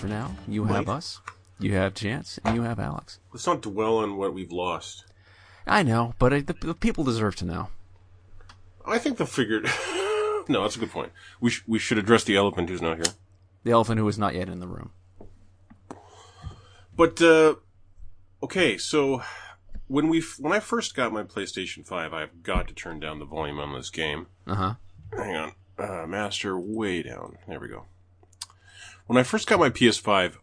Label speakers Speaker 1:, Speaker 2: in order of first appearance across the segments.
Speaker 1: for now, you have
Speaker 2: Might.
Speaker 1: us, you have Chance, and you have Alex.
Speaker 2: Let's not dwell on what we've lost.
Speaker 1: I know, but I, the, the people deserve to know.
Speaker 2: I think they'll figure. no, that's a good point. We sh- we should address the elephant who's not here.
Speaker 1: The elephant who is not yet in the room.
Speaker 2: But uh, okay, so when we f- when I first got my PlayStation Five, I've got to turn down the volume on this game.
Speaker 1: Uh huh.
Speaker 2: Hang on, uh, master way down. There we go. When I first got my PS5,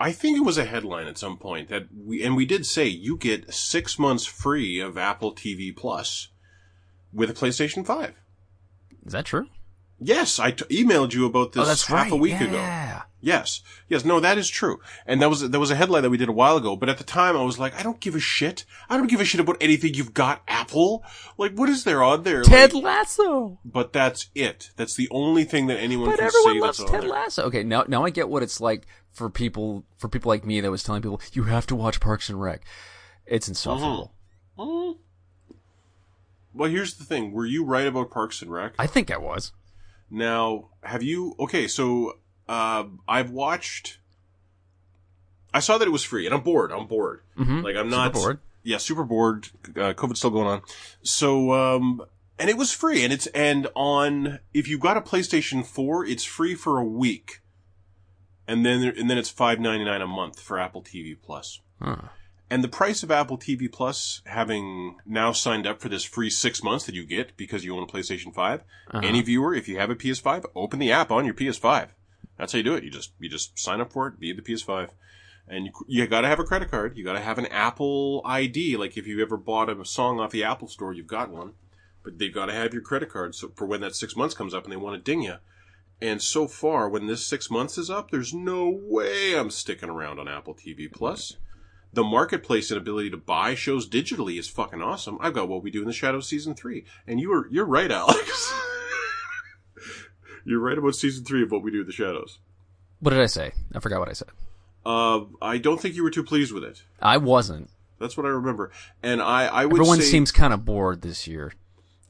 Speaker 2: I think it was a headline at some point that we and we did say you get six months free of Apple TV Plus with a PlayStation Five.
Speaker 1: Is that true?
Speaker 2: Yes, I t- emailed you about oh, this
Speaker 1: oh,
Speaker 2: half
Speaker 1: right.
Speaker 2: a week ago. Yes, yes, no, that is true, and that was that was a headline that we did a while ago. But at the time, I was like, I don't give a shit. I don't give a shit about anything you've got, Apple. Like, what is there on there?
Speaker 1: Ted
Speaker 2: Like,
Speaker 1: Lasso.
Speaker 2: but that's it. That's the only thing that anyone
Speaker 1: But
Speaker 2: can
Speaker 1: everyone
Speaker 2: say
Speaker 1: loves
Speaker 2: that's on
Speaker 1: Ted
Speaker 2: there.
Speaker 1: Lasso. Okay, now now I get what it's like for people for people like me that was telling people you have to watch Parks and Rec. It's insufferable.
Speaker 2: Mm. Well, here's the thing: Were you right about Parks and Rec?
Speaker 1: I think I was.
Speaker 2: Now, have you? Okay, so uh, I've watched. I saw that it was free, and I'm bored. I'm bored.
Speaker 1: Mhm.
Speaker 2: Like I'm
Speaker 1: Super
Speaker 2: not
Speaker 1: bored.
Speaker 2: Yeah, super bored. Uh, COVID's still going on. So, um, and it was free, and it's and on if you've got a PlayStation Four, it's free for a week, and then and then it's five ninety nine a month for Apple TV Plus.
Speaker 1: Huh.
Speaker 2: And the price of Apple TV Plus, having now signed up for this free six months that you get because you own a PlayStation 5,
Speaker 1: Uh-huh.
Speaker 2: any viewer, if you have a PS5, open the app on your PS5. That's how you do it. You just, you just sign up for it, be the PS5. And you, you gotta have a credit card. You gotta have an Apple ID. Like if you ever bought a song off the Apple store, you've got one. But they've gotta have your credit card so for when that six months comes up and they want to ding you. And so far, when this six months is up, there's no way I'm sticking around on Apple TV Plus. The marketplace and ability to buy shows digitally is fucking awesome. I've got What We Do in the Shadow season three, and you were you're right, Alex. you're right about season three of What We Do with the Shadows.
Speaker 1: What did I say? I forgot what I said.
Speaker 2: Uh, I don't think you were too pleased with it.
Speaker 1: I wasn't.
Speaker 2: That's what I remember. And I, I would
Speaker 1: Everyone
Speaker 2: say
Speaker 1: seems kind of bored this year.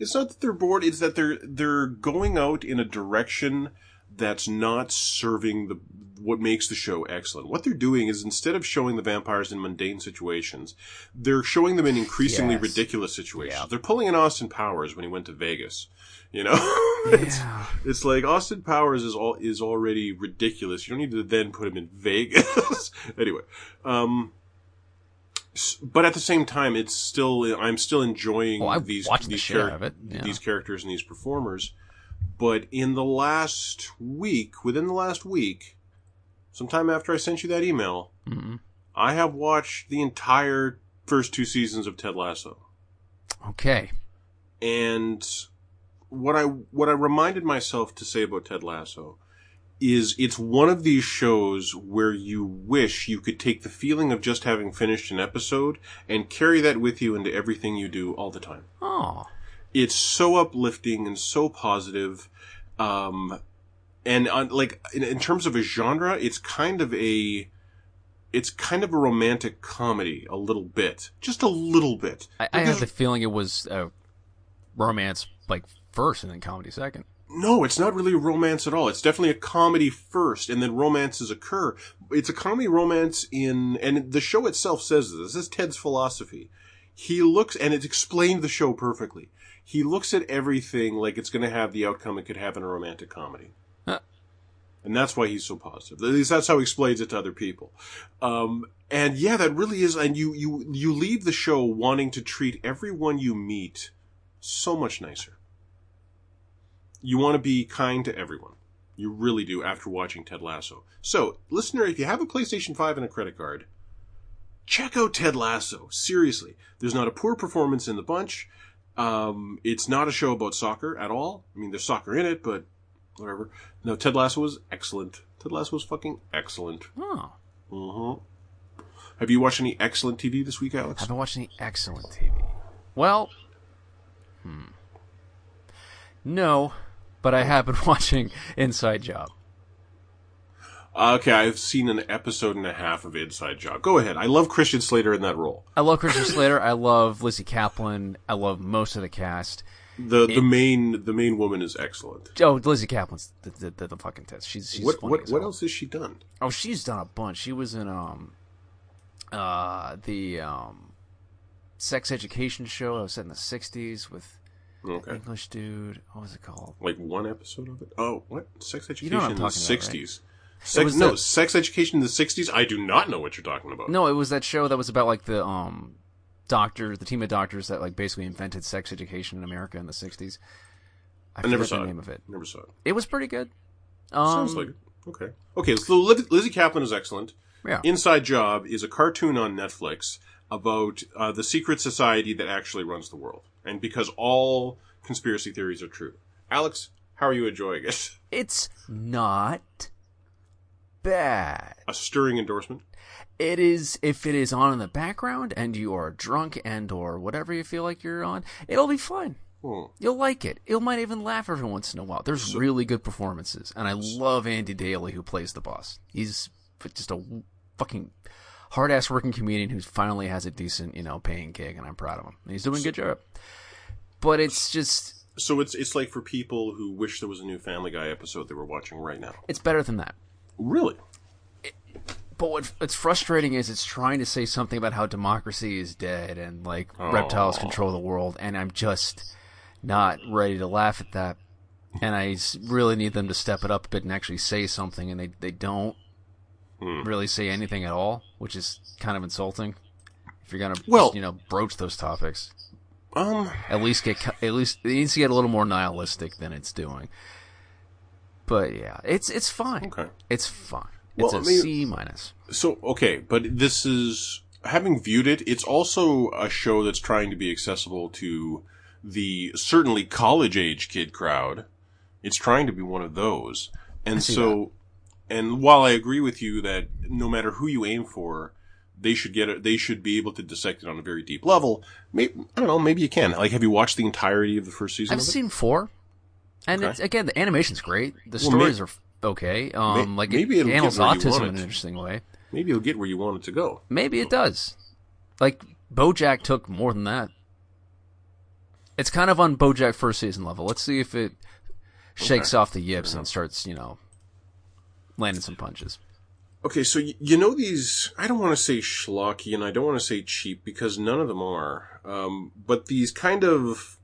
Speaker 2: it's not that they're bored; it's that they're they're going out in a direction that's not serving the what makes the show excellent. What they're doing is instead of showing the vampires in mundane situations, they're showing them in increasingly
Speaker 1: Yes.
Speaker 2: ridiculous situations.
Speaker 1: Yeah.
Speaker 2: They're pulling an Austin Powers when he went to Vegas. You know, it's,
Speaker 1: Yeah.
Speaker 2: it's like Austin Powers is all is already ridiculous. You don't need to then put him in Vegas. anyway, um, but at the same time, it's still I'm still enjoying
Speaker 1: Oh, I
Speaker 2: these
Speaker 1: the
Speaker 2: these
Speaker 1: of it, yeah.
Speaker 2: these characters and these performers. But in the last week, within the last week, sometime after I sent you that email,
Speaker 1: Mhm.
Speaker 2: I have watched the entire first two seasons of Ted Lasso.
Speaker 1: Okay.
Speaker 2: And what I what I reminded myself to say about Ted Lasso is it's one of these shows where you wish you could take the feeling of just having finished an episode and carry that with you into everything you do all the time.
Speaker 1: Oh.
Speaker 2: It's so uplifting and so positive. Um, and on, like in, in terms of a genre, it's kind of a it's kind of a romantic comedy, a little bit, just a little bit.
Speaker 1: I, I have the feeling it was a romance like first and then comedy second.
Speaker 2: No, it's not really romance at all. It's definitely a comedy first, and then romances occur. It's a comedy romance in, and the show itself says this. This is Ted's philosophy. He looks, and it explained the show perfectly. He looks at everything like it's going to have the outcome it could have in a romantic comedy.
Speaker 1: Huh.
Speaker 2: And that's why he's so positive. At least that's how he explains it to other people. Um, and yeah, that really is, and you, you, you leave the show wanting to treat everyone you meet so much nicer you want to be kind to everyone. You really do after watching Ted Lasso. So, listener, if you have a PlayStation 5 and a credit card, check out Ted Lasso. Seriously. There's not a poor performance in the bunch. Um, it's not a show about soccer at all. I mean, there's soccer in it, but whatever. No, Ted Lasso was excellent. Ted Lasso was fucking excellent.
Speaker 1: Oh.
Speaker 2: hmm Have you watched any excellent TV this week, Alex?
Speaker 1: I've been watching excellent TV. Well, hmm. No, but I have been watching Inside Job.
Speaker 2: Okay, I've seen an episode and a half of Inside Job. Go ahead. I love Christian Slater in that role.
Speaker 1: I love Christian Slater. I love Lizzy Caplan. I love most of the cast.
Speaker 2: The the main the main woman is excellent.
Speaker 1: Oh, Lizzy Caplan's the the, the, the fucking tits. She's she's
Speaker 2: what what what else has she done?
Speaker 1: Oh, she's done a bunch. She was in um uh the um sex education show that was set in the '60s with
Speaker 2: Okay,
Speaker 1: English dude. What was it called?
Speaker 2: like one episode of it. Oh, what sex education you
Speaker 1: know what I'm
Speaker 2: in the
Speaker 1: talking about, right?
Speaker 2: Sex no
Speaker 1: that-
Speaker 2: sex education in the sixties. I do not know what you're talking about.
Speaker 1: No, it was that show that was about like the um doctors, the team of doctors that like basically invented sex education in America in the '60s. I,
Speaker 2: I never saw
Speaker 1: the
Speaker 2: it.
Speaker 1: name of it.
Speaker 2: Never saw it.
Speaker 1: It was pretty good. Um,
Speaker 2: Sounds like it. Okay. Okay. So Liz- Lizzy Caplan is excellent.
Speaker 1: yeah.
Speaker 2: Inside Job is a cartoon on Netflix about uh, the secret society that actually runs the world, and because all conspiracy theories are true. Alex, how are you enjoying it?
Speaker 1: It's not bad.
Speaker 2: A stirring endorsement.
Speaker 1: It is if it is on in the background and you are drunk and or whatever you feel like you're on, it'll be fun.
Speaker 2: Hmm.
Speaker 1: You'll like it. You might even laugh every once in a while. There's really good performances, and I love Andy Daly who plays the boss. He's just a fucking hard ass working comedian who finally has a decent, you know, paying gig, and I'm proud of him. He's doing a good job. But it's just
Speaker 2: So it's it's like for people who wish there was a new Family Guy episode they were watching right now.
Speaker 1: it's better than that.
Speaker 2: Really?
Speaker 1: But what, what's frustrating is it's trying to say something about how democracy is dead and like reptiles control the world, and I'm just not ready to laugh at that. And I really need them to step it up a bit and actually say something, and they they don't really say anything at all, which is kind of insulting. If you're gonna
Speaker 2: Well-
Speaker 1: you know broach those topics,
Speaker 2: Um.
Speaker 1: at least get at least it needs to get a little more nihilistic than it's doing. But yeah, it's it's fine.
Speaker 2: Okay.
Speaker 1: It's fine.
Speaker 2: Well,
Speaker 1: It's a
Speaker 2: I mean-
Speaker 1: C minus.
Speaker 2: So okay, but this is having viewed it. It's also a show that's trying to be accessible to the certainly college age kid crowd. It's trying to be one of those, and so, and while I agree with you that no matter who you aim for, they should get it. They should be able to dissect it on a very deep level. Maybe I don't know. Maybe you can. Like, have you watched the entirety of the first season?
Speaker 1: I've
Speaker 2: of it?
Speaker 1: seen four, and
Speaker 2: Okay.
Speaker 1: it's, again the animation's great. The
Speaker 2: Well, may-
Speaker 1: stories are f- okay. Um,
Speaker 2: may-
Speaker 1: like
Speaker 2: maybe
Speaker 1: it handles autism in an interesting way.
Speaker 2: Maybe you'll get where you want it to go.
Speaker 1: Maybe it does. Like BoJack took more than that. It's kind of on BoJack first season level. Let's see if it shakes off the yips and starts, you know, landing some punches.
Speaker 2: Okay, so y- you know these, I don't want to say schlocky and I don't want to say cheap because none of them are, um, but these kind of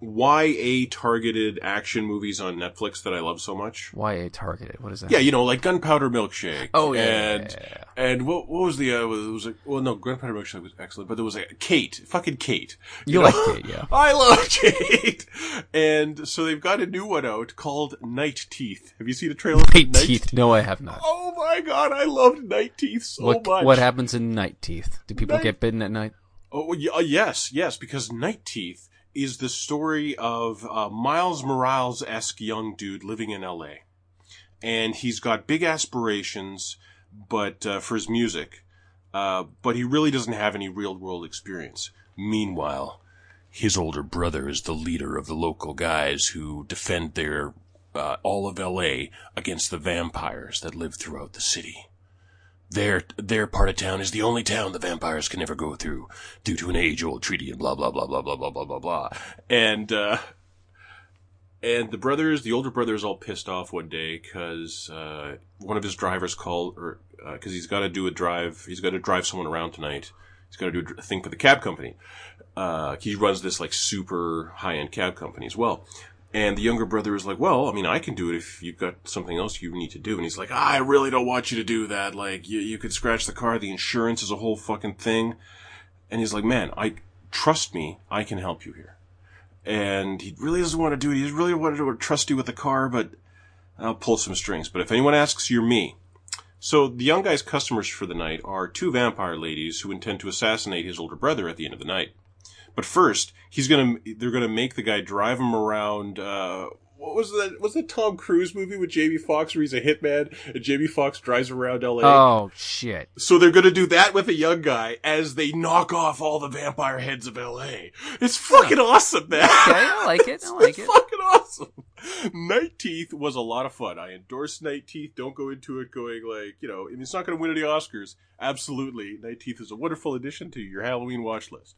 Speaker 2: YA targeted action movies on Netflix that I love so much.
Speaker 1: YA targeted. What is that?
Speaker 2: Yeah, you know, like Gunpowder Milkshake.
Speaker 1: Oh, yeah,
Speaker 2: And,
Speaker 1: yeah, yeah,
Speaker 2: and what, what was the, uh, it was like, well, no, Gunpowder Milkshake was excellent, but there was like Kate, fucking Kate.
Speaker 1: You
Speaker 2: know?
Speaker 1: like it, yeah.
Speaker 2: I love Kate! And so they've got a new one out called Night Teeth. Have you seen the trailer for
Speaker 1: Night teeth. No, I have not.
Speaker 2: Oh my god, I loved Night Teeth so
Speaker 1: what
Speaker 2: much.
Speaker 1: what happens in night teeth? Do people
Speaker 2: Night-
Speaker 1: get bitten at night?
Speaker 2: Oh uh, yes, yes, because Night Teeth is the story of uh, Miles Morales esque young dude living in L.A. and he's got big aspirations, but uh, for his music, uh, but he really doesn't have any real world experience. Meanwhile, his older brother is the leader of the local guys who defend their uh, all of L.A. against the vampires that live throughout the city. Their their part of town is the only town the vampires can never go through due to an age old treaty and blah blah blah blah blah blah blah blah blah. And uh, and the brothers, the older brother, is all pissed off one day because uh, one of his drivers called, or because he's got to do a drive, he's got to drive someone around tonight. He's got to do a thing for the cab company. Uh, he runs this like super high end cab company as well. And the younger brother is like, well, I mean, I can do it if you've got something else you need to do. And he's like, I really don't want you to do that. Like, you, you could scratch the car. The insurance is a whole fucking thing. And he's like, man, I trust me. I can help you here. And he really doesn't want to do it. He really wanted to trust you with the car, but I'll pull some strings. But if anyone asks, you're me. So the young guy's customers for the night are two vampire ladies who intend to assassinate his older brother at the end of the night. But first, he's gonna they're gonna make the guy drive him around. Uh, what was that? Was that Tom Cruise movie with Jamie Foxx where he's a hitman and Jamie Foxx drives around L.A.
Speaker 1: Oh shit!
Speaker 2: So they're gonna do that with a young guy as they knock off all the vampire heads of L.A. It's fucking awesome, man.
Speaker 1: Okay, I like it. I like
Speaker 2: it's
Speaker 1: it.
Speaker 2: fucking awesome. Night Teeth was a lot of fun. I endorse Night Teeth. Don't go into it going like, you know, I mean, it's not going to win any Oscars. Absolutely. Night Teeth is a wonderful addition to your Halloween watch list.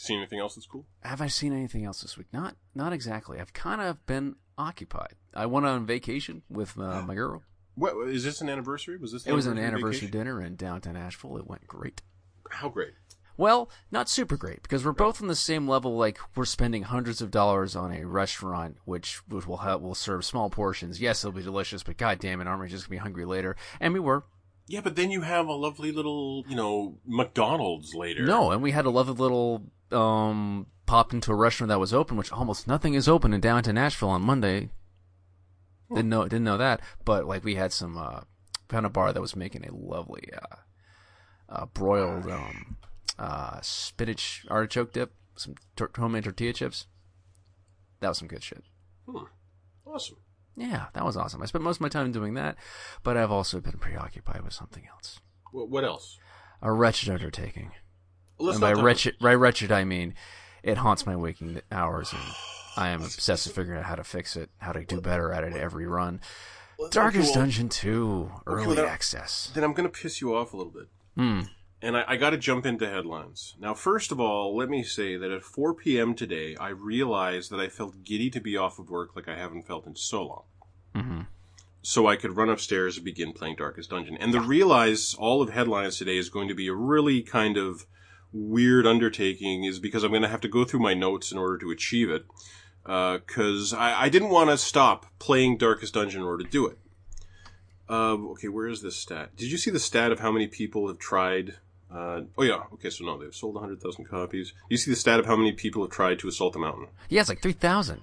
Speaker 2: Seen anything else that's cool?
Speaker 1: Have I seen anything else this week? Not, not exactly. I've kind of been occupied. I went on vacation with uh, my girl.
Speaker 2: What is this an anniversary? Was this?
Speaker 1: It was an
Speaker 2: anniversary vacation?
Speaker 1: dinner in downtown Asheville. It went great.
Speaker 2: How great!
Speaker 1: Well, not super great because we're both on the same level. Like we're spending hundreds of dollars on a restaurant, which, which will help, will serve small portions. Yes, it'll be delicious, but god damn it, aren't we just gonna be hungry later? And we were.
Speaker 2: Yeah, but then you have a lovely little, you know, McDonald's later.
Speaker 1: No, and we had a lovely little um popped into a restaurant that was open, which almost nothing is open in downtown Nashville on Monday. Didn't know didn't know that, but like we had some uh found a bar that was making a lovely uh, uh broiled um uh spinach artichoke dip, some tor- homemade tortilla chips. That was some good shit.
Speaker 2: awesome.
Speaker 1: Yeah, that was awesome. I spent most of my time doing that, but I've also been preoccupied with something else.
Speaker 2: What, what else?
Speaker 1: A wretched undertaking. And by wretched, by wretched, I mean it haunts my waking hours, and I am obsessed with figuring out how to fix it, how to do better at it every run. Darkest
Speaker 2: okay, well,
Speaker 1: Dungeon 2, early
Speaker 2: well, that-
Speaker 1: access.
Speaker 2: Then I'm going to piss you off a little bit.
Speaker 1: Hmm.
Speaker 2: And I, I got to jump into headlines. Now, first of all, let me say that at 4 p.m. today, I realized that I felt giddy to be off of work like I haven't felt in so long.
Speaker 1: hmm
Speaker 2: So I could run upstairs and begin playing Darkest Dungeon. And the realize all of headlines today is going to be a really kind of weird undertaking, is because I'm going to have to go through my notes in order to achieve it. Because I, I didn't want to stop playing Darkest Dungeon in order to do it. Uh, okay, where is this stat? Did you see the stat of how many people have tried? Uh, oh yeah, okay, so no, they've sold 100,000 copies. You see the stat of how many people have tried to assault the mountain?
Speaker 1: Yeah, it's like 3,000.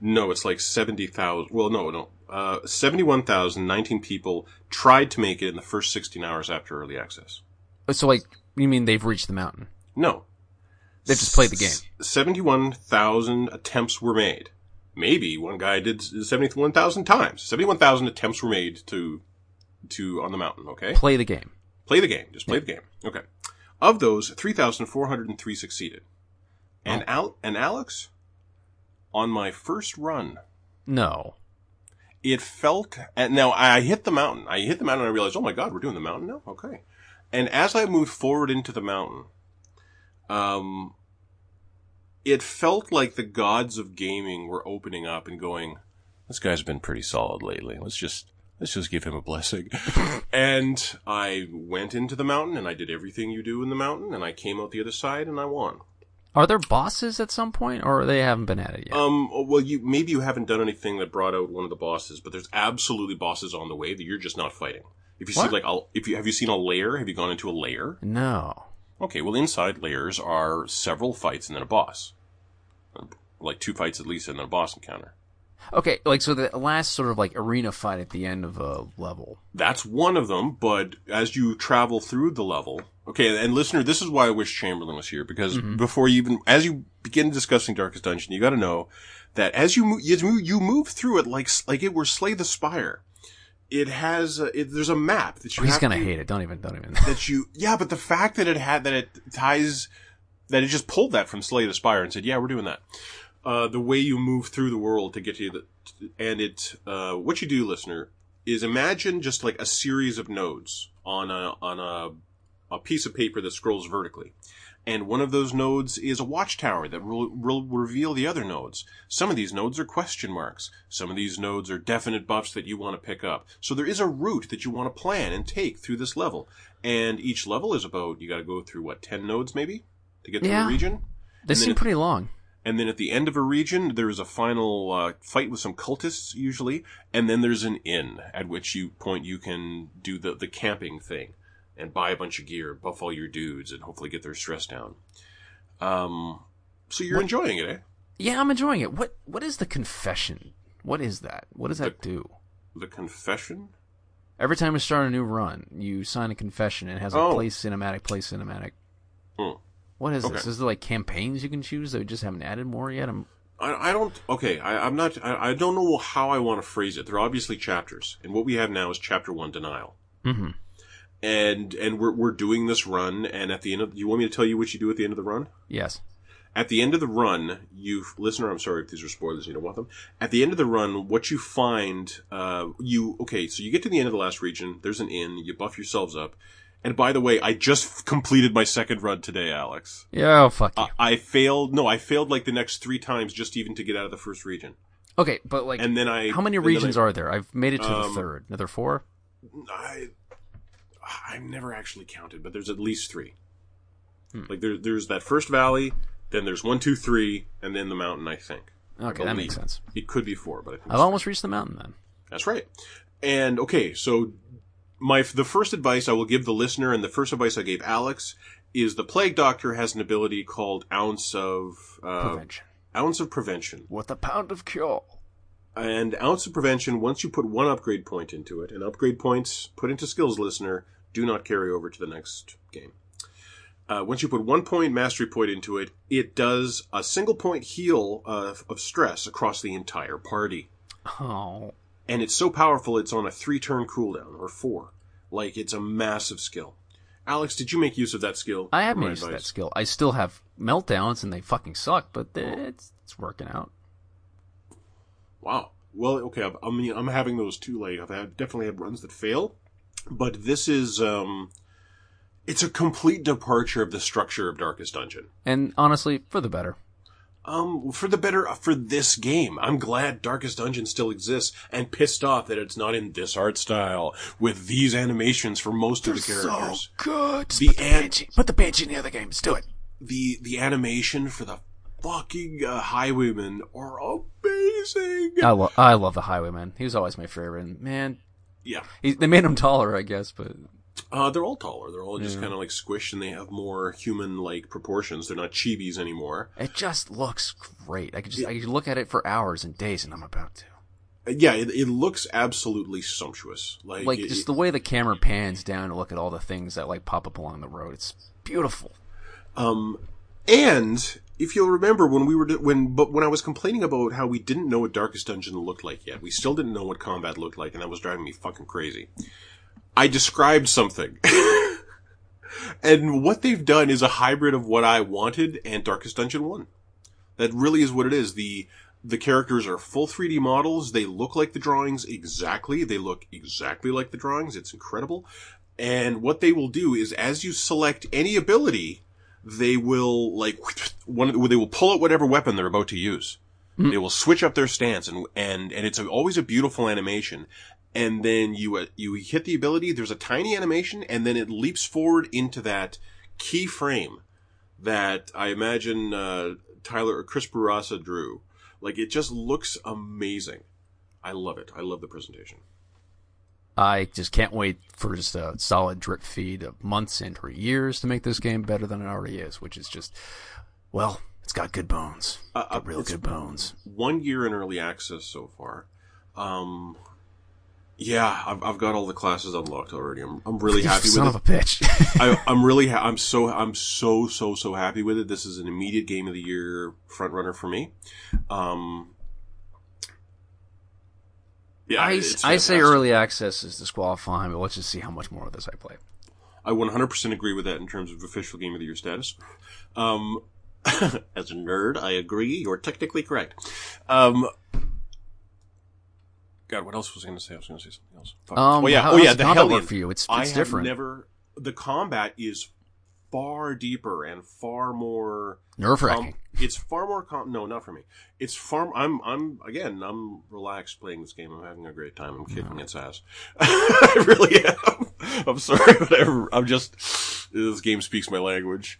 Speaker 2: No, it's like 70,000. Well, no, no. Uh, 71,019 people tried to make it in the first 16 hours after early access.
Speaker 1: So, like, you mean they've reached the mountain?
Speaker 2: No.
Speaker 1: They've just played the game.
Speaker 2: 71,000 attempts were made. Maybe one guy did 71,000 times. 71,000 attempts were made to, to, on the mountain, okay?
Speaker 1: Play the game.
Speaker 2: Play the game. Just play the game. Okay. Of those, 3,403 succeeded. Oh. And Al- and Alex, on my first run,
Speaker 1: No.
Speaker 2: it felt and now I hit the mountain. I hit the mountain and I realized, oh my god, we're doing the mountain now? Okay. And as I moved forward into the mountain, um it felt like the gods of gaming were opening up and going, This guy's been pretty solid lately. Let's just let's just give him a blessing. and I went into the mountain and I did everything you do in the mountain and I came out the other side and I won.
Speaker 1: Are there bosses at some point, or they haven't been at it yet?
Speaker 2: Um, well, you maybe you haven't done anything that brought out one of the bosses, but there's absolutely bosses on the way that you're just not fighting. If you see like, I'll, if you have you seen a layer? Have you gone into a layer?
Speaker 1: no.
Speaker 2: Okay, well, inside layers are several fights and then a boss, like two fights at least and then a boss encounter.
Speaker 1: Okay, like, so the last sort of like arena fight at the end of a level.
Speaker 2: That's one of them, but as you travel through the level, okay, and listener, this is why I wish Chamberlain was here, because mm-hmm. before you even, as you begin discussing Darkest Dungeon, you gotta know that as you move, you move, you move through it like, like it were Slay the Spire. It has, a, it, there's a map that you
Speaker 1: He's gonna
Speaker 2: to-
Speaker 1: hate it. Don't even. Don't even.
Speaker 2: that you, yeah, but the fact that it had, that it ties, that it just pulled that from Slay the Spire and said, yeah, we're doing that. Uh, the way you move through the world to get to the, and it, uh, what you do, listener, is imagine just like a series of nodes on a, on a, a piece of paper that scrolls vertically. And one of those nodes is a watchtower that will, will reveal the other nodes. Some of these nodes are question marks. Some of these nodes are definite buffs that you want to pick up. So there is a route that you want to plan and take through this level. And each level is about, you got to go through what, 10 nodes maybe? To get to
Speaker 1: Yeah.
Speaker 2: a region?
Speaker 1: They seem pretty long.
Speaker 2: And then at the end of a region, there's a final uh, fight with some cultists, usually, and then there's an inn at which you point you can do the the camping thing and buy a bunch of gear, buff all your dudes, and hopefully get their stress down. Um, so you're enjoying it, eh?
Speaker 1: Yeah, I'm enjoying it. What What is the confession? What is that? What does that do?
Speaker 2: The confession.
Speaker 1: Every time you start a new run, you sign a confession. and It has a
Speaker 2: Oh.
Speaker 1: play cinematic, play cinematic.
Speaker 2: Hmm.
Speaker 1: What is
Speaker 2: Okay.
Speaker 1: this? Is there like campaigns you can choose that we just haven't added more yet? I'm,
Speaker 2: I, I don't. Okay, I, I'm not. I, I don't know how I want to phrase it. They're obviously chapters, and what we have now is chapter one, denial.
Speaker 1: Mhm.
Speaker 2: And and we're we're doing this run, and at the end of, you want me to tell you what you do at the end of the run?
Speaker 1: yes.
Speaker 2: At the end of the run, you listener, I'm sorry if these are spoilers, you don't want them. At the end of the run, what you find, uh, you okay, so you get to the end of the last region. There's an inn. You buff yourselves up, And by the way, I just completed my second run today, Alex.
Speaker 1: Yeah, oh, fuck you.
Speaker 2: I, I failed. No, I failed like the next three times just even to get out of the first region.
Speaker 1: okay, but like,
Speaker 2: And then I.
Speaker 1: how many regions
Speaker 2: I,
Speaker 1: are there? I've made it to the
Speaker 2: Um,
Speaker 1: third. Another four.
Speaker 2: I I've never actually counted, but there's at least three.
Speaker 1: Hmm.
Speaker 2: Like there, there's that first valley, then there's one, two, three, and then the mountain. I think.
Speaker 1: Okay, that makes sense.
Speaker 2: It could be four, but I think
Speaker 1: I've almost reached the mountain then.
Speaker 2: That's right. And okay, so my the first advice I will give the listener, and the first advice I gave Alex is the plague doctor has an ability called ounce of uh,
Speaker 1: Prevention.
Speaker 2: ounce of prevention.
Speaker 1: With a pound of cure.
Speaker 2: And ounce of prevention, once you put one upgrade point into it, and upgrade points put into skills listener do not carry over to the next game. Uh, once you put one point mastery point into it, it does a single point heal uh, of stress across the entire party.
Speaker 1: Oh,
Speaker 2: and it's so powerful it's on a three turn cooldown or four. Like it's a massive skill. Alex, did you make use of that skill?
Speaker 1: I have made use of that skill. I still have meltdowns and they fucking suck, but it's it's working out.
Speaker 2: Wow. Well, okay. I- I mean, I'm having those too. Like I've had, definitely had runs that fail, but this is um, it's a complete departure of the structure of Darkest Dungeon.
Speaker 1: And honestly, for the better.
Speaker 2: Um, for the better for this game. I'm glad Darkest Dungeon still exists, and pissed off that it's not in this art style with these animations for most of the characters.
Speaker 1: So good.
Speaker 2: The put the an-
Speaker 1: banshee, put the banshee in the other games. Do it.
Speaker 2: the the animation for the fucking uh, highwaymen are amazing.
Speaker 1: I love I love the Highwayman. He was always my favorite. And man,
Speaker 2: Yeah,
Speaker 1: he, they made him taller, I guess, but
Speaker 2: uh, they're all taller. They're all just kind of like squished, and they have more human-like proportions. They're not chibis anymore.
Speaker 1: it just looks great. I could just I could look at it for hours and days, and I'm about to.
Speaker 2: Uh, Yeah, it, it looks absolutely sumptuous. Like,
Speaker 1: Like
Speaker 2: it-
Speaker 1: just the way the camera pans down to look at all the things that like pop up along the road. It's beautiful.
Speaker 2: Um, and if you'll remember when we were when but when I was complaining about how we didn't know what Darkest Dungeon looked like yet, we still didn't know what combat looked like, and that was driving me fucking crazy. I described something. and what they've done is a hybrid of what I wanted and Darkest Dungeon 1. That really is what it is. The the characters are full 3D models. They look like the drawings exactly. They look exactly like the drawings. It's incredible. And what they will do is as you select any ability, they will like one they will pull out whatever weapon they're about to use. They will switch up their stance and and and it's a, always a beautiful animation. And then you uh, you hit the ability. There's a tiny animation, and then it leaps forward into that key frame that I imagine uh, Tyler or Chris Bourassa drew. Like it just looks amazing. I love it. I love the presentation.
Speaker 1: I just can't wait for just a solid drip feed of months and or years to make this game better than it already is, which is just, well, it's got good bones.
Speaker 2: Uh,
Speaker 1: Got real good bones.
Speaker 2: One year in early access so far. Um, yeah, I've, I've got all the classes unlocked already. I'm, I'm really happy
Speaker 1: son
Speaker 2: with
Speaker 1: of
Speaker 2: it.
Speaker 1: a bitch.
Speaker 2: I, I'm really, ha- I'm so, I'm so, so, so happy with it. This is an immediate game of the year front runner for me. Um, yeah,
Speaker 1: I, I say early access is disqualifying, but let's just see how much more of this I play.
Speaker 2: I 100% agree with that in terms of official game of the year status. Um, as a nerd, I agree. You're technically correct. Um, God, what else was I going to say? I was going to say something else.
Speaker 1: Um,
Speaker 2: oh yeah,
Speaker 1: how-
Speaker 2: oh yeah,
Speaker 1: the combat for you? It's-
Speaker 2: I
Speaker 1: it's
Speaker 2: have
Speaker 1: different.
Speaker 2: Never. The combat is far deeper and far more.
Speaker 1: Nerve
Speaker 2: Um,
Speaker 1: wracking.
Speaker 2: it's far more. Com- no, not for me. It's far. I'm. I'm again. I'm relaxed playing this game. I'm having a great time. I'm kicking its ass. I really am. I'm sorry, but I, I'm just. This game speaks my language.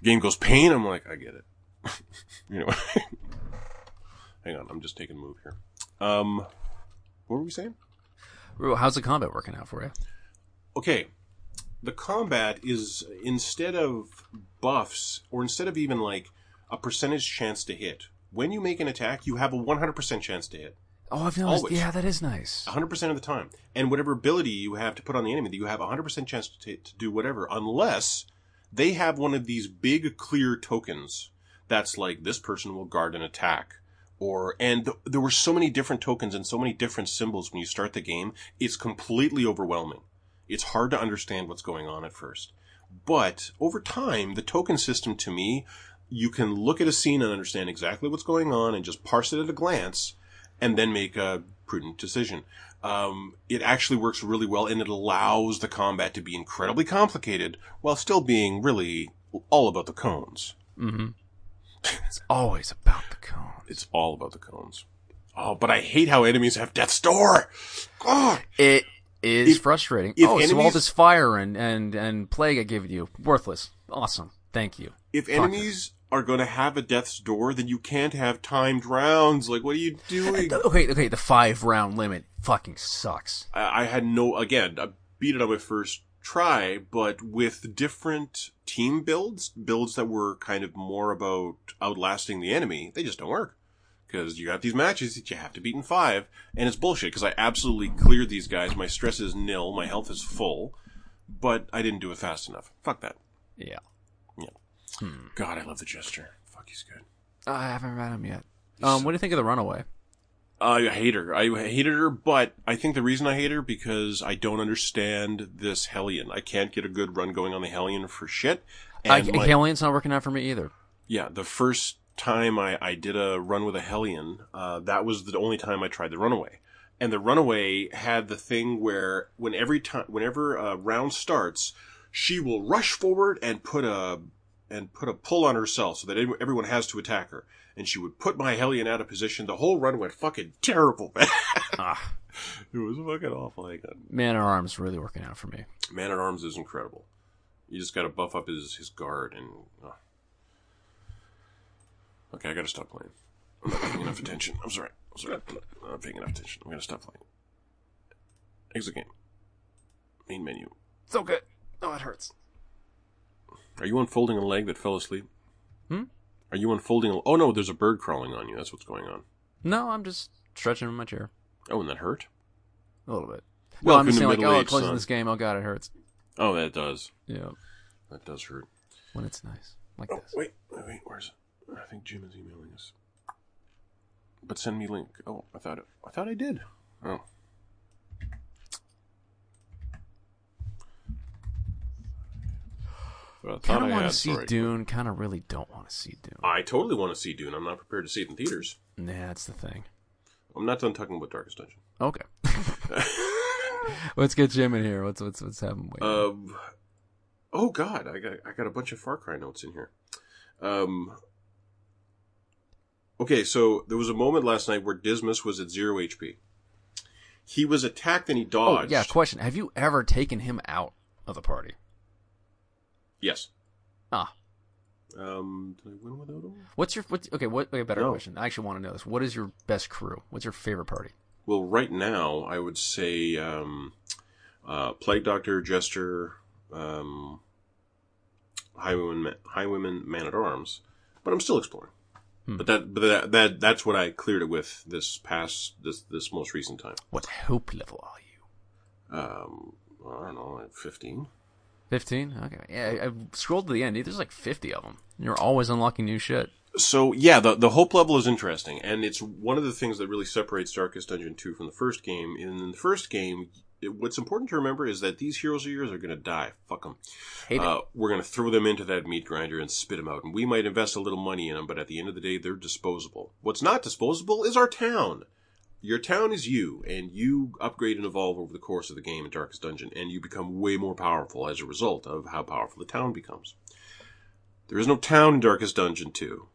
Speaker 2: The game goes pain. I'm like, I get it. you know. Hang on. I'm just taking a move here. Um, what were we saying?
Speaker 1: How's the combat working out for you?
Speaker 2: okay, the combat is instead of buffs, or instead of even like a percentage chance to hit, when you make an attack, you have a 100% chance to hit.
Speaker 1: Oh, I've noticed.
Speaker 2: Always.
Speaker 1: Yeah, that is nice.
Speaker 2: 100% of the time. And whatever ability you have to put on the enemy, you have a 100% chance to, to do whatever, unless they have one of these big clear tokens that's like this person will guard an attack. Or, and th- there were so many different tokens and so many different symbols when you start the game, it's completely overwhelming. It's hard to understand what's going on at first. But over time, the token system to me, you can look at a scene and understand exactly what's going on and just parse it at a glance and then make a prudent decision. Um, it actually works really well and it allows the combat to be incredibly complicated while still being really all about the cones.
Speaker 1: Mm-hmm. it's always about the cones.
Speaker 2: It's all about the cones. Oh, but I hate how enemies have death's door. God.
Speaker 1: It is if, frustrating. If oh, enemies, so all this fire and, and, and plague I give you, worthless. Awesome. Thank you.
Speaker 2: If Fuck enemies it. are going to have a death's door, then you can't have timed rounds. Like, what are you doing?
Speaker 1: Uh, okay, okay, the five round limit fucking sucks.
Speaker 2: I, I had no, again, I beat it on my first try, but with different team builds, builds that were kind of more about outlasting the enemy, they just don't work because you got these matches that you have to beat in five, and it's bullshit because I absolutely cleared these guys. My stress is nil, my health is full, but I didn't do it fast enough. Fuck that.
Speaker 1: Yeah.
Speaker 2: Yeah. Hmm. God, I love the Jester. Fuck, he's good.
Speaker 1: I haven't read him yet. Um, what do you think of the Runaway?
Speaker 2: I hate her. I hated her, but I think the reason I hate her because I don't understand this Hellion. I can't get a good run going on the Hellion for shit.
Speaker 1: And I, my, Hellion's not working out for me either.
Speaker 2: Yeah, the first time I, I did a run with a Hellion, uh, that was the only time I tried the Runaway. And the Runaway had the thing where when every time, whenever a round starts, she will rush forward and put a and put a pull on herself so that everyone has to attack her. And she would put my Hellion out of position. The whole run went fucking terrible, man. ah. It was fucking awful. Hang on.
Speaker 1: Man at Arms really working out for me.
Speaker 2: Man at Arms is incredible. You just got to buff up his his guard and. Oh. Okay, I gotta stop playing. I'm not paying enough attention. I'm sorry. I'm sorry. I'm not paying enough attention. I'm gonna stop playing. Exit game. Main menu.
Speaker 1: So good. Oh, it hurts.
Speaker 2: Are you unfolding a leg that fell asleep?
Speaker 1: Hmm?
Speaker 2: Are you unfolding a... Oh, no, there's a bird crawling on you. That's what's going on.
Speaker 1: No, I'm just stretching in my chair.
Speaker 2: Oh, and that hurt?
Speaker 1: A little bit. Well, no, I'm just saying, like, oh, closing this game. Oh, God, it hurts.
Speaker 2: Oh, that does.
Speaker 1: Yeah.
Speaker 2: That does hurt.
Speaker 1: When it's nice. Like
Speaker 2: oh,
Speaker 1: this.
Speaker 2: Wait, wait, wait. Where's it? I think Jim is emailing us. But send me link. Oh, I thought it, I thought I did. Oh.
Speaker 1: Kind of want to see Dune. Kind of really don't want to see Dune.
Speaker 2: I totally want to see Dune. I'm not prepared to see it in theaters.
Speaker 1: Nah, that's the thing.
Speaker 2: I'm not done talking about Darkest Dungeon.
Speaker 1: Okay. Let's get Jim in here. What's what's what's happening?
Speaker 2: Um. Oh God, I got I got a bunch of Far Cry notes in here. Um. Okay, so there was a moment last night where Dismas was at zero HP. He was attacked and he dodged.
Speaker 1: Oh, yeah, question. Have you ever taken him out of the party?
Speaker 2: Yes.
Speaker 1: Ah.
Speaker 2: Um, did I win without him?
Speaker 1: What's your what's, okay? What a better no. question? I actually want to know this. What is your best crew? What's your favorite party?
Speaker 2: Well, right now I would say um, uh, Plague Doctor, Jester, um, Highwayman, Highwayman, Man at Arms, but I'm still exploring. Hmm. But that, but that, that, that's what I cleared it with this past, this, this most recent time.
Speaker 1: What hope level are
Speaker 2: you? Um, I don't know, like fifteen.
Speaker 1: 15? Okay. Yeah, I, scrolled to the end. There's like 50 of them. You're always unlocking new shit.
Speaker 2: So, yeah, the, the hope level is interesting. And it's one of the things that really separates Darkest Dungeon 2 from the first game. In the first game, what's important to remember is that these heroes of yours are going to die. Fuck them. Uh, we're going to throw them into that meat grinder and spit them out. And we might invest a little money in them, but at the end of the day, they're disposable. What's not disposable is our town your town is you, and you upgrade and evolve over the course of the game in Darkest Dungeon, and you become way more powerful as a result of how powerful the town becomes. There is no town in Darkest Dungeon 2.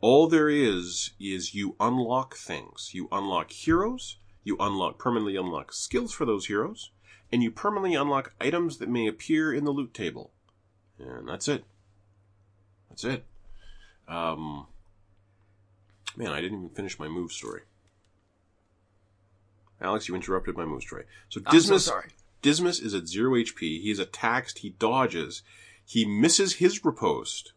Speaker 2: All there is, is you unlock things. You unlock heroes, you unlock, permanently unlock skills for those heroes, and you permanently unlock items that may appear in the loot table. And that's it. That's it. Um, man, I didn't even finish my move story. Alex, you interrupted my move story. So Dismas,
Speaker 1: so
Speaker 2: Dismas is at zero HP. He is attacked. He dodges. He misses his riposte,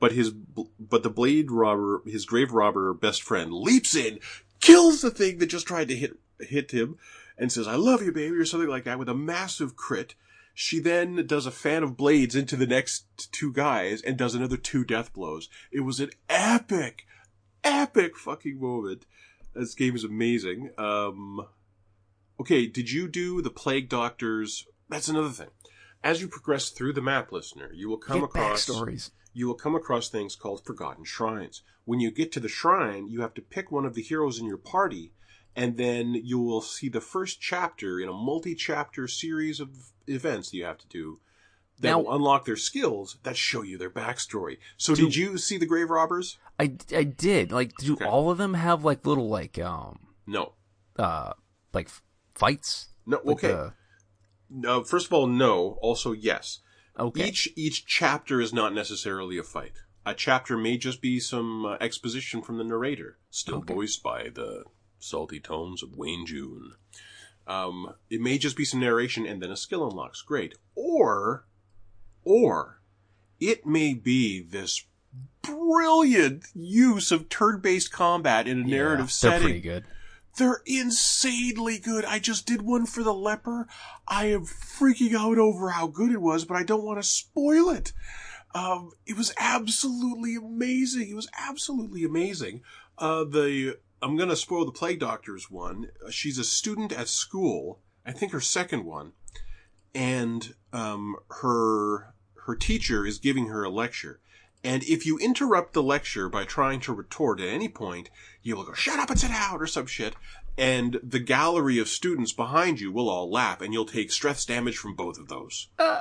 Speaker 2: but his but the blade robber, his grave robber best friend, leaps in, kills the thing that just tried to hit hit him, and says, "I love you, baby," or something like that, with a massive crit. She then does a fan of blades into the next two guys and does another two death blows. It was an epic, epic fucking moment. This game is amazing. Um, okay, did you do the Plague Doctors? That's another thing. As you progress through the map, listener, you will come
Speaker 1: Get
Speaker 2: across
Speaker 1: stories.
Speaker 2: You will come across things called forgotten shrines. When you get to the shrine, you have to pick one of the heroes in your party and then you will see the first chapter in a multi-chapter series of events that you have to do that
Speaker 1: Now-
Speaker 2: will unlock their skills that show you their backstory. So,
Speaker 1: Do-
Speaker 2: did you see the Grave Robbers?
Speaker 1: I, I did. Like, do
Speaker 2: Okay.
Speaker 1: all of them have like little like um
Speaker 2: No,
Speaker 1: uh like f- fights?
Speaker 2: no.
Speaker 1: Like
Speaker 2: okay.
Speaker 1: the-
Speaker 2: No, first of all, no. Also, yes.
Speaker 1: Okay.
Speaker 2: Each each chapter is not necessarily a fight. A chapter may just be some uh, exposition from the narrator, still
Speaker 1: Okay.
Speaker 2: voiced by the salty tones of Wayne June. Um, it may just be some narration and then a skill unlocks. Great. Or, or it may be this brilliant use of turn-based combat in a
Speaker 1: Yeah,
Speaker 2: narrative
Speaker 1: They're
Speaker 2: setting.
Speaker 1: pretty good.
Speaker 2: They're insanely good. I just did one for the leper. I am freaking out over how good it was, but I don't want to spoil it. Um, it was absolutely amazing. It was absolutely amazing. Uh, the I'm gonna spoil the plague doctor's one. Uh, She's a student at school. I think her second one, and um, her her teacher is giving her a lecture. And if you interrupt the lecture by trying to retort at any point, you will go, shut up and sit down or some shit. And the gallery of students behind you will all laugh and you'll take stress damage from both of those.
Speaker 1: Uh.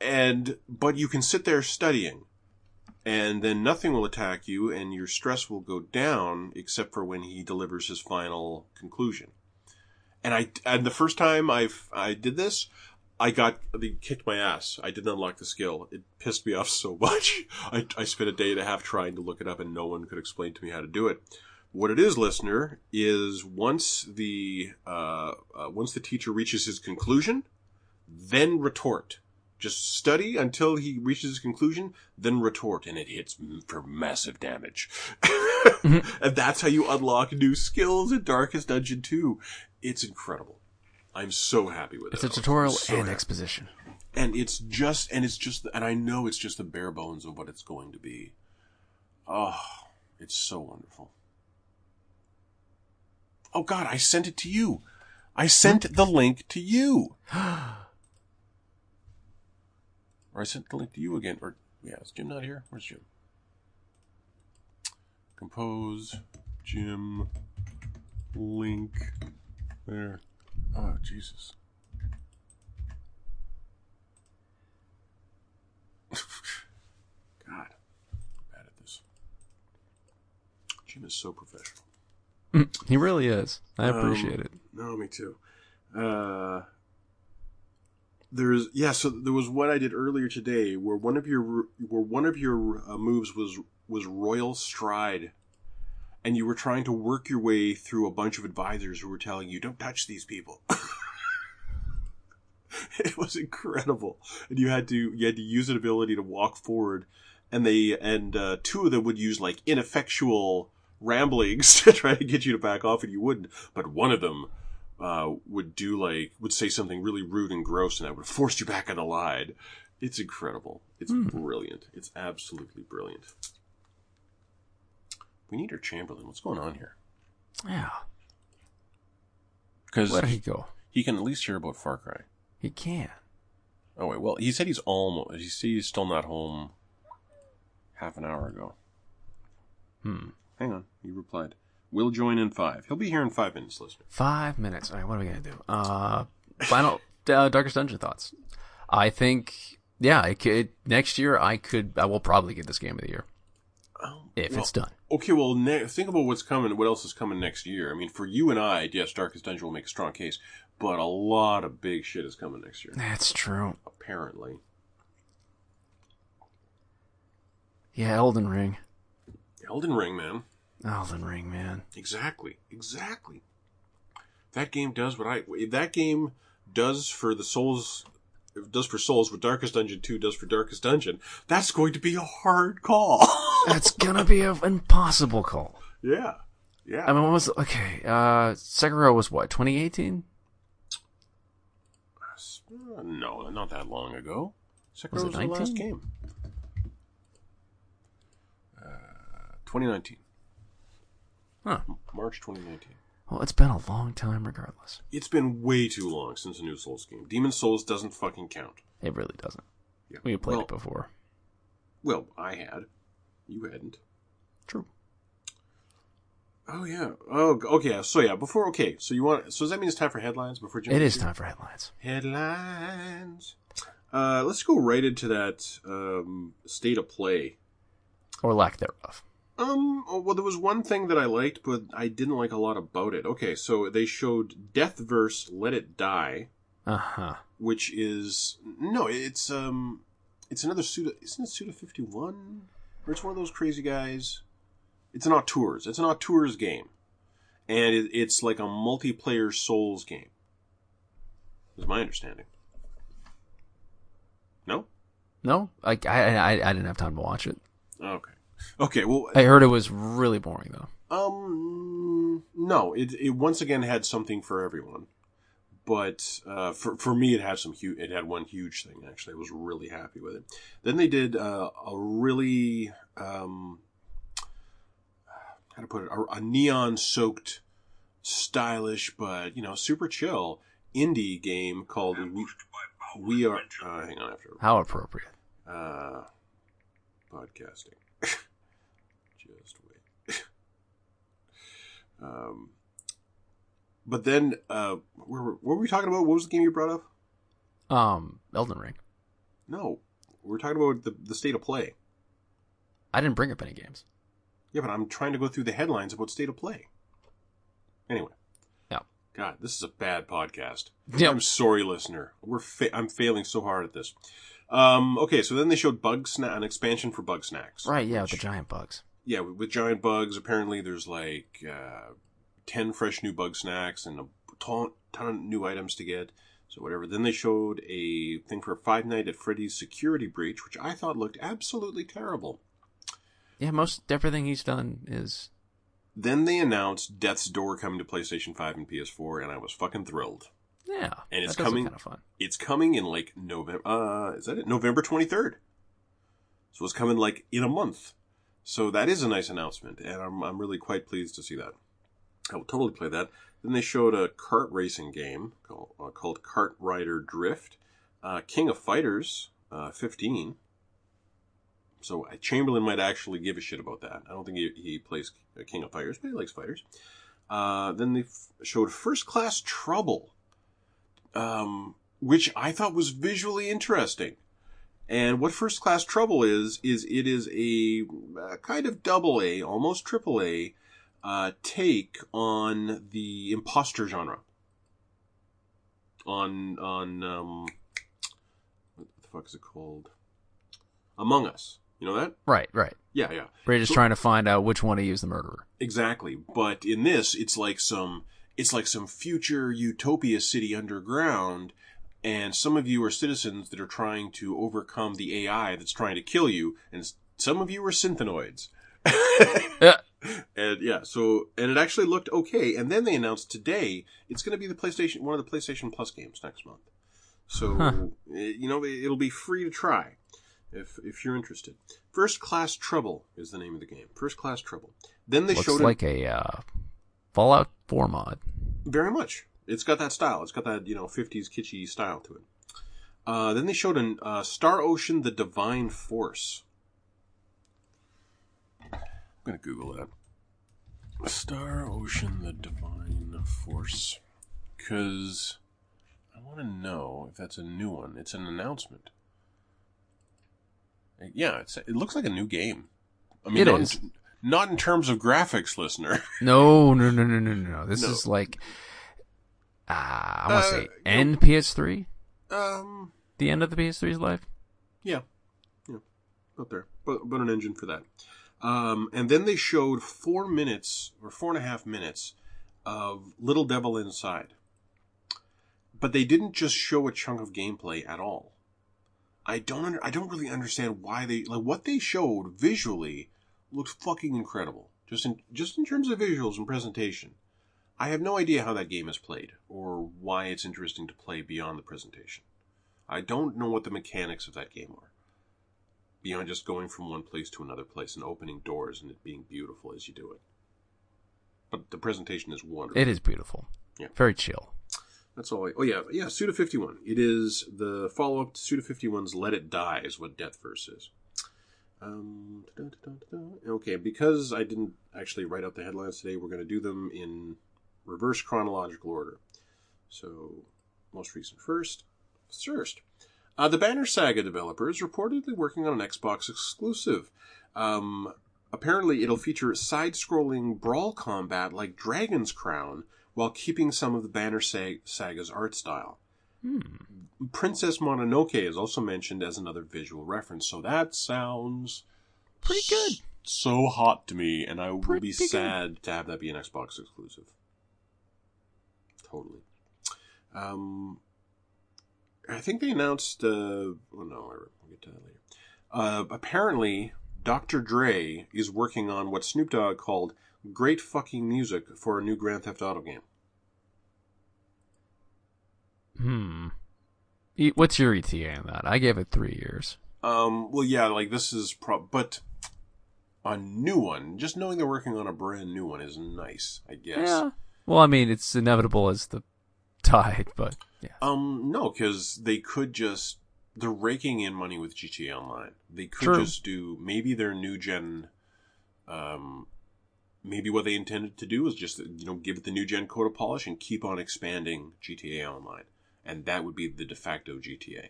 Speaker 2: And, but you can sit there studying and then nothing will attack you and your stress will go down except for when he delivers his final conclusion. And I, and the first time I've, I did this, I got, they kicked my ass. I didn't unlock the skill. It pissed me off so much. I, I spent a day and a half trying to look it up and no one could explain to me how to do it. What it is, listener, is once the, uh, uh, once the teacher reaches his conclusion, then retort. Just study until he reaches his conclusion, then retort, and it hits for massive damage. and that's how you unlock new skills in Darkest Dungeon 2. It's incredible. I'm so happy with
Speaker 1: It's
Speaker 2: it.
Speaker 1: It's a tutorial
Speaker 2: So
Speaker 1: and
Speaker 2: happy.
Speaker 1: exposition.
Speaker 2: and it's just, and it's just, and I know it's just the bare bones of what it's going to be. Oh, it's so wonderful. Oh God, I sent it to you. I sent the link to you. Or I sent the link to you again. Or yeah, is Jim not here? Where's Jim? Compose, Jim, link, there. Oh Jesus. God, I'm bad at this. Jim is so professional.
Speaker 1: he really is. I appreciate
Speaker 2: Um,
Speaker 1: it.
Speaker 2: No, me too. Uh, there's yeah. So there was what I did earlier today, where one of your where one of your uh, moves was was Royal Stride, and you were trying to work your way through a bunch of advisors who were telling you, "Don't touch these people." it was incredible, and you had to you had to use an ability to walk forward, and they and uh, two of them would use like ineffectual ramblings to try to get you to back off, and you wouldn't. But one of them uh, would do like would say something really rude and gross, and that would force you back on the line. It's incredible. It's
Speaker 1: Hmm.
Speaker 2: brilliant. It's absolutely brilliant. We need our Chamberlain. What's going on here?
Speaker 1: Yeah.
Speaker 2: Because
Speaker 1: Where did he go?
Speaker 2: he can at least hear about Far Cry.
Speaker 1: He can.
Speaker 2: Oh wait, well he said he's almost. He said he's still not home. Half an hour ago.
Speaker 1: Hmm.
Speaker 2: Hang on, he replied. We'll join in five. He'll be here in five minutes, listener.
Speaker 1: Five minutes. All right, what are we gonna do? Uh, final uh, Darkest Dungeon thoughts. I think, yeah, I could next year. I could. I will probably get this game of the year
Speaker 2: Oh,
Speaker 1: if
Speaker 2: well,
Speaker 1: it's done.
Speaker 2: Okay, well, ne- think about what's coming. What else is coming next year? I mean, for you and I, yes, Darkest Dungeon will make a strong case, but a lot of big shit is coming next year.
Speaker 1: That's true.
Speaker 2: Apparently,
Speaker 1: Yeah, Elden Ring.
Speaker 2: Elden Ring, man.
Speaker 1: Elden Ring, man.
Speaker 2: Exactly, exactly. That game does what I. That game does for the Souls, does for Souls what Darkest Dungeon Two does for Darkest Dungeon. That's going to be a hard call.
Speaker 1: That's gonna be an impossible call.
Speaker 2: yeah, yeah.
Speaker 1: I mean, what was okay? Uh, Sekiro was what 2018?
Speaker 2: Uh, no, not that long ago. Sekiro
Speaker 1: Was
Speaker 2: was, the last game. Uh, 2019.
Speaker 1: Huh.
Speaker 2: March 2019.
Speaker 1: Well, it's been a long time, regardless.
Speaker 2: It's been way too long since a new Souls game. Demon Souls doesn't fucking count.
Speaker 1: It really doesn't.
Speaker 2: Yeah.
Speaker 1: We played
Speaker 2: well,
Speaker 1: it before.
Speaker 2: Well, I had. You hadn't.
Speaker 1: True.
Speaker 2: Oh yeah. Oh okay. So yeah. Before okay. So you want? So does that mean it's time for headlines before Jim?
Speaker 1: It is time for headlines.
Speaker 2: Headlines. Uh, let's go right into that um, state of play.
Speaker 1: Or lack thereof.
Speaker 2: Um. Well, there was one thing that I liked, but I didn't like a lot about it. Okay, so they showed Deathverse "Let It Die,"
Speaker 1: Uh huh.
Speaker 2: which is no, it's um, it's another Suda. Isn't it Suda Fifty One? Or it's one of those crazy guys. It's an Auteurs. It's an Auteurs game, and it, it's like a multiplayer Souls game. Is my understanding. No.
Speaker 1: No, like I, I I didn't have time to watch it.
Speaker 2: Okay. Okay. Well,
Speaker 1: I heard it was really boring though.
Speaker 2: Um, no, it it once again had something for everyone, but uh, for for me, it had some huge. It had one huge thing actually. I was really happy with it. Then they did uh, a really um, how to put it a, a neon soaked, stylish but you know super chill indie game called We, we Are. Uh, hang on, after
Speaker 1: How appropriate.
Speaker 2: uh, podcasting. Just wait. um, but then, uh, where, what were we talking about? What was the game you brought up?
Speaker 1: Um, Elden Ring.
Speaker 2: No, we're talking about the, the state of play.
Speaker 1: I didn't bring up any games.
Speaker 2: Yeah, but I'm trying to go through the headlines about state of play. Anyway.
Speaker 1: Yeah.
Speaker 2: God, this is a bad podcast.
Speaker 1: Yep.
Speaker 2: I'm sorry, listener. We're fa- I'm failing so hard at this. Um, okay, so then they showed Bug Sna- an expansion for Bug Snacks.
Speaker 1: Right, yeah, with
Speaker 2: which-
Speaker 1: the giant bugs.
Speaker 2: Yeah, with, with giant bugs, apparently there's like uh, 10 fresh new Bugsnax and a ton, ton of new items to get. So, whatever. Then they showed a thing for Five Night at Freddy's Security Breach, which I thought looked absolutely terrible.
Speaker 1: Yeah, most everything he's done is
Speaker 2: Then they announced Death's Door coming to PlayStation 5 and PS4, and I was fucking thrilled.
Speaker 1: yeah.
Speaker 2: And it's coming-
Speaker 1: kind of fun.
Speaker 2: It's coming in like November. Uh, is that it? November 23rd. So it's coming like in a month. So that is a nice announcement, and I'm, I'm really quite pleased to see that. I will totally play that. Then they showed a kart racing game called, uh, called Kart Rider Drift. Uh, King of Fighters uh, 15. So Chamberlain might actually give a shit about that. I don't think he, he plays King of Fighters, but he likes fighters. Uh, then they f- showed First Class Trouble, um, which I thought was visually interesting. And what First Class Trouble is, is it is a, uh kind of double A, almost triple A, uh, take on the imposter genre. On, on, um, what the fuck is it called? Among Us. You know that?
Speaker 1: Right, right.
Speaker 2: Yeah, yeah.
Speaker 1: We're just
Speaker 2: So-
Speaker 1: trying to find out which one to use the murderer.
Speaker 2: Exactly. But in this, it's like some, it's like some future utopia city underground, and some of you are citizens that are trying to overcome the AI that's trying to kill you, and some of you are synthenoids.
Speaker 1: Yeah.
Speaker 2: And yeah, so and it actually looked okay. And then they announced today it's going to be the PlayStation, one of the PlayStation Plus games next month. So
Speaker 1: Huh.
Speaker 2: eh, you know it- it'll be free to try if if you're interested. First Class Trouble is the name of the game. First Class Trouble. Then they
Speaker 1: Looks
Speaker 2: showed it
Speaker 1: like a uh, Fallout 4 mod.
Speaker 2: very much. It's got that style. It's got that you know '50s kitschy style to it. Uh, then they showed an uh, Star Ocean: The Divine Force. I'm gonna Google that. Star Ocean: The Divine Force, because I want to know if that's a new one. It's an announcement. Yeah, it's, it looks like a new game. I mean,
Speaker 1: It
Speaker 2: not,
Speaker 1: is.
Speaker 2: In, not in terms of graphics, listener.
Speaker 1: No, no, no, no, no, no. no. This
Speaker 2: No.
Speaker 1: is like, I want to
Speaker 2: Uh,
Speaker 1: say,
Speaker 2: you
Speaker 1: end PS3?
Speaker 2: um,
Speaker 1: The end of the PS3's life?
Speaker 2: Yeah, yeah, up there, but but an engine for that. Um, and then they showed four minutes or four and a half minutes of Little Devil Inside, but they didn't just show a chunk of gameplay at all. I don't under, I don't really understand why they like what they showed visually looks fucking incredible. Just in just in terms of visuals and presentation. I have no idea how that game is played or why it's interesting to play beyond the presentation. I don't know what the mechanics of that game are. Beyond just going from one place to another place and opening doors and it being beautiful as you do it. But the presentation is wonderful.
Speaker 1: It is beautiful.
Speaker 2: Yeah.
Speaker 1: Very chill.
Speaker 2: That's all I. Oh, yeah. Yeah, Suda 51. It is the follow up to Suda 51's Let It Die, is what Deathverse is. Um, okay, because I didn't actually write out the headlines today, we're going to do them in reverse chronological order. So, most recent first. First. Uh, the Banner Saga developers reportedly working on an Xbox exclusive. Um, apparently, it'll feature side scrolling brawl combat like Dragon's Crown while keeping some of the Banner Sag- Saga's art style.
Speaker 1: Hmm.
Speaker 2: Princess Mononoke is also mentioned as another visual reference, so that sounds
Speaker 1: Pretty good.
Speaker 2: so hot to me, and I will
Speaker 1: Pretty
Speaker 2: be
Speaker 1: good.
Speaker 2: sad to have that be an Xbox exclusive. Totally. Um, I think they announced. Uh, oh no, we'll get to that later. Uh, apparently, Dr. Dre is working on what Snoop Dogg called "great fucking music" for a new Grand Theft Auto game.
Speaker 1: Hmm. E- What's your ETA on that? I gave it three years.
Speaker 2: Um, well, yeah, like this is pro, but a new one. Just knowing they're working on a brand new one is nice, I guess.
Speaker 1: Yeah. Well, I mean, it's inevitable as the tide, but yeah.
Speaker 2: Um, no, because they could just they're raking in money with GTA Online. They could
Speaker 1: True.
Speaker 2: just do maybe their new gen. Um, maybe what they intended to do is just you know give it the new gen coat of polish and keep on expanding GTA Online, and that would be the de facto GTA.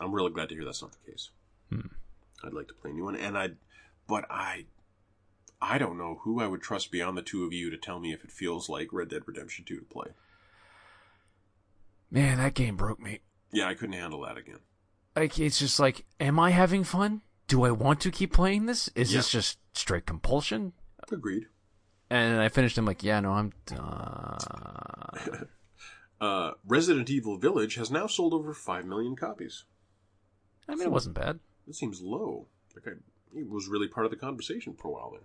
Speaker 2: I'm really glad to hear that's not the case.
Speaker 1: Hmm.
Speaker 2: I'd like to play a new one, and I, but I, I don't know who I would trust beyond the two of you to tell me if it feels like Red Dead Redemption 2 to play.
Speaker 1: Man, that game broke me.
Speaker 2: Yeah, I couldn't handle that again.
Speaker 1: Like, it's just like, am I having fun? Do I want to keep playing this? Is this just straight compulsion?
Speaker 2: Agreed.
Speaker 1: And I finished. I'm like, yeah, no, I'm done.
Speaker 2: Uh, Resident Evil Village has now sold over 5 million copies.
Speaker 1: I mean, it wasn't bad.
Speaker 2: It seems low. Like I, it was really part of the conversation for a while there.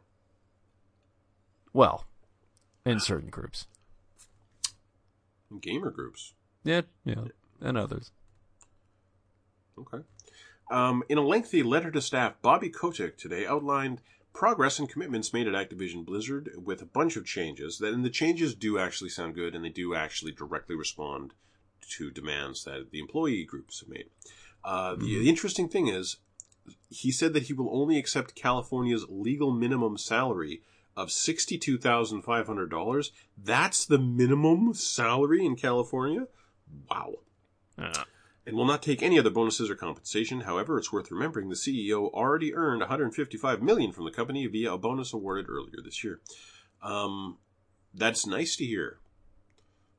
Speaker 1: Well, in certain groups.
Speaker 2: Gamer groups.
Speaker 1: Yeah, yeah, and others.
Speaker 2: Okay. Um, in a lengthy letter to staff, Bobby Kotick today outlined progress and commitments made at Activision Blizzard with a bunch of changes. That and the changes do actually sound good, and they do actually directly respond to demands that the employee groups have made. Uh, the, the interesting thing is, he said that he will only accept California's legal minimum salary of sixty-two thousand five hundred dollars. That's the minimum salary in California. Wow and will not take any other bonuses or compensation. However, it's worth remembering the CEO already earned 155 million from the company via a bonus awarded earlier this year. Um, that's nice to hear,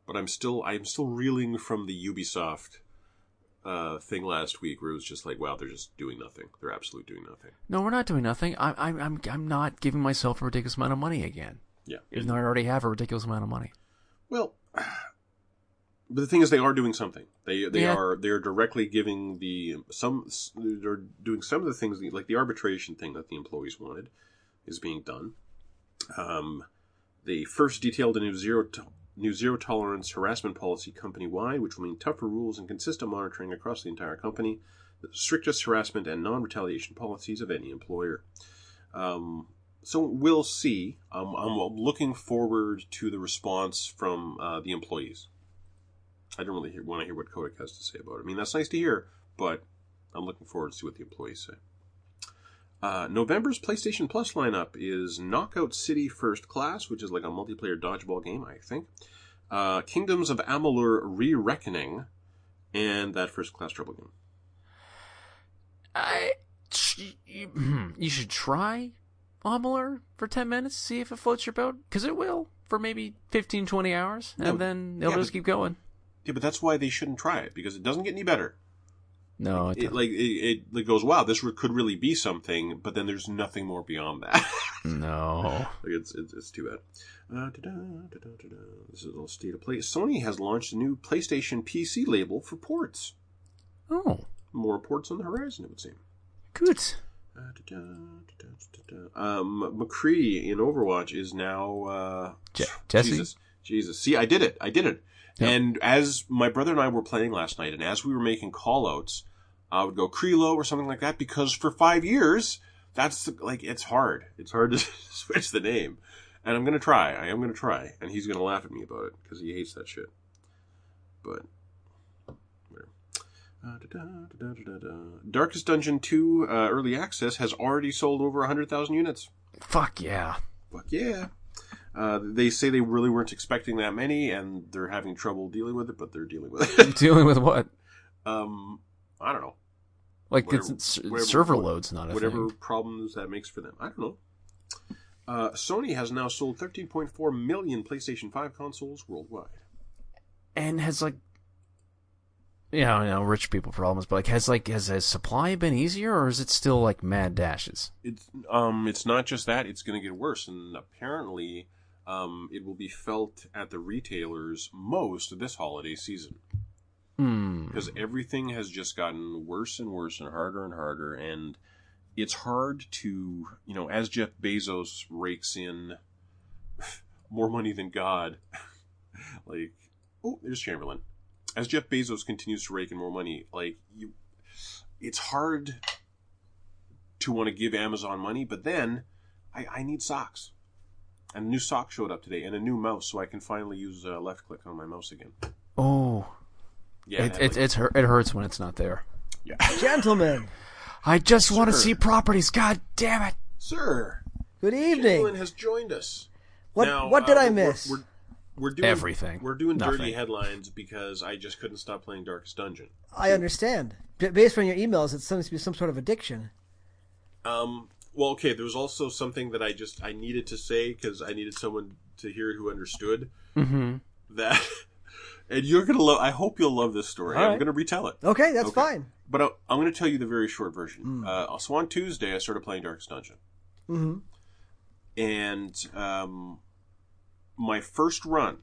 Speaker 2: but I'm still I'm still reeling from the Ubisoft uh, thing last week, where it was just like, wow, they're just doing nothing. They're absolutely doing nothing.
Speaker 1: No, we're not doing nothing. I, I, I'm, I'm not giving myself a ridiculous amount of money again.
Speaker 2: Yeah.
Speaker 1: Even though I already have a ridiculous amount of money.
Speaker 2: Well, but the thing is, they are doing something. They they
Speaker 1: Yeah.
Speaker 2: are they are directly giving the some they're doing some of the things like the arbitration thing that the employees wanted is being done. Um, they first detailed a new zero to, new zero tolerance harassment policy company wide, which will mean tougher rules and consistent monitoring across the entire company, the strictest harassment and non retaliation policies of any employer. Um, so we'll see. Um, I'm looking forward to the response from uh, the employees. I don't really hear, want to hear what Kotick has to say about it. I mean, that's nice to hear, but I'm looking forward to see what the employees say. Uh, November's PlayStation Plus lineup is Knockout City First Class, which is like a multiplayer dodgeball game, I think. Uh, Kingdoms of Amalur Re-Reckoning, and that First Class Trouble game.
Speaker 1: I, you, you should try Amalur for 10 minutes, see if it floats your boat. Because it will for maybe 15, 20 hours. And
Speaker 2: No,
Speaker 1: then it'll
Speaker 2: yeah,
Speaker 1: just
Speaker 2: but-
Speaker 1: keep going.
Speaker 2: Yeah, but that's why they shouldn't try it because it doesn't get any better.
Speaker 1: No, it,
Speaker 2: It like it, it, it goes, wow, this re- could really be something, but then there's nothing more beyond that.
Speaker 1: no.
Speaker 2: Like it's, it's it's too bad. Uh, da-da, da-da, da-da. This is a little state of play. Sony has launched a new PlayStation PC label for ports.
Speaker 1: Oh,
Speaker 2: More ports on the horizon, it would seem.
Speaker 1: good.
Speaker 2: Uh. Um, McCree in Overwatch is now uh,
Speaker 1: Je- Jesse?
Speaker 2: Jesus, Jesus. See, I did it. I did it.
Speaker 1: Yep.
Speaker 2: And as my brother and I were playing last night, and as we were making callouts, I would go Krilo or something like that because for five years, that's like it's hard. It's hard to switch the name, and I'm gonna try. I am gonna try, and he's gonna laugh at me about it because he hates that shit. But. Uh, da, da, da, da, da, da. Darkest Dungeon 2 uh, early access has already sold over 100,000 units.
Speaker 1: Fuck yeah.
Speaker 2: Fuck yeah. Uh, they say they really weren't expecting that many, and they're having trouble dealing with it, but they're dealing with it.
Speaker 1: Dealing with what?
Speaker 2: um, I don't know.
Speaker 1: Like
Speaker 2: Whatever-
Speaker 1: it's, it's
Speaker 2: whatever-
Speaker 1: server
Speaker 2: what-
Speaker 1: load's not a
Speaker 2: Whatever
Speaker 1: thing.
Speaker 2: problems that makes for them. I don't know. Uh, Sony has now sold 13.4 million PlayStation 5 consoles worldwide.
Speaker 1: And has like, yeah, I know rich people problems, but like has like has has supply been easier or is it still like mad dashes?
Speaker 2: It's um, it's not just that; it's going to get worse, and apparently, um, it will be felt at the retailers most this holiday season
Speaker 1: Hmm.
Speaker 2: because everything has just gotten worse and worse and harder and harder, and it's hard to, you know, as Jeff Bezos rakes in more money than God, like, oh, there's Chamberlain. As Jeff Bezos continues to rake in more money, like you, it's hard to want to give Amazon money, but then I, I need socks. And a new sock showed up today, and a new mouse, so I can finally use uh, left click on my mouse again.
Speaker 1: Oh,
Speaker 2: Yeah,
Speaker 1: it
Speaker 2: and,
Speaker 1: it
Speaker 2: like-
Speaker 1: it's it hurts when it's not there.
Speaker 2: yeah.
Speaker 3: Gentlemen,
Speaker 1: I just want to see properties. God damn it!
Speaker 2: Sir,
Speaker 3: good
Speaker 2: Chamberlain
Speaker 3: evening.
Speaker 2: has joined us.
Speaker 3: What
Speaker 2: Now,
Speaker 3: what did
Speaker 2: uh,
Speaker 3: I
Speaker 2: we're-
Speaker 3: miss?
Speaker 2: We're, we're doing
Speaker 1: Everything.
Speaker 2: We're doing dirty headlines because I just couldn't stop playing Darkest Dungeon.
Speaker 3: I understand. Based on your emails, it seems to be some sort of addiction.
Speaker 2: Um, well, okay. There was also something that I just I needed to say because I needed someone to hear who understood
Speaker 1: Mm-hmm.
Speaker 2: that. And you're gonna love. I hope you'll love this story.
Speaker 3: All
Speaker 2: I'm
Speaker 3: right.
Speaker 2: gonna retell it.
Speaker 3: Okay, that's
Speaker 2: Okay.
Speaker 3: fine.
Speaker 2: But I, I'm going to tell you the very short version.
Speaker 3: Hmm.
Speaker 2: Uh, so on Tuesday, I started playing Darkest Dungeon,
Speaker 3: hmm
Speaker 2: and um, my first run,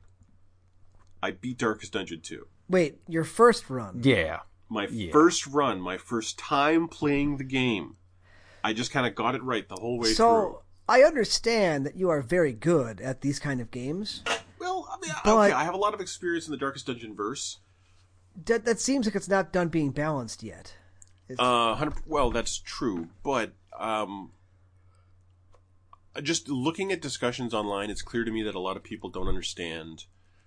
Speaker 2: I beat Darkest Dungeon 2.
Speaker 3: Wait, your first run.
Speaker 1: Yeah.
Speaker 2: My
Speaker 1: Yeah.
Speaker 2: first run, my first time playing the game, I just kind of got it right the whole way through.
Speaker 3: so I understand that you are very good at these kind of games.
Speaker 2: Well, I mean,
Speaker 3: But-
Speaker 2: okay, I have a lot of experience in the Darkest Dungeon verse.
Speaker 3: That that seems like it's not done being balanced yet. It's,
Speaker 2: Uh, well, that's true, but um, just looking at discussions online, it's clear to me that a lot of people don't understand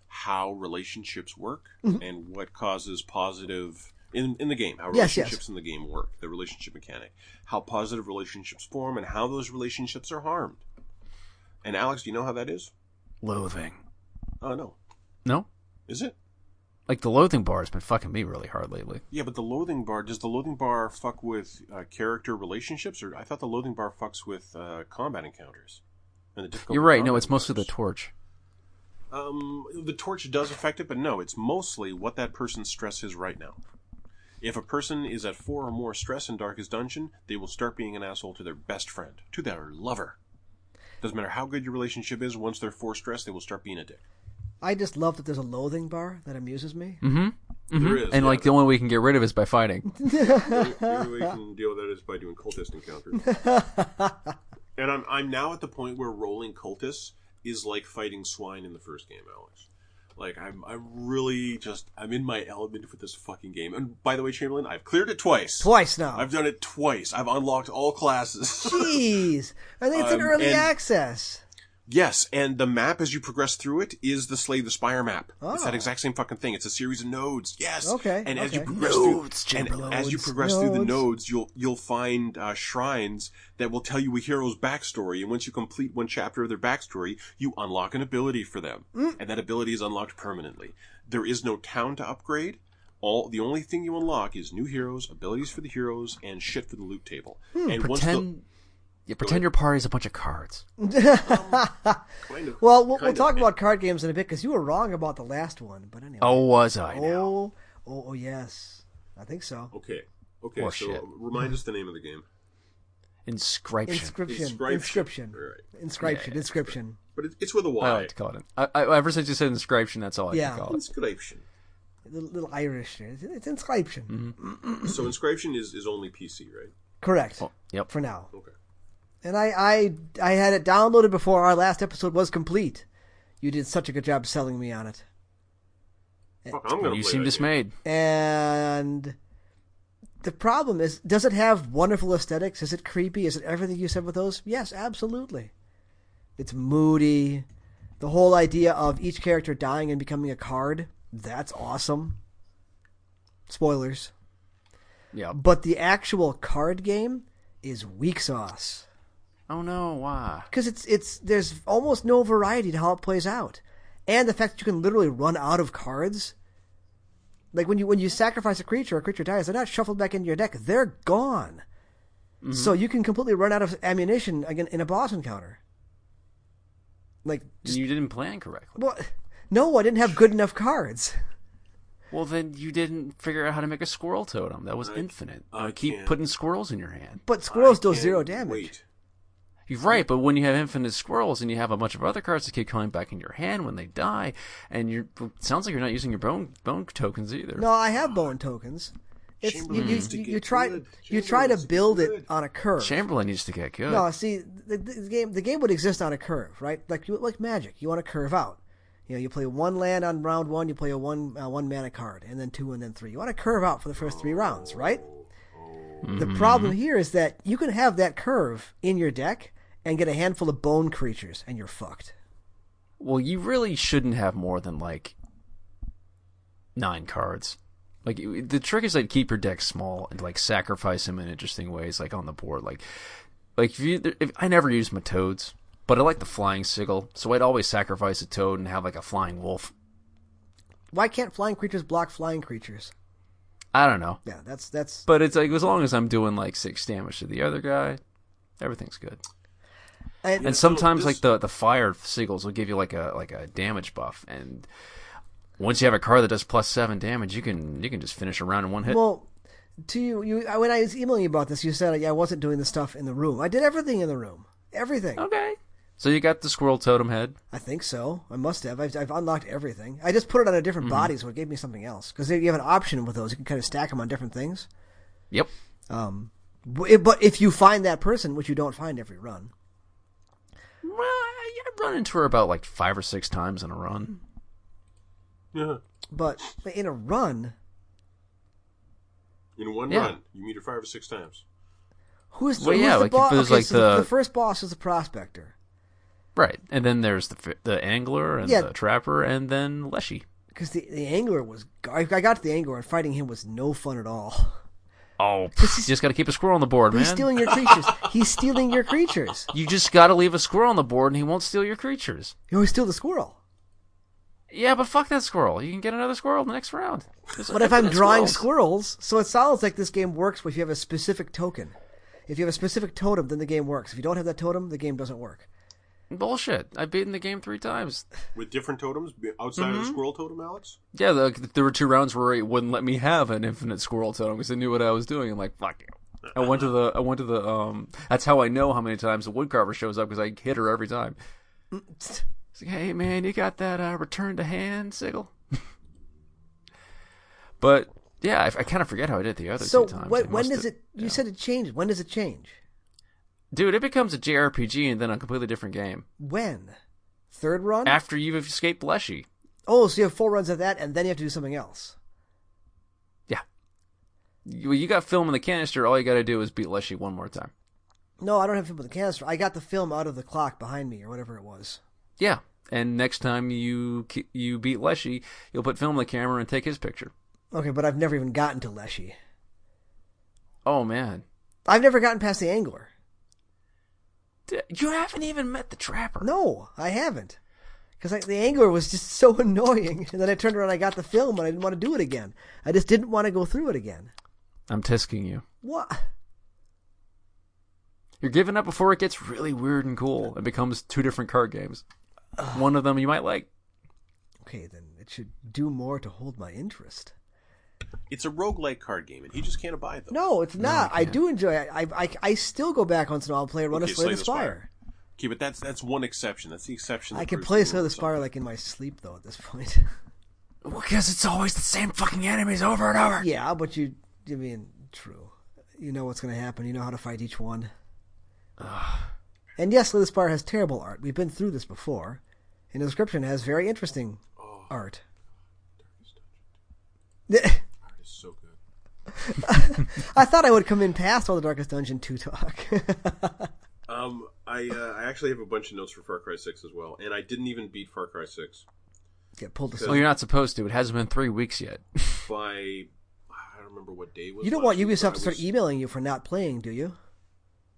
Speaker 2: how relationships work
Speaker 3: Mm-hmm.
Speaker 2: and what causes positive in in the game. How
Speaker 3: Yes, yes.
Speaker 2: relationships in the game work, the relationship mechanic, how positive relationships form, and how those relationships are harmed. And Alex, do you know how that is?
Speaker 1: Loathing.
Speaker 2: Oh no,
Speaker 1: No?
Speaker 2: is it?
Speaker 1: Like the loathing bar has been fucking me really hard lately.
Speaker 2: Yeah, but the loathing bar does the loathing bar fuck with uh, character relationships, or I thought the loathing bar fucks with uh, combat encounters. And the difficulty
Speaker 1: You're right. No,
Speaker 2: combat
Speaker 1: it's mostly the torch.
Speaker 2: Um, the torch does affect it, but no, it's mostly what that person's stress is right now. If a person is at four or more stress in Darkest Dungeon, they will start being an asshole to their best friend, to their lover. Doesn't matter how good your relationship is, once they're four stress, they will start being a dick.
Speaker 3: I just love that there's a loathing bar that amuses me.
Speaker 1: Mm-hmm.
Speaker 2: There is,
Speaker 1: And
Speaker 2: yeah.
Speaker 1: like the only way you can get rid of it is by fighting.
Speaker 2: The only way you can deal with that is by doing cultist encounters. and I'm I'm now at the point where rolling cultists is like fighting swine in the first game, Alex. Like I'm I'm really just I'm in my element with this fucking game. And by the way, Chamberlain, I've cleared it twice.
Speaker 3: Twice now.
Speaker 2: I've done it twice. I've unlocked all classes.
Speaker 3: Jeez, I think it's
Speaker 2: Um,
Speaker 3: early
Speaker 2: and-
Speaker 3: access.
Speaker 2: Yes, and the map as you progress through it is the Slay the Spire map. It's that
Speaker 3: Oh.
Speaker 2: exact same fucking thing. It's a series of nodes. Yes.
Speaker 3: Okay,
Speaker 2: And as you progress
Speaker 1: Nodes,
Speaker 2: through, and
Speaker 1: Chamberlain.
Speaker 2: as you
Speaker 3: Nodes,
Speaker 2: through the
Speaker 3: nodes.
Speaker 2: nodes, you'll you'll find uh, shrines that will tell you a hero's backstory. And once you complete one chapter of their backstory, you unlock an ability for them,
Speaker 3: Mm.
Speaker 2: and that ability is unlocked permanently. There is no town to upgrade. All the only thing you unlock is new heroes, abilities for the heroes, and shit for the loot table. and once the
Speaker 1: Pretend. Yeah, pretend your party's a bunch of cards.
Speaker 2: kind of
Speaker 3: Well, we'll, we'll
Speaker 2: of-
Speaker 3: talk about card games in a bit because you were wrong about the last one. But anyway.
Speaker 1: Oh, was I now?
Speaker 3: oh, oh, oh, yes, I think so.
Speaker 2: Okay. Okay.
Speaker 1: Or
Speaker 2: so
Speaker 1: shit.
Speaker 2: remind us the name of the game.
Speaker 1: Inscryption.
Speaker 3: Inscryption,
Speaker 2: Inscryption.
Speaker 3: Inscryption,
Speaker 2: Right.
Speaker 3: Inscryption,
Speaker 1: Yeah,
Speaker 3: Inscryption.
Speaker 2: But it, it's with a
Speaker 1: I
Speaker 2: Y.
Speaker 1: like to call it. I, I, ever since you said Inscryption, that's all I
Speaker 3: Yeah.
Speaker 1: can call it.
Speaker 2: Inscryption.
Speaker 3: A little, little Irish. It's, it's Inscryption.
Speaker 1: Mm-hmm.
Speaker 2: So Inscryption is, is only PC, right?
Speaker 3: Correct.
Speaker 1: Oh, yep.
Speaker 3: For now.
Speaker 2: Okay.
Speaker 3: And I, I, I had it downloaded before our last episode was complete. You did such a good job selling me on it.
Speaker 2: Fuck, I'm gonna
Speaker 1: You seem
Speaker 2: that
Speaker 1: dismayed.
Speaker 3: And the problem is, does it have wonderful aesthetics? Is it creepy? Is it everything you said with those? Yes, absolutely. It's moody. The whole idea of each character dying and becoming a card, that's awesome. Spoilers.
Speaker 1: Yeah.
Speaker 3: But the actual card game is weak sauce
Speaker 1: Oh no, why?
Speaker 3: because it's it's there's almost no variety to how it plays out, and the fact that you can literally run out of cards. Like when you when you sacrifice a creature, a creature dies, they're not shuffled back into your deck; they're gone. Mm-hmm. So you can completely run out of ammunition again in a boss encounter. Like, just,
Speaker 1: you didn't plan correctly.
Speaker 3: well, no, I didn't have good enough cards.
Speaker 1: Well, then you didn't figure out how to make a squirrel totem. That was infinite.
Speaker 2: I
Speaker 1: keep
Speaker 2: can't.
Speaker 1: putting squirrels in your hand.
Speaker 3: But squirrels
Speaker 2: I
Speaker 3: do zero damage.
Speaker 2: Wait.
Speaker 1: You're right, but when you have infinite squirrels and you have a bunch of other cards that keep coming back in your hand when they die, and you're it sounds like you're not using your bone bone tokens either.
Speaker 3: No, I have bone tokens. It's you, you,
Speaker 2: needs to
Speaker 3: you,
Speaker 2: get
Speaker 3: you try
Speaker 2: good.
Speaker 3: you try to
Speaker 2: Chamberlain to
Speaker 3: build it on a curve.
Speaker 1: Chamberlain needs to get good.
Speaker 3: No, see, the, the game the game would exist on a curve, right? Like you, like Magic, you want to curve out. You know, you play one land on round one, you play a one uh, one mana card, and then two, and then three. You want to curve out for the first three rounds, right? The problem here is that you can have that curve in your deck and get a handful of bone creatures, and you're fucked.
Speaker 1: Well, you really shouldn't have more than like nine cards. Like the trick is like keep your deck small and like sacrifice them in interesting ways, like on the board. Like, like if you, if, I never use my toads, but I like the flying sigil, so I'd always sacrifice a toad and have like a flying wolf.
Speaker 3: Why can't flying creatures block flying creatures?
Speaker 1: I don't know,
Speaker 3: Yeah, that's that's.
Speaker 1: but it's like as long as I'm doing like six damage to the other guy, everything's good.
Speaker 3: And,
Speaker 1: And sometimes
Speaker 2: this-
Speaker 1: like the the fire sigils will give you like a like a damage buff, and once you have a card that does plus seven damage, you can you can just finish a round in one hit.
Speaker 3: Well, to you, you when I was emailing you about this, you said yeah, I wasn't doing the stuff in the room. I did everything in the room, everything.
Speaker 1: Okay. So you got the squirrel totem head.
Speaker 3: I think so. I must have. I've, I've unlocked everything. I just put it on a different body, so it gave me something else. Because you have an option with those, you can kind of stack them on different things.
Speaker 1: Yep.
Speaker 3: Um, but if you find that person, which you don't find every run,
Speaker 1: Well, I, I run into her about like five or six times in a run.
Speaker 2: Yeah.
Speaker 3: but in a run,
Speaker 2: In one
Speaker 1: Yeah.
Speaker 2: run, you meet her five or six times.
Speaker 3: who's,
Speaker 1: Well,
Speaker 3: who's
Speaker 1: yeah,
Speaker 3: the
Speaker 1: like, if
Speaker 3: boss? Okay,
Speaker 1: like,
Speaker 3: so the,
Speaker 1: the-
Speaker 3: the first boss is the prospector.
Speaker 1: Right. And then there's the the angler and
Speaker 3: Yeah.
Speaker 1: the trapper and then Leshy.
Speaker 3: Because the, the angler was, I, I got to the angler and fighting him was no fun at all.
Speaker 1: Oh, you just got to keep a squirrel on the board, man.
Speaker 3: He's
Speaker 1: man.
Speaker 3: stealing your creatures. He's stealing your creatures.
Speaker 1: You just got to leave a squirrel on the board, and he won't steal your creatures.
Speaker 3: You always steal the squirrel.
Speaker 1: Yeah, but fuck that squirrel. You can get another squirrel in the next round. There's
Speaker 3: But if I'm
Speaker 1: infinite
Speaker 3: drawing
Speaker 1: squirrels.
Speaker 3: squirrels, so it sounds like this game works if you have a specific token. If you have a specific totem, then the game works. If you don't have that totem, the game doesn't work.
Speaker 1: Bullshit. I've beaten the game three times.
Speaker 2: With different totems outside
Speaker 3: Mm-hmm.
Speaker 2: of the squirrel totem, Alex?
Speaker 1: Yeah, the, there were two rounds where it wouldn't let me have an infinite squirrel totem because I knew what I was doing. I'm like, fuck you. I went to the, I went to the, um, that's how I know how many times the woodcarver shows up because I hit her every time. It's like, hey man, you got that uh, return to hand sigil? but yeah, I, I kind of forget how I did the other
Speaker 3: So
Speaker 1: two times. I
Speaker 3: when, when does
Speaker 1: have-
Speaker 3: it? You said it changed. When does it change?
Speaker 1: Dude? It becomes a JRPG and then a completely different game
Speaker 3: When? Third run?
Speaker 1: after you've escaped Leshy.
Speaker 3: oh, so you have four runs of that, and then you have to do something else.
Speaker 1: Yeah, you, you got film in the canister. All you got to do is beat Leshy one more time.
Speaker 3: No, I don't have film in the canister. I got the film out of the clock behind me, or whatever it was.
Speaker 1: Yeah, and next time you you beat Leshy, you'll put film in the camera and take his picture.
Speaker 3: Okay, but I've never even gotten to Leshy.
Speaker 1: Oh man,
Speaker 3: I've never gotten past the angler.
Speaker 1: D- you haven't even met the trapper.
Speaker 3: No, I haven't. Because the angler was just so annoying. And then I turned around, I got the film, and I didn't want to do it again. I just didn't want to go through it again.
Speaker 1: I'm testing you.
Speaker 3: What?
Speaker 1: You're giving up before it gets really weird and cool. It becomes two different card games. One of them you might like.
Speaker 3: Okay, then it should do more to hold my interest.
Speaker 2: It's a roguelike card game, and he just can't abide them.
Speaker 3: No, it's not. I, do enjoy it. I, I, I still go back once in a while and play Run
Speaker 2: Okay,
Speaker 3: a Slay the
Speaker 2: Slay the
Speaker 3: Spire.
Speaker 2: Spire. Okay, but that's that's one exception. That's the exception.
Speaker 3: I can play
Speaker 2: the
Speaker 3: Slay the
Speaker 2: rule
Speaker 3: Spire like in my sleep, though, at this point.
Speaker 1: Because it's always the same fucking enemies over and over.
Speaker 3: yeah, but you, I mean, true. You know what's going to happen. You know how to fight each one. and yes, Slay the Spire has terrible art. We've been through this before. And the description has very interesting oh. art.
Speaker 2: Art is so good.
Speaker 3: I thought I would come in past all the Darkest Dungeon 2 talk.
Speaker 2: Um, I uh, I actually have a bunch of notes for Far Cry Six as well, and I didn't even beat Far Cry Six
Speaker 3: Get pulled
Speaker 1: Well,
Speaker 3: aside.
Speaker 1: you're not supposed to. It hasn't been three weeks yet.
Speaker 2: by I don't remember what day it was.
Speaker 3: You don't
Speaker 2: last
Speaker 3: want
Speaker 2: week,
Speaker 3: Ubisoft
Speaker 2: I
Speaker 3: to start
Speaker 2: was-
Speaker 3: emailing you for not playing, do you?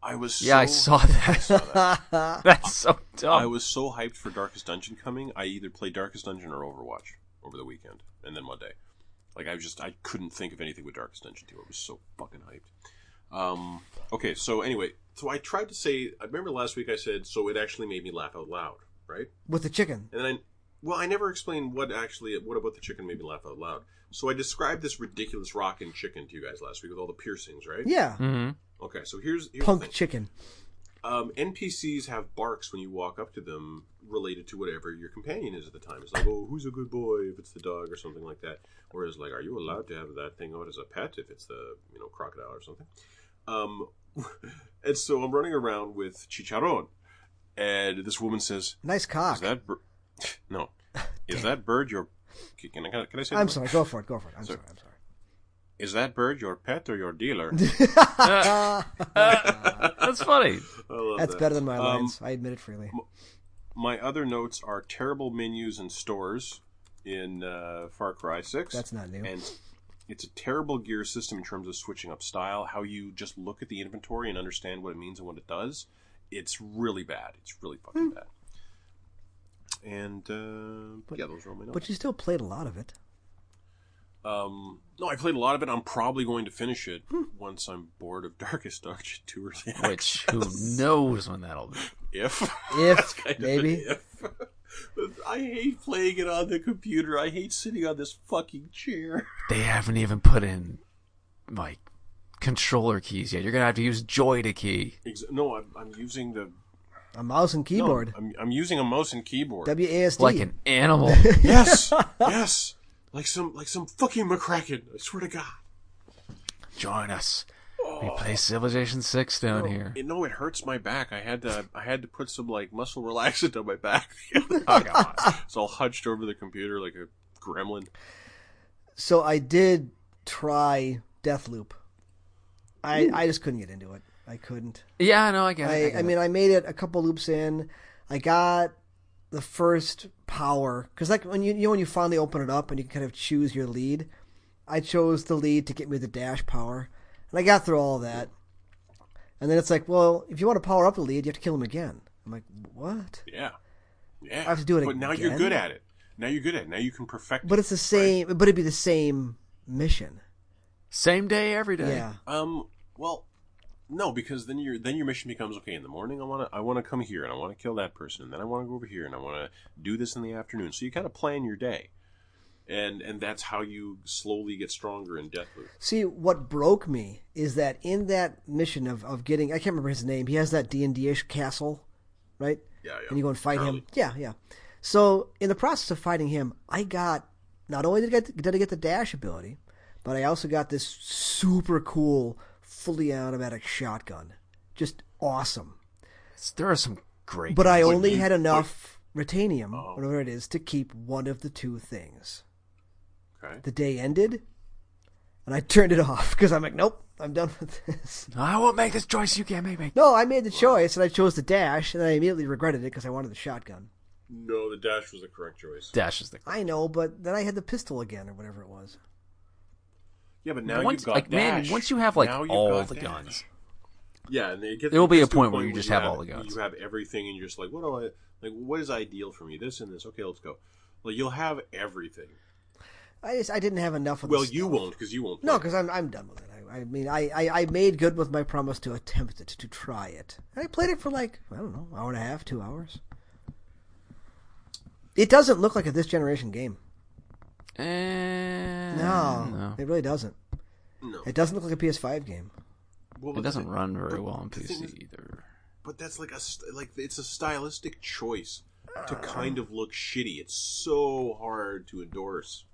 Speaker 2: I was.
Speaker 1: Yeah, I saw that.
Speaker 2: saw that.
Speaker 1: That's so dumb.
Speaker 2: I was so hyped for Darkest Dungeon coming. I either played Darkest Dungeon or Overwatch over the weekend, and then Monday. Like I was just I couldn't think of anything with Darkest Dungeon 2. I was so fucking hyped. Um, okay, so anyway, so I tried to say. I remember last week I said so it actually made me laugh out loud, right?
Speaker 3: With the chicken.
Speaker 2: And then I, well, I never explained what actually what about the chicken made me laugh out loud. So I described this ridiculous rockin' chicken to you guys last week with all the piercings, right?
Speaker 3: Yeah.
Speaker 1: Mm-hmm.
Speaker 2: Okay, so here's, here's the
Speaker 3: Punk
Speaker 2: thing.
Speaker 3: chicken.
Speaker 2: um, NPCs have barks when you walk up to them related to whatever your companion is at the time. It's like, oh, who's a good boy if it's the dog or something like that. Whereas, like, are you allowed to have that thing out as a pet if it's the, you know, crocodile or something? Um, and so I'm running around with Chicharron, and this woman says,
Speaker 3: Nice cock.
Speaker 2: is that bird? No. Is that bird your... Can I, can I say
Speaker 3: I'm sorry. Go for it. Go for it. I'm
Speaker 2: Sorry.
Speaker 3: sorry. I'm sorry.
Speaker 2: Is that bird your pet or your dealer?
Speaker 1: That's funny.
Speaker 2: I love
Speaker 3: That's
Speaker 2: that.
Speaker 3: better than my
Speaker 2: Um,
Speaker 3: lines. I admit it freely.
Speaker 2: My other notes are terrible menus and stores in uh, Far Cry 6.
Speaker 3: That's not new.
Speaker 2: And it's a terrible gear system in terms of switching up style. How you just look at the inventory and understand what it means and what it does. It's really bad. It's really fucking bad. And uh, yeah, those are all my notes.
Speaker 3: But you still played a lot of it.
Speaker 2: Um, no, I played a lot of it. I'm probably going to finish it once I'm bored of Darkest Dungeon 2 or 3.
Speaker 1: Which who knows when that'll be?
Speaker 2: If.
Speaker 3: If,
Speaker 2: That's kind of an
Speaker 3: maybe.
Speaker 2: if. I hate playing it on the computer. I hate sitting on this fucking chair.
Speaker 1: They haven't even put in like controller keys yet. You're gonna have to use JoyToKey.
Speaker 2: Ex- No, I'm, I'm using the
Speaker 3: A mouse and
Speaker 2: no,
Speaker 3: keyboard.
Speaker 2: I'm, I'm using a mouse and keyboard.
Speaker 3: WASD.
Speaker 1: Like an animal.
Speaker 2: yes, yes, like some like some fucking McCracken. I swear to God.
Speaker 1: Join us. We oh. play Civilization Six down
Speaker 2: No,
Speaker 1: here.
Speaker 2: it, no, it hurts my back. I had to I had to put some like muscle relaxant on my back.
Speaker 1: Oh god.
Speaker 2: it's all hunched over the computer like a gremlin.
Speaker 3: So I did try Deathloop. I I just couldn't get into it. I couldn't.
Speaker 1: Yeah, no, I get it.
Speaker 3: I,
Speaker 1: I,
Speaker 3: I mean,
Speaker 1: it.
Speaker 3: I made it a couple loops in. I got the first power because, like, when you you know when you finally open it up and you can kind of choose your lead. I chose the lead to get me the dash power, and I got through all that. And then it's like, well, if you want to power up the lead, you have to kill him again. I'm like, what?
Speaker 2: Yeah, yeah.
Speaker 3: I have to do it again.
Speaker 2: But now you're good at it. Now you're good at it. Now you can perfect.
Speaker 3: But
Speaker 2: it.
Speaker 3: it's the same. But it'd be the same mission.
Speaker 1: Same day, every day.
Speaker 3: Yeah.
Speaker 2: Um. Well, no, because then your then your mission becomes okay. In the morning, I want to I want to come here and I want to kill that person, and then I want to go over here and I want to do this in the afternoon. So you kind of plan your day, and and that's how you slowly get stronger in Deathloop.
Speaker 3: See, what broke me is that in that mission of, of getting, I can't remember his name. He has that D and D-ish castle, right?
Speaker 2: Yeah, yeah.
Speaker 3: And you go and fight
Speaker 2: Charlie.
Speaker 3: him. Yeah, yeah. So in the process of fighting him, I got not only did I get, did I get the dash ability, but I also got this super cool, fully automatic shotgun. Just awesome.
Speaker 1: There are some great.
Speaker 3: But I only had enough retanium,
Speaker 2: Oh.
Speaker 3: whatever it is, to keep one of the two things.
Speaker 2: Okay.
Speaker 3: The day ended, and I turned it off because I'm like, nope, I'm done with this.
Speaker 1: I won't make this choice. You can't make me.
Speaker 3: No, I made the choice, and I chose the dash, and I immediately regretted it because I wanted the shotgun.
Speaker 2: No, the dash was the correct choice.
Speaker 1: Dash is the.
Speaker 3: I know, but then I had the pistol again, or whatever it was.
Speaker 2: Yeah, but now
Speaker 1: once,
Speaker 2: you got
Speaker 1: like man, once you have like
Speaker 2: Now
Speaker 1: all the
Speaker 2: dash.
Speaker 1: guns,
Speaker 2: Yeah, and it gets,
Speaker 1: There will
Speaker 2: it
Speaker 1: be a point where you just have all the guns.
Speaker 2: You have everything, and you're just like, what do I like? What is ideal for me? This and this. Okay, let's go. Like you'll have everything.
Speaker 3: I just I didn't have enough of.
Speaker 2: Well,
Speaker 3: the
Speaker 2: you
Speaker 3: stuff.
Speaker 2: won't because you won't.
Speaker 3: No, because I'm I'm done with it. I, I mean, I, I I made good with my promise to attempt it, to try it. And I played it for like I don't know, hour and a half, two hours. It doesn't look like a this generation game.
Speaker 1: Eh,
Speaker 3: No,
Speaker 1: no,
Speaker 3: it really doesn't.
Speaker 2: no.
Speaker 3: It doesn't look like a PS5 game.
Speaker 2: Well,
Speaker 1: it doesn't
Speaker 2: the-
Speaker 1: run very
Speaker 2: but
Speaker 1: well on PC
Speaker 2: is-
Speaker 1: either.
Speaker 2: But that's like a like it's a stylistic choice to kind of look shitty. It's so hard to endorse.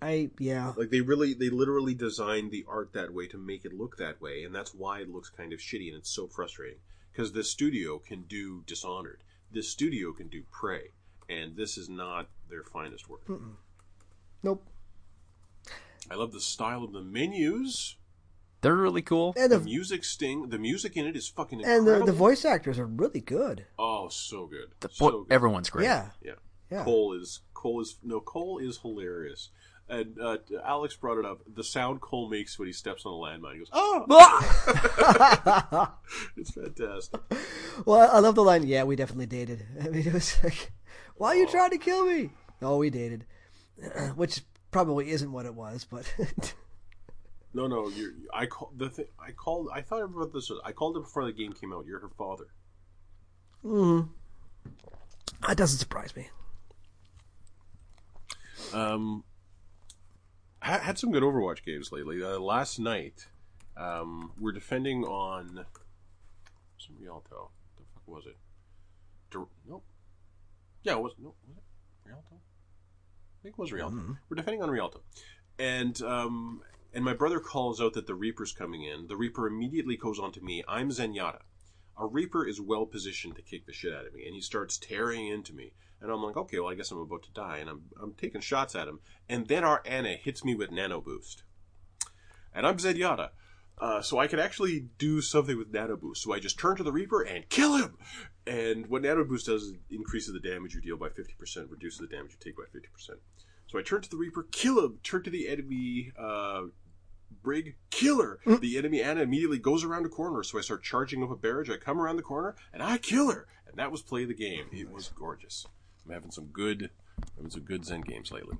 Speaker 3: I yeah.
Speaker 2: Like they really, they literally designed the art that way to make it look that way, and that's why it looks kind of shitty, and it's so frustrating. Because this studio can do Dishonored, this studio can do Prey, and this is not their finest work.
Speaker 3: Nope.
Speaker 2: I love the style of the menus,
Speaker 1: They're really cool.
Speaker 3: And
Speaker 2: the
Speaker 3: the
Speaker 2: music sting, the music in it is fucking
Speaker 3: and
Speaker 2: incredible.
Speaker 3: the, the voice actors are really good.
Speaker 2: oh, so good,
Speaker 1: The
Speaker 2: so
Speaker 1: bo-
Speaker 2: good.
Speaker 1: everyone's great.
Speaker 3: Yeah.
Speaker 2: Yeah.
Speaker 3: Yeah.
Speaker 2: Cole is Cole is no Cole is hilarious. And uh, Alex brought it up. The sound Cole makes when he steps on a landmine. He goes, "Oh!" it's fantastic.
Speaker 3: Well, I love the line. Yeah, we definitely dated. I mean, it was like, "Why are you trying to kill me?" No, we dated, which probably isn't what it was, but
Speaker 2: No, no. You're, I call the thing. I called. I thought about this. I called it before the game came out. You're her father. Hmm.
Speaker 3: That doesn't surprise me.
Speaker 2: Um, I had some good Overwatch games lately. Uh, last night, um, we're defending on some Rialto. The fuck was it? Dur- nope. Yeah, it was no. Was it Rialto? I think it was Rialto. We're defending on Rialto, and um, and my brother calls out that the Reaper's coming in. The Reaper immediately goes on to me. I'm Zenyatta. A Reaper is well positioned to kick the shit out of me, and he starts tearing into me. And I'm like, okay, well, I guess I'm about to die, and I'm I'm taking shots at him, and then our Ana hits me with Nano Boost, and I'm Zenyatta. Uh, so I can actually do something with Nano Boost. So I just turn to the Reaper and kill him. And what Nano Boost does is increases the damage you deal by 50%, reduces the damage you take by 50%. So I turn to the Reaper, kill him, turn to the enemy uh, Brig, killer. The enemy Ana immediately goes around a corner, so I start charging up a barrage. I come around the corner, and I kill her. And that was play of the game. It was gorgeous. I'm having some good, having some good Zen games lately.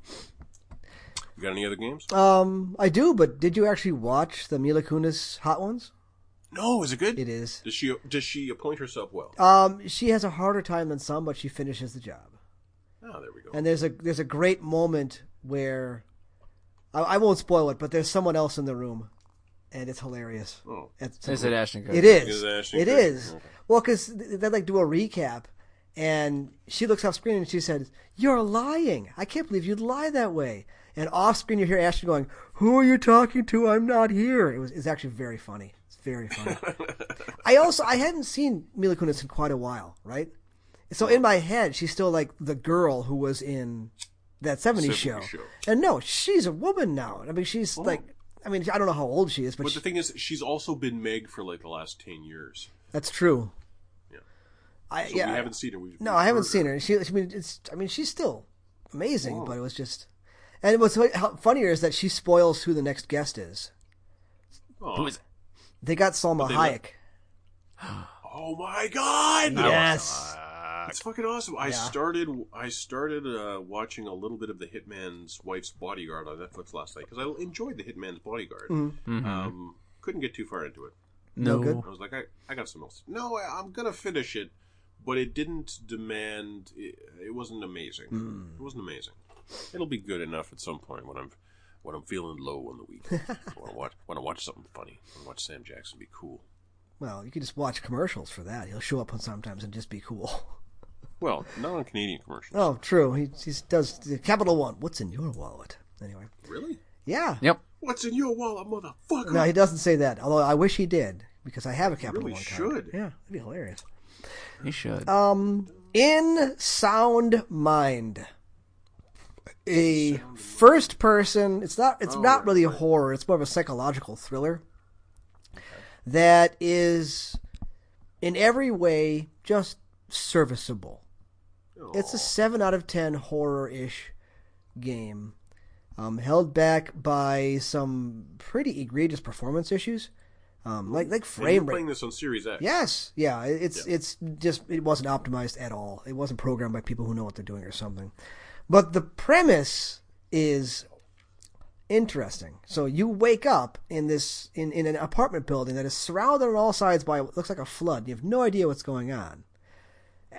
Speaker 2: You got any other games?
Speaker 3: Um, I do, but did you actually watch the Mila Kunis Hot Ones?
Speaker 2: No, is it good?
Speaker 3: It is.
Speaker 2: Does she does she appoint herself well?
Speaker 3: Um, she has a harder time than some, but she finishes the job.
Speaker 2: Oh, there we go.
Speaker 3: And there's a there's a great moment where I, I won't spoil it, but there's someone else in the room, and it's hilarious.
Speaker 2: Oh.
Speaker 3: It's,
Speaker 1: Is it Ashton Kutcher?
Speaker 3: It is.
Speaker 2: Is it Ashton
Speaker 3: It
Speaker 2: Kutcher?
Speaker 3: is.
Speaker 2: Okay.
Speaker 3: Well, because they like do a recap, and she looks off screen and she says, "You're lying. I can't believe you'd lie that way." And off screen, you hear Ashton going, "Who are you talking to? I'm not here." It was. It's actually very funny. It's very funny. I also I hadn't seen Mila Kunis in quite a while, right? So in my head, she's still like the girl who was in that 70s,
Speaker 2: 70s
Speaker 3: show.
Speaker 2: show.
Speaker 3: And no, she's a woman now. I mean, she's like, I mean, I don't know how old she is, but,
Speaker 2: But
Speaker 3: she-
Speaker 2: the thing is, she's also been Meg for like the last ten years.
Speaker 3: that's true.
Speaker 2: Yeah.
Speaker 3: I
Speaker 2: So
Speaker 3: yeah.
Speaker 2: we haven't seen her. We've,
Speaker 3: no,
Speaker 2: we've
Speaker 3: I haven't seen her. She, I mean, it's. I mean, she's still amazing, but it was just. And what's how- funnier is that she spoils who the next guest is.
Speaker 2: Oh,
Speaker 1: Who is
Speaker 3: They got Salma
Speaker 2: they
Speaker 3: Hayek.
Speaker 2: let- oh my god!
Speaker 3: Yes.
Speaker 2: It's fucking awesome. I
Speaker 3: Yeah.
Speaker 2: started. I started uh, watching a little bit of the Hitman's Wife's Bodyguard on Netflix last night because I enjoyed the Hitman's Bodyguard.
Speaker 3: Mm-hmm.
Speaker 2: Um, couldn't get too far into it.
Speaker 3: No
Speaker 1: No.
Speaker 3: good.
Speaker 2: I was like, I, I got some else. No, I, I'm gonna finish it, but it didn't demand. It, it wasn't amazing.
Speaker 3: Hmm.
Speaker 2: It wasn't amazing. It'll be good enough at some point when I'm when I'm feeling low on the week. I want to watch want to watch something funny. I want to watch Sam Jackson be cool.
Speaker 3: Well, you can just watch commercials for that. He'll show up on sometimes and just be cool.
Speaker 2: Well, not on Canadian commercials.
Speaker 3: Oh, true. He, he does the Capital One. What's in your wallet? Anyway,
Speaker 2: Really?
Speaker 3: yeah.
Speaker 1: Yep.
Speaker 2: What's in your wallet, motherfucker?
Speaker 3: No, he doesn't say that. Although I wish he did because I have a Capital
Speaker 2: really
Speaker 3: One card.
Speaker 2: should.
Speaker 3: Yeah, that'd be hilarious.
Speaker 1: He should.
Speaker 3: Um, in Sound Mind, a first person. It's not. It's
Speaker 2: Oh,
Speaker 3: not really a
Speaker 2: right.
Speaker 3: horror. It's more of a psychological thriller that is, in every way, just serviceable. It's a seven out of ten horror-ish game, um, held back by some pretty egregious performance issues, um, like like frame rate.
Speaker 2: playing this on Series X.
Speaker 3: Yes, yeah, it- it's it's just it wasn't optimized at all. It wasn't programmed by people who know what they're doing or something. But the premise is interesting. So you wake up in this in, in an apartment building that is surrounded on all sides by what looks like a flood. You have no idea what's going on.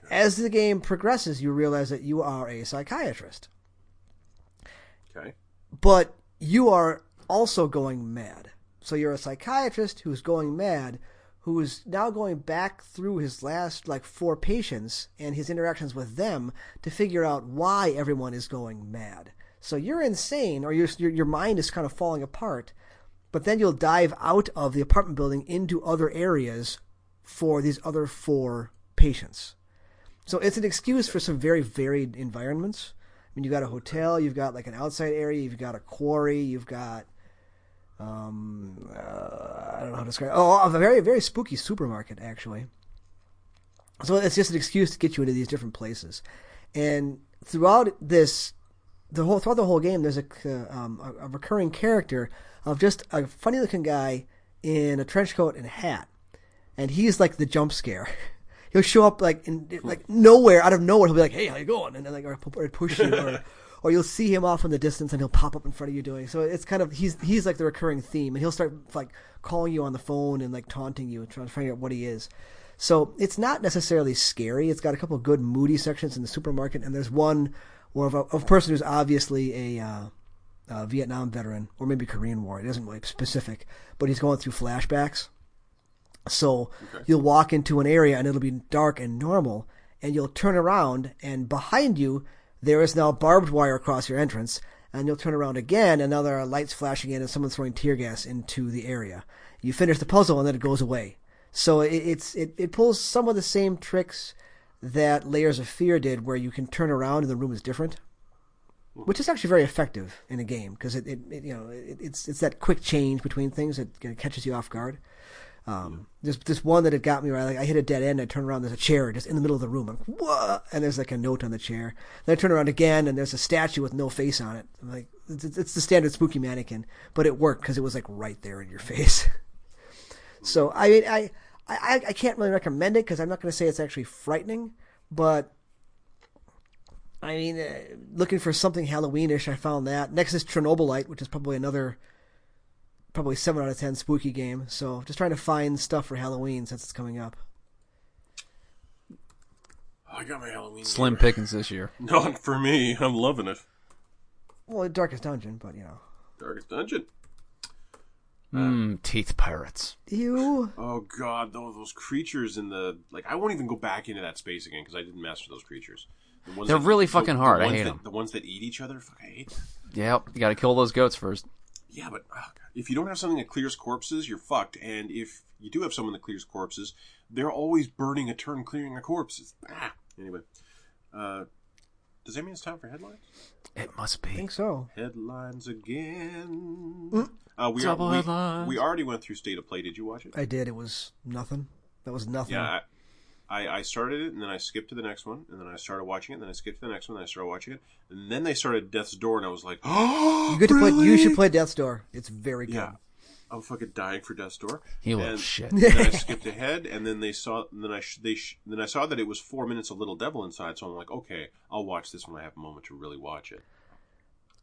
Speaker 3: As the game progresses, you realize that you are a psychiatrist,
Speaker 2: Okay.
Speaker 3: but you are also going mad. So you're a psychiatrist who's going mad, who is now going back through his last like four patients and his interactions with them to figure out why everyone is going mad. So you're insane, or your your, mind is kind of falling apart. But then you'll dive out of the apartment building into other areas for these other four patients. So it's an excuse for some very varied environments. I mean, you've got a hotel, you've got like an outside area, you've got a quarry, you've got, um, uh, I don't know how to describe. It. Oh, a very very spooky supermarket actually. So it's just an excuse to get you into these different places, and throughout this the whole throughout the whole game, there's a uh, um, a, a recurring character of just a funny looking guy in a trench coat and a hat, and he's like the jump scare. He'll show up like in like nowhere out of nowhere. He'll be like, "Hey, how you going?" And then like or, or push you, or, or you'll see him off in the distance, and he'll pop up in front of you doing. So it's kind of he's he's like the recurring theme, and he'll start like calling you on the phone and like taunting you, and trying to figure out what he is. So it's not necessarily scary. It's got a couple of good moody sections in the supermarket, and there's one where of a, of a person who's obviously a, uh, a Vietnam veteran or maybe Korean War. It isn't really specific, but he's going through flashbacks. So you'll walk into an area and it'll be dark and normal, and you'll turn around and behind you there is now barbed wire across your entrance, and you'll turn around again and now there are lights flashing in and someone's throwing tear gas into the area. You finish the puzzle and then it goes away. So it, it's it, it pulls some of the same tricks that Layers of Fear did, where you can turn around and the room is different, which is actually very effective in a game because it, it, it you know it, it's it's that quick change between things that catches you off guard. Um, there's this one that it got me I, like, I hit a dead end. I turn around, there's a chair just in the middle of the room. I'm like? And there's like a note on the chair. Then I turn around again, and there's a statue with no face on it. I'm like, it's, it's the standard spooky mannequin, but it worked because it was like right there in your face. so I mean, I I, I can't really recommend it because I'm not going to say it's actually frightening, but I mean, uh, looking for something Halloweenish, I found that. Next is Chernobylite, which is probably another, probably seven out of ten spooky game. So just trying to find stuff for Halloween since it's coming up.
Speaker 2: Oh, I got my Halloween.
Speaker 1: Slim
Speaker 2: gear.
Speaker 1: pickings this year.
Speaker 2: Not for me. I'm loving it.
Speaker 3: Well, Darkest Dungeon, but you know,
Speaker 2: Darkest Dungeon.
Speaker 1: Mmm, teeth pirates.
Speaker 3: you.
Speaker 2: Oh god, those those creatures in the like. I won't even go back into that space again because I didn't master those creatures. The ones
Speaker 1: They're really fucking
Speaker 2: the
Speaker 1: hard. I hate
Speaker 2: that-
Speaker 1: 'em.
Speaker 2: The ones that eat each other. Fuck, I hate. Them.
Speaker 1: Yep, you gotta kill those goats first.
Speaker 2: Yeah, but oh, God. If you don't have something that clears corpses, you're fucked. And if you do have someone that clears corpses, they're always burning a turn clearing a corpse. Ah. Anyway, uh, does that mean it's time for headlines?
Speaker 1: It must be.
Speaker 3: I think so.
Speaker 2: Headlines again. Uh, we,
Speaker 1: Double
Speaker 2: we,
Speaker 1: headlines.
Speaker 2: we already went through State of Play. Did you watch it?
Speaker 3: I did. It was nothing. That was nothing.
Speaker 2: Yeah, I, I, I started it and then I skipped to the next one and then I started watching it. And then I skipped to the next one. And I started watching it. And then they started Death's Door and I was like, oh,
Speaker 3: you get to play. You should play Death's Door. It's very good.
Speaker 2: Yeah, I'm fucking dying for Death's Door.
Speaker 1: He little
Speaker 2: and,
Speaker 1: shit.
Speaker 2: and then I skipped ahead, and then they saw, and then I sh- they sh- then I saw that it was four minutes of Little Devil inside. So I'm like, okay, I'll watch this when I have a moment to really watch it.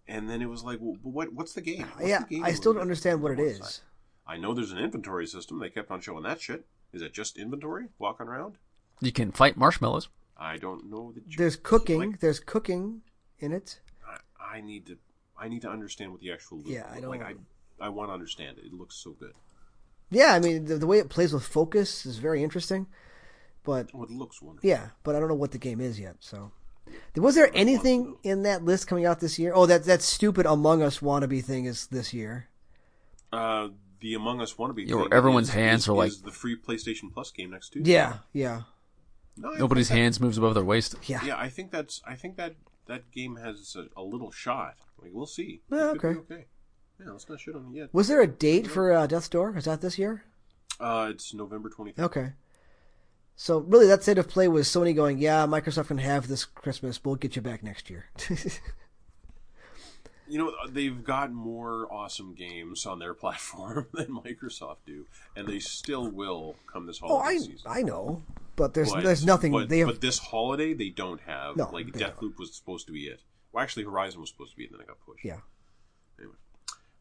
Speaker 2: And then it was like, well, what what's the game? What's
Speaker 3: yeah.
Speaker 2: the game
Speaker 3: I still don't understand what it is.
Speaker 2: What's
Speaker 3: is.
Speaker 2: that? I know there's an inventory system. They kept on showing that shit. Is it just inventory walking around?
Speaker 1: You can fight marshmallows.
Speaker 2: I don't know that. you-
Speaker 3: There's cooking.
Speaker 2: Like,
Speaker 3: there's cooking in it.
Speaker 2: I, I need to. I need to understand what the actual. loop
Speaker 3: Yeah, I
Speaker 2: is.
Speaker 3: don't-
Speaker 2: Like I, I want to understand it. It looks so good.
Speaker 3: Yeah, I mean the, the way it plays with focus is very interesting, but
Speaker 2: Oh, it looks wonderful.
Speaker 3: yeah, but I don't know what the game is yet. So, was there anything in that list coming out this year? Oh, that that stupid Among Us wannabe thing is this year.
Speaker 2: Uh, the Among Us wannabe.
Speaker 1: Yeah,
Speaker 2: thing
Speaker 1: everyone's
Speaker 2: is-
Speaker 1: hands
Speaker 2: is,
Speaker 1: are like-
Speaker 2: is the free PlayStation Plus game next Tuesday.
Speaker 3: Yeah, yeah,
Speaker 2: No, I
Speaker 1: Nobody's
Speaker 2: think that-
Speaker 1: hands moves above their waist.
Speaker 3: yeah.
Speaker 2: Yeah, I think that's. I think that that game has a, a little shot. Like we'll see.
Speaker 3: Yeah,
Speaker 2: could be
Speaker 3: okay.
Speaker 2: okay. Yeah, let's not shit on it yet.
Speaker 3: Was there a date for uh, Death's Door? Is that this year?
Speaker 2: Uh, it's November twenty fifth.
Speaker 3: Okay. So really, that state of play was Sony going, "Yeah, Microsoft can have this Christmas. We'll get you back next year."
Speaker 2: You know they've got more awesome games on their platform than Microsoft do, and they still will come this
Speaker 3: oh,
Speaker 2: holiday
Speaker 3: I
Speaker 2: season.
Speaker 3: I know, but there's
Speaker 2: But-
Speaker 3: there's nothing
Speaker 2: But,
Speaker 3: they have.
Speaker 2: but this holiday they don't have.
Speaker 3: No,
Speaker 2: like Deathloop was supposed to be it. Well, actually, Horizon was supposed to be it, and then it got pushed.
Speaker 3: yeah.
Speaker 2: Anyway,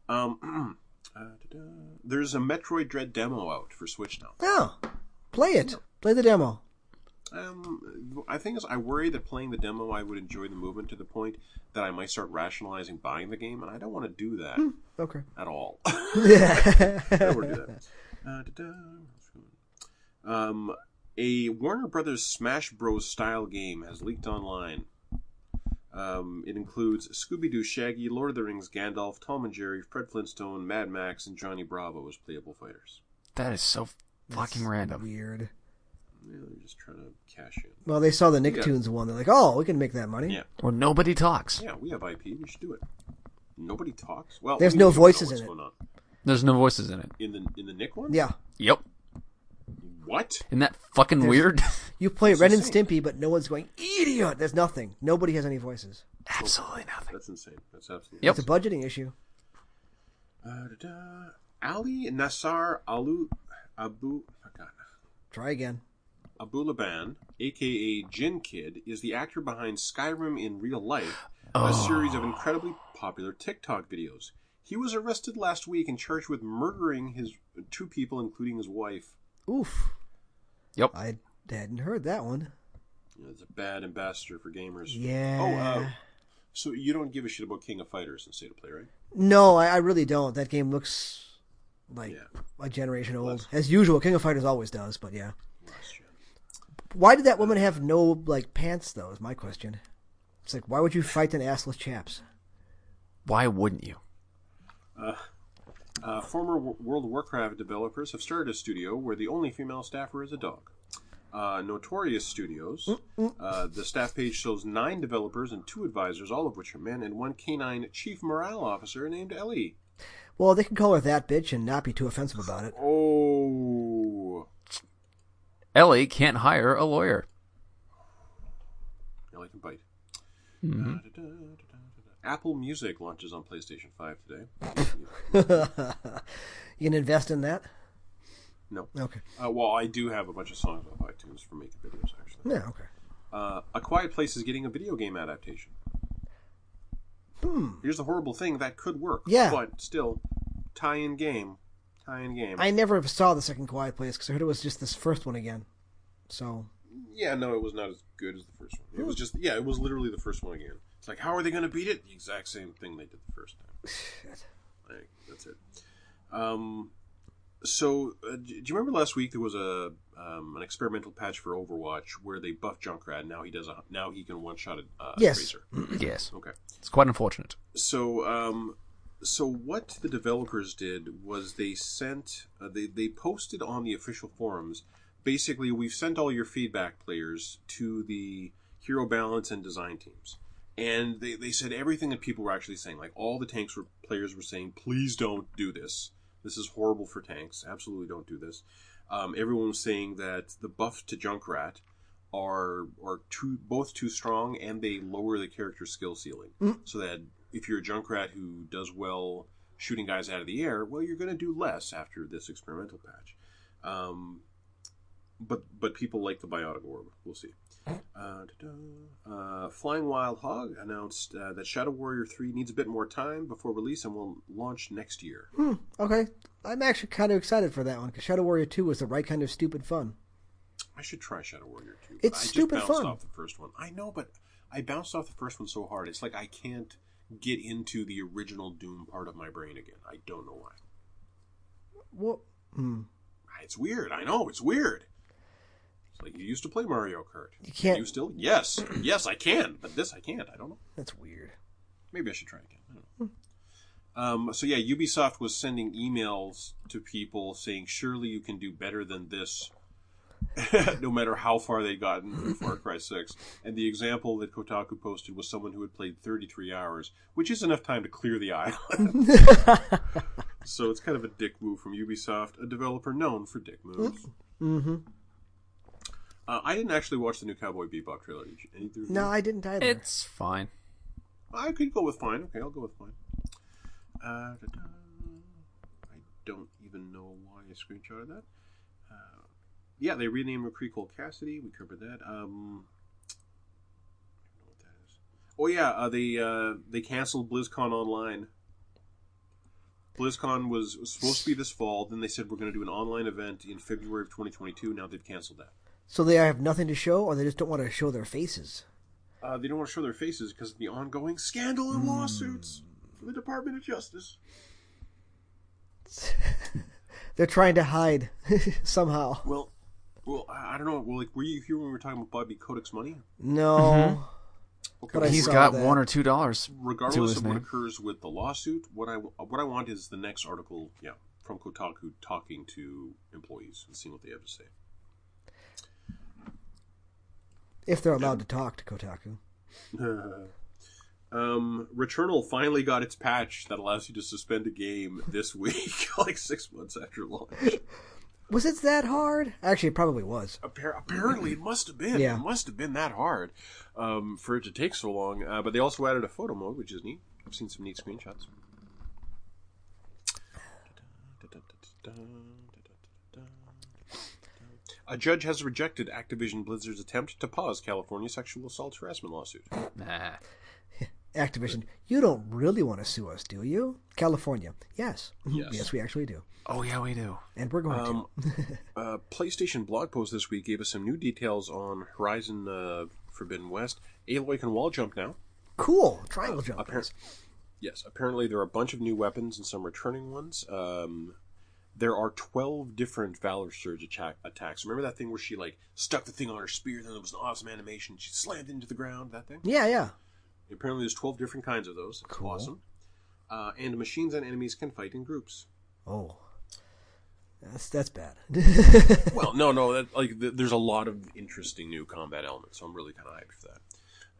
Speaker 2: um, uh, there's a Metroid Dread demo out for Switch now.
Speaker 3: Oh, play it. Play the demo.
Speaker 2: Um, I think is I worry that playing the demo I would enjoy the movement to the point that I might start rationalizing buying the game, and I don't want to do that
Speaker 3: Okay.
Speaker 2: at all.
Speaker 3: yeah.
Speaker 2: I don't want to do that. Uh. Um, a Warner Brothers Smash Bros. style game has leaked online. Um, it includes Scooby Doo, Shaggy, Lord of the Rings, Gandalf, Tom and Jerry, Fred Flintstone, Mad Max, and Johnny Bravo as playable fighters.
Speaker 1: That is so fucking random.
Speaker 3: Weird.
Speaker 2: Yeah, they're just trying to cash in.
Speaker 3: Well, they saw the Nicktoons one. They're like, "Oh, we can make that money."
Speaker 2: Yeah.
Speaker 1: Or nobody talks.
Speaker 2: Yeah, we have IP. We should do it. Nobody talks. Well,
Speaker 3: There's
Speaker 2: we
Speaker 3: no
Speaker 2: don't know
Speaker 3: voices
Speaker 2: what's
Speaker 3: in it.
Speaker 2: going on.
Speaker 1: There's no voices in it.
Speaker 2: In the in the Nick one.
Speaker 3: Yeah.
Speaker 1: Yep.
Speaker 2: What?
Speaker 1: Isn't that fucking
Speaker 3: There's-
Speaker 1: weird?
Speaker 3: You play
Speaker 2: That's
Speaker 3: Ren and
Speaker 2: insane.
Speaker 3: Stimpy, but no one's going idiot. There's nothing. Nobody has any voices.
Speaker 1: Absolutely nothing.
Speaker 2: That's insane. That's absolutely.
Speaker 1: Yep.
Speaker 3: It's a budgeting issue.
Speaker 2: Uh, da-da. Ali Nassar Alu Abu God,
Speaker 3: Try again.
Speaker 2: Abu Laban, aka Jin Kid, is the actor behind Skyrim in real life,
Speaker 1: Oh.
Speaker 2: a series of incredibly popular TikTok videos. He was arrested last week and charged with murdering his two people, including his wife.
Speaker 3: Oof.
Speaker 1: Yep.
Speaker 3: I hadn't heard that one.
Speaker 2: You It's a bad ambassador for gamers.
Speaker 3: Yeah.
Speaker 2: Oh, uh, so you don't give a shit about King of Fighters and State of Play, right?
Speaker 3: No, I, I really don't. That game looks like
Speaker 2: Yeah.
Speaker 3: a generation old. As usual, King of Fighters always does, but yeah.
Speaker 2: Last gen.
Speaker 3: Why did that woman have no like pants though? Is my question. It's like why would you fight an assless chaps?
Speaker 1: Why wouldn't you?
Speaker 2: Uh, former W- World of Warcraft developers have started a studio where the only female staffer is a dog. Uh, Notorious Studios. Uh, the staff page shows nine developers and two advisors, all of which are men, and one canine chief morale officer named Ellie.
Speaker 3: Well, they can call her that bitch and not be too offensive about it.
Speaker 2: Oh,
Speaker 1: Ellie can't hire a lawyer.
Speaker 2: Ellie can bite. Da-da-da-da-da-da. Apple Music launches on PlayStation 5 today.
Speaker 3: You can invest in that.
Speaker 2: No.
Speaker 3: Okay.
Speaker 2: Uh, well, I do have a bunch of songs off iTunes for making videos, actually.
Speaker 3: Yeah. Okay.
Speaker 2: Uh, a Quiet Place is getting a video game adaptation. Hmm. Here's the horrible thing that could work.
Speaker 3: Yeah.
Speaker 2: But still, tie-in game, tie-in game.
Speaker 3: I never saw the second Quiet Place because I heard it was just this first one again. So
Speaker 2: Yeah, no, it was not as good as the first one. It was just, yeah, it was literally the first one again. It's like, how are they going to beat it? The exact same thing they did the first time. Like, that's it. Um, so, uh, do you remember last week there was a um, an experimental patch for Overwatch where they buffed Junkrat? Now he does a now he can one shot a uh,
Speaker 3: Yes.
Speaker 2: Tracer.
Speaker 1: Yes.
Speaker 2: Okay.
Speaker 1: It's quite unfortunate.
Speaker 2: So, um, so what the developers did was they sent uh, they they posted on the official forums. Basically, we've sent all your feedback players to the hero balance and design teams, and they, they said everything that people were actually saying. Like all the tanks were players were saying, "Please don't do this. This is horrible for tanks. Absolutely don't do this." Um, everyone was saying that the buff to Junkrat are are too both too strong and they lower the character skill ceiling. So that if you're a Junkrat who does well shooting guys out of the air, well, you're going to do less after this experimental patch. Um, but but people like the biotic orb. We'll see. Uh, uh, Flying Wild Hog announced uh, that Shadow Warrior 3 needs a bit more time before release and will launch next year.
Speaker 3: okay, I'm actually kind of excited for that one because Shadow Warrior Two was the right kind of stupid fun.
Speaker 2: I should try Shadow Warrior 2.
Speaker 3: It's
Speaker 2: I
Speaker 3: stupid
Speaker 2: just bounced
Speaker 3: fun.
Speaker 2: off the first one. I know, but I bounced off the first one so hard. It's like I can't get into the original Doom part of my brain again. I don't know why.
Speaker 3: Well, hmm.
Speaker 2: It's weird. I know. It's weird. It's like you used to play Mario Kart.
Speaker 3: You can't-
Speaker 2: You still? Yes. yes, I can. But this I can't. I don't know.
Speaker 3: that's weird.
Speaker 2: Maybe I should try again. I don't know. Um, so yeah, Ubisoft was sending emails to people saying, "Surely you can do better than this." no matter how far they'd gotten in Far Cry 6. And the example that Kotaku posted was someone who had played 33 hours, which is enough time to clear the island. so it's kind of a dick move from Ubisoft, a developer known for dick moves.
Speaker 3: Mm-hmm.
Speaker 2: Uh, I didn't actually watch the new Cowboy Bebop trailer. Did you? Either of you?
Speaker 3: No, I didn't either.
Speaker 1: It's fine.
Speaker 2: I could go with fine. Okay, I'll go with fine. Uh. I don't even know why I screenshotted that. Yeah, they renamed McCree Cole Cassidy. We covered that. Um, I don't know what that is. Oh yeah, uh, they uh, they canceled BlizzCon online. BlizzCon was, was supposed to be this fall. Then they said we're going to do an online event in February of 2022. Now they've canceled that.
Speaker 3: so they have nothing to show, or they just don't want to show their faces.
Speaker 2: Uh, they don't want to show their faces because of the ongoing scandal and lawsuits from the Department of Justice.
Speaker 3: They're trying to hide somehow.
Speaker 2: Well, well, I I don't know. Well, like, were you here when we were talking about Bobby Kotick's money?
Speaker 3: No,
Speaker 2: Okay,
Speaker 3: But
Speaker 2: well,
Speaker 1: He's
Speaker 3: saw
Speaker 1: got
Speaker 3: that.
Speaker 1: one or two dollars to
Speaker 2: regardless
Speaker 1: his
Speaker 2: of what occurs with the lawsuit, what I what I want is the next article, yeah, from Kotaku talking to employees and seeing what they have to say.
Speaker 3: if they're allowed to talk to Kotaku.
Speaker 2: um, Returnal finally got its patch that allows you to suspend a game this week, like six months after launch.
Speaker 3: Was it that hard? Actually, it probably was.
Speaker 2: Appar- apparently, it must have been.
Speaker 3: Yeah.
Speaker 2: It must have been that hard um, for it to take so long. Uh, but they also added a photo mode, which is neat. I've seen some neat screenshots. A judge has rejected Activision Blizzard's attempt to pause California sexual assault harassment lawsuit.
Speaker 1: Nah.
Speaker 3: Activision, you don't really want to sue us, do you? California, yes,
Speaker 2: Yes.
Speaker 3: yes, we actually do,
Speaker 1: Oh yeah, we do.
Speaker 3: and we're going
Speaker 2: Um, uh, PlayStation blog post this week gave us some new details on Horizon uh, Forbidden West. Aloy can wall jump now.
Speaker 3: Cool, triangle jump.
Speaker 2: Appar- yes, apparently there are a bunch of new weapons and some returning ones. Um, there are 12 different Valor Surge attack- attacks. Remember that thing where she like stuck the thing on her spear, then it was an awesome animation, she slammed into the ground, that thing?
Speaker 3: Yeah, yeah.
Speaker 2: Apparently there's 12 different kinds of those.
Speaker 3: Cool.
Speaker 2: awesome. Uh, and machines and enemies can fight in groups.
Speaker 3: Oh, that's that's bad.
Speaker 2: well, no, no, that, like th- there's a lot of interesting new combat elements, so I'm really kind of hyped for that.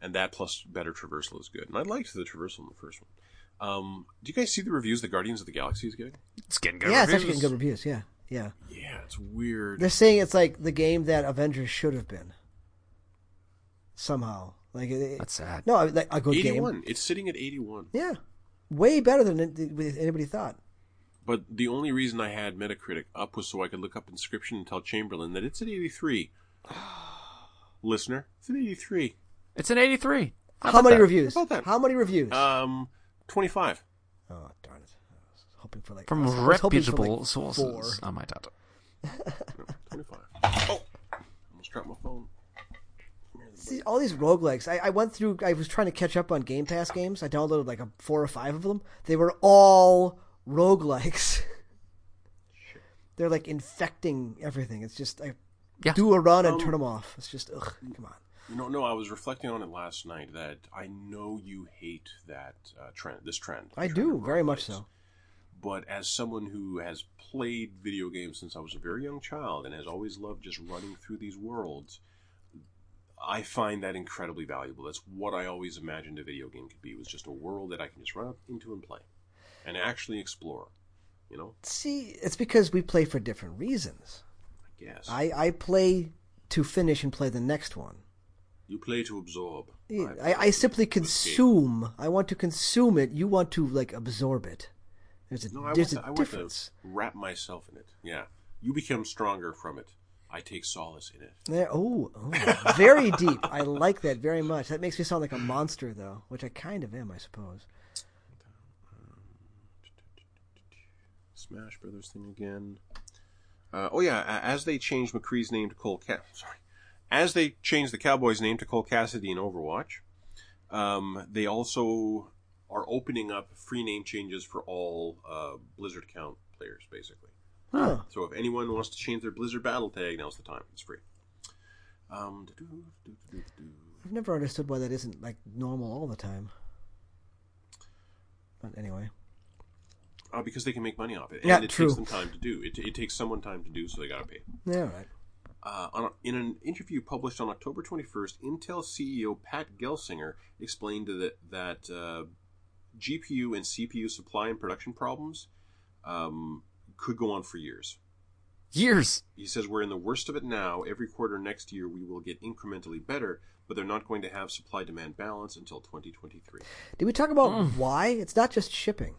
Speaker 2: And that plus better traversal is good. And I liked the traversal in the first one. Um, do you guys see the reviews the Guardians of the Galaxy is getting?
Speaker 1: It's getting good.
Speaker 3: yeah, it's actually getting good reviews. Yeah, yeah.
Speaker 2: Yeah, it's weird.
Speaker 3: They're saying it's like the game that Avengers should have been. Somehow, like it,
Speaker 1: That's sad.
Speaker 3: no, I like a good game.
Speaker 2: 81. It's sitting at 81.
Speaker 3: Yeah, way better than anybody thought.
Speaker 2: But the only reason I had Metacritic up was so I could look up Inscryption and tell Chamberlain that it's at 83. Listener, it's at 83.
Speaker 1: It's an 83.
Speaker 3: How,
Speaker 1: about
Speaker 3: many
Speaker 1: that?
Speaker 3: reviews?
Speaker 2: How about that?
Speaker 3: How many reviews?
Speaker 2: Um, 25.
Speaker 3: oh darn it! I was hoping for like
Speaker 1: From
Speaker 3: was- I was hoping for,
Speaker 1: reputable
Speaker 3: like,
Speaker 1: sources
Speaker 3: four.
Speaker 1: on my data.
Speaker 2: 25. Oh! Almost dropped my phone.
Speaker 3: See, all these roguelikes. I, I went through. I was trying to catch up on Game Pass games. I downloaded like a four or five of them. They were all roguelikes. They're like infecting everything. It's just I
Speaker 1: Yeah.
Speaker 3: do a run and
Speaker 2: Um,
Speaker 3: turn them off. It's just ugh. Come on.
Speaker 2: No, no, I was reflecting on it last night that I know you hate that uh, trend, this trend.
Speaker 3: I
Speaker 2: trend
Speaker 3: do very much so.
Speaker 2: But as someone who has played video games since I was a very young child and has always loved just running through these worlds, I find that incredibly valuable. That's what I always imagined a video game could be was just a world that I can just run up into and play and actually explore. You know,
Speaker 3: See, it's because we play for different reasons.
Speaker 2: I guess.
Speaker 3: I I play to finish and play the next one.
Speaker 2: you play to absorb.
Speaker 3: I, I simply consume. I want to consume it. You want to like absorb it. There's a
Speaker 2: No, I want,
Speaker 3: there's
Speaker 2: to,
Speaker 3: a
Speaker 2: I want
Speaker 3: difference.
Speaker 2: to wrap myself in it. Yeah. You become stronger from it. I take solace in it.
Speaker 3: There, oh, oh, very deep. I like that very much. That makes me sound like a monster, though, which I kind of am, I suppose.
Speaker 2: Smash Brothers thing again. Uh, oh yeah, as they changed McCree's name to Cole Ca- sorry, as they changed the Cowboys' name to Cole Cassidy in Overwatch, um, they also are opening up free name changes for all uh, Blizzard account players, basically.
Speaker 3: Huh.
Speaker 2: So if anyone wants to change their Blizzard battle tag, now's the time. It's free. Um.
Speaker 3: I've never understood why that isn't like normal all the time. But anyway,
Speaker 2: Uh, because they can make money off it,
Speaker 3: Yeah,
Speaker 2: and it
Speaker 3: true.
Speaker 2: takes them time to do. It, it takes someone time to do, so they gotta pay.
Speaker 3: yeah, right.
Speaker 2: Uh, on a, in an interview published on October 21st, Intel CEO Pat Gelsinger explained that that uh, GPU and CPU supply and production problems um, could go on for years.
Speaker 1: Years.
Speaker 2: He says we're in the worst of it now. Every quarter next year we will get incrementally better, but they're not going to have supply demand balance until 2023.
Speaker 3: Did we talk about mm. why? It's not just shipping.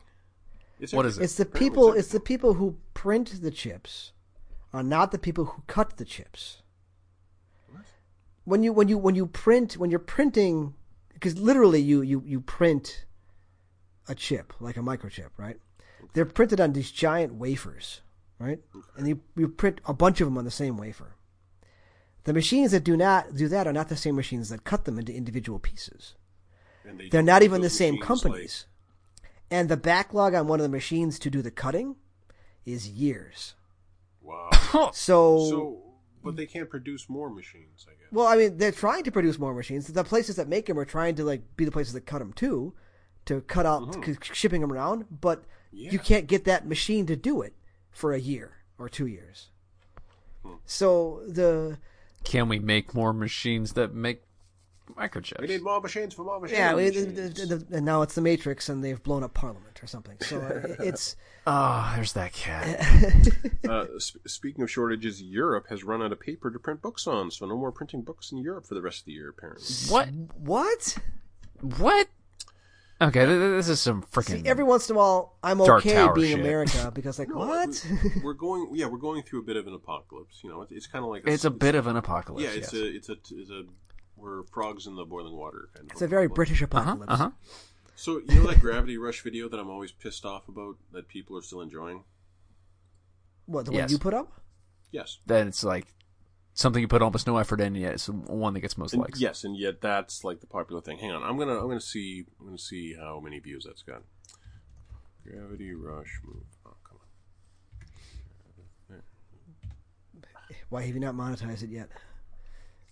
Speaker 2: It's
Speaker 1: What is it?
Speaker 3: It's the
Speaker 2: Apparently
Speaker 3: people.
Speaker 2: it's
Speaker 3: It's the people who print the chips, are not the people who cut the chips. When you when you when you print when you're printing, because literally you you you print a chip like a microchip, right? They're printed on these giant wafers, right? And you you print a bunch of them on the same wafer. The machines that do not do that are not the same machines that cut them into individual pieces.
Speaker 2: And they
Speaker 3: They're
Speaker 2: don't
Speaker 3: even the same companies. And the backlog on one of the machines to do the cutting is years.
Speaker 2: Wow.
Speaker 3: So,
Speaker 2: So, but they can't produce more machines, I guess.
Speaker 3: well, I mean, they're trying to produce more machines. The places that make them are trying to like be the places that cut them too, to cut out mm-hmm. c- shipping them around. But you can't get that machine to do it for a year or two years. So the
Speaker 1: Can we make more machines that make Microchips.
Speaker 2: We need more machines for more machines.
Speaker 3: Yeah, we,
Speaker 2: machines.
Speaker 3: the- the- the- and now it's the Matrix, and they've blown up Parliament or something. So uh, it's
Speaker 1: Oh, there's that cat.
Speaker 2: Uh, sp- speaking of shortages, Europe has run out of paper to print books on, so no more printing books in Europe for the rest of the year, apparently.
Speaker 1: what?
Speaker 3: what?
Speaker 1: What? Okay, th- th- this is some freaking.
Speaker 3: See, every once in a while, I'm
Speaker 1: Dark
Speaker 3: okay
Speaker 1: Tower
Speaker 3: being
Speaker 1: shit.
Speaker 3: America because, like,
Speaker 2: No,
Speaker 3: what?
Speaker 2: we- We're going, yeah, we're going through a bit of an apocalypse. You know, it's, it's kind of like
Speaker 1: it's a bit of an apocalypse.
Speaker 2: yeah, it's
Speaker 1: yes.
Speaker 2: a, it's a, it's a, we're frogs in the boiling water kind of.
Speaker 3: It's a very
Speaker 2: apocalypse.
Speaker 3: British
Speaker 1: uh-huh,
Speaker 3: apocalypse.
Speaker 1: uh-huh.
Speaker 2: So you know that Gravity Rush video that I'm always pissed off about that people are still enjoying.
Speaker 3: What the one
Speaker 1: Yes.
Speaker 3: you put up?
Speaker 2: Yes.
Speaker 1: Then it's like something you put almost no effort in, yet it's one that gets most
Speaker 2: And-
Speaker 1: likes.
Speaker 2: yes, and yet that's like the popular thing. Hang on, I'm gonna I'm gonna see I'm gonna see how many views that's got. Gravity Rush move. Oh come on.
Speaker 3: Why have you not monetized it yet?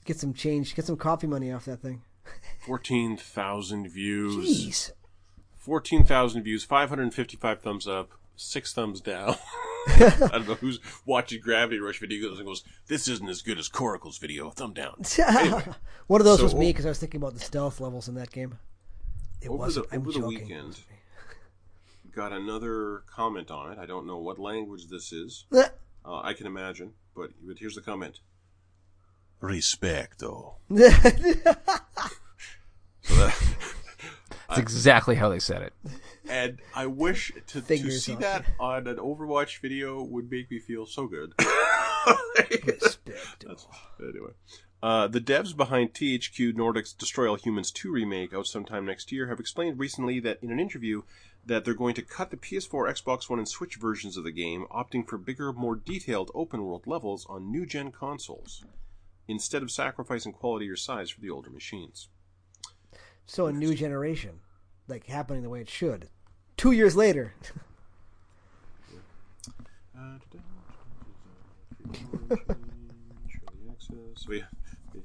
Speaker 3: Get some change. Get some coffee money off that thing.
Speaker 2: Fourteen thousand views.
Speaker 3: Jeez.
Speaker 2: Fourteen thousand views. Five hundred and fifty-five thumbs up. Six thumbs down. I don't know who's watching Gravity Rush videos and goes, "This isn't as good as Coracle's video." Thumb down.
Speaker 3: One of those
Speaker 2: so
Speaker 3: was me because I was thinking about the stealth levels in that game. It
Speaker 2: over
Speaker 3: wasn't. I'm
Speaker 2: over the weekend, got another comment on it. I don't know what language this is. Uh, I can imagine, but but here's the comment. Respecto. So that,
Speaker 1: That's exactly how they said it.
Speaker 2: and I wish to, to
Speaker 3: Fingers
Speaker 2: see
Speaker 3: off.
Speaker 2: that on an Overwatch video would make me feel so good.
Speaker 3: Respect.
Speaker 2: That's, anyway. Uh, the devs behind THQ Nordic's Destroy All Humans 2 remake out sometime next year have explained recently that in an interview that they're going to cut the PS4, Xbox One, and Switch versions of the game, opting for bigger, more detailed open world levels on new gen consoles, instead of sacrificing quality or size for the older machines.
Speaker 3: So a new generation, like happening the way it should. Two years later.
Speaker 2: Early access. So yeah, yeah.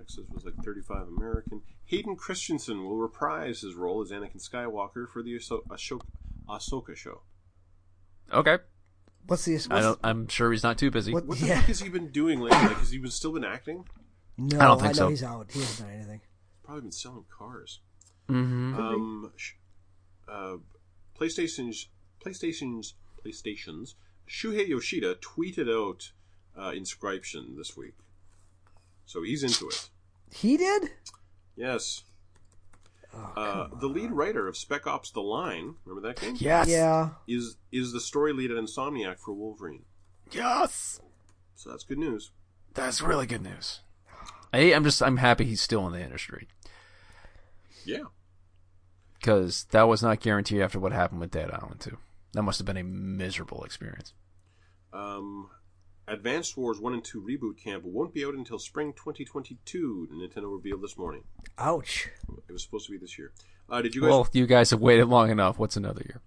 Speaker 2: Access was like 35 American. Hayden Christensen will reprise his role as Anakin Skywalker for the Ahso- Ahsoka, Ahsoka show.
Speaker 1: Okay,
Speaker 3: What's the? What's,
Speaker 1: I don't, I'm sure he's not too busy.
Speaker 3: What,
Speaker 2: What the
Speaker 3: yeah.
Speaker 2: fuck has he been doing lately? Like, has he been still been acting?
Speaker 3: No,
Speaker 1: I don't think
Speaker 3: know
Speaker 1: so.
Speaker 3: he's out. He hasn't done anything.
Speaker 2: Probably been selling cars.
Speaker 1: Mm-hmm.
Speaker 2: Um, sh- uh, PlayStation's PlayStation's PlayStation's Shuhei Yoshida tweeted out uh, Inscryption this week, so he's into it.
Speaker 3: He did.
Speaker 2: Yes.
Speaker 3: Oh,
Speaker 2: Uh, the lead writer of Spec Ops: The Line, remember that game?
Speaker 1: Yes.
Speaker 3: Yeah.
Speaker 2: Is is the story lead at Insomniac for Wolverine.
Speaker 1: Yes.
Speaker 2: So that's good news.
Speaker 1: That's really good news. Hey, I'm just I'm happy he's still in the industry
Speaker 2: Yeah.
Speaker 1: because that was not guaranteed after what happened with Dead Island 2. That must have been a miserable experience.
Speaker 2: Um, Advance Wars 1 and 2 Reboot Camp won't be out until spring 2022, Nintendo revealed this morning.
Speaker 3: Ouch.
Speaker 2: It was supposed to be this year. Uh, did you guys?
Speaker 1: Well, you guys have waited long enough. What's another year?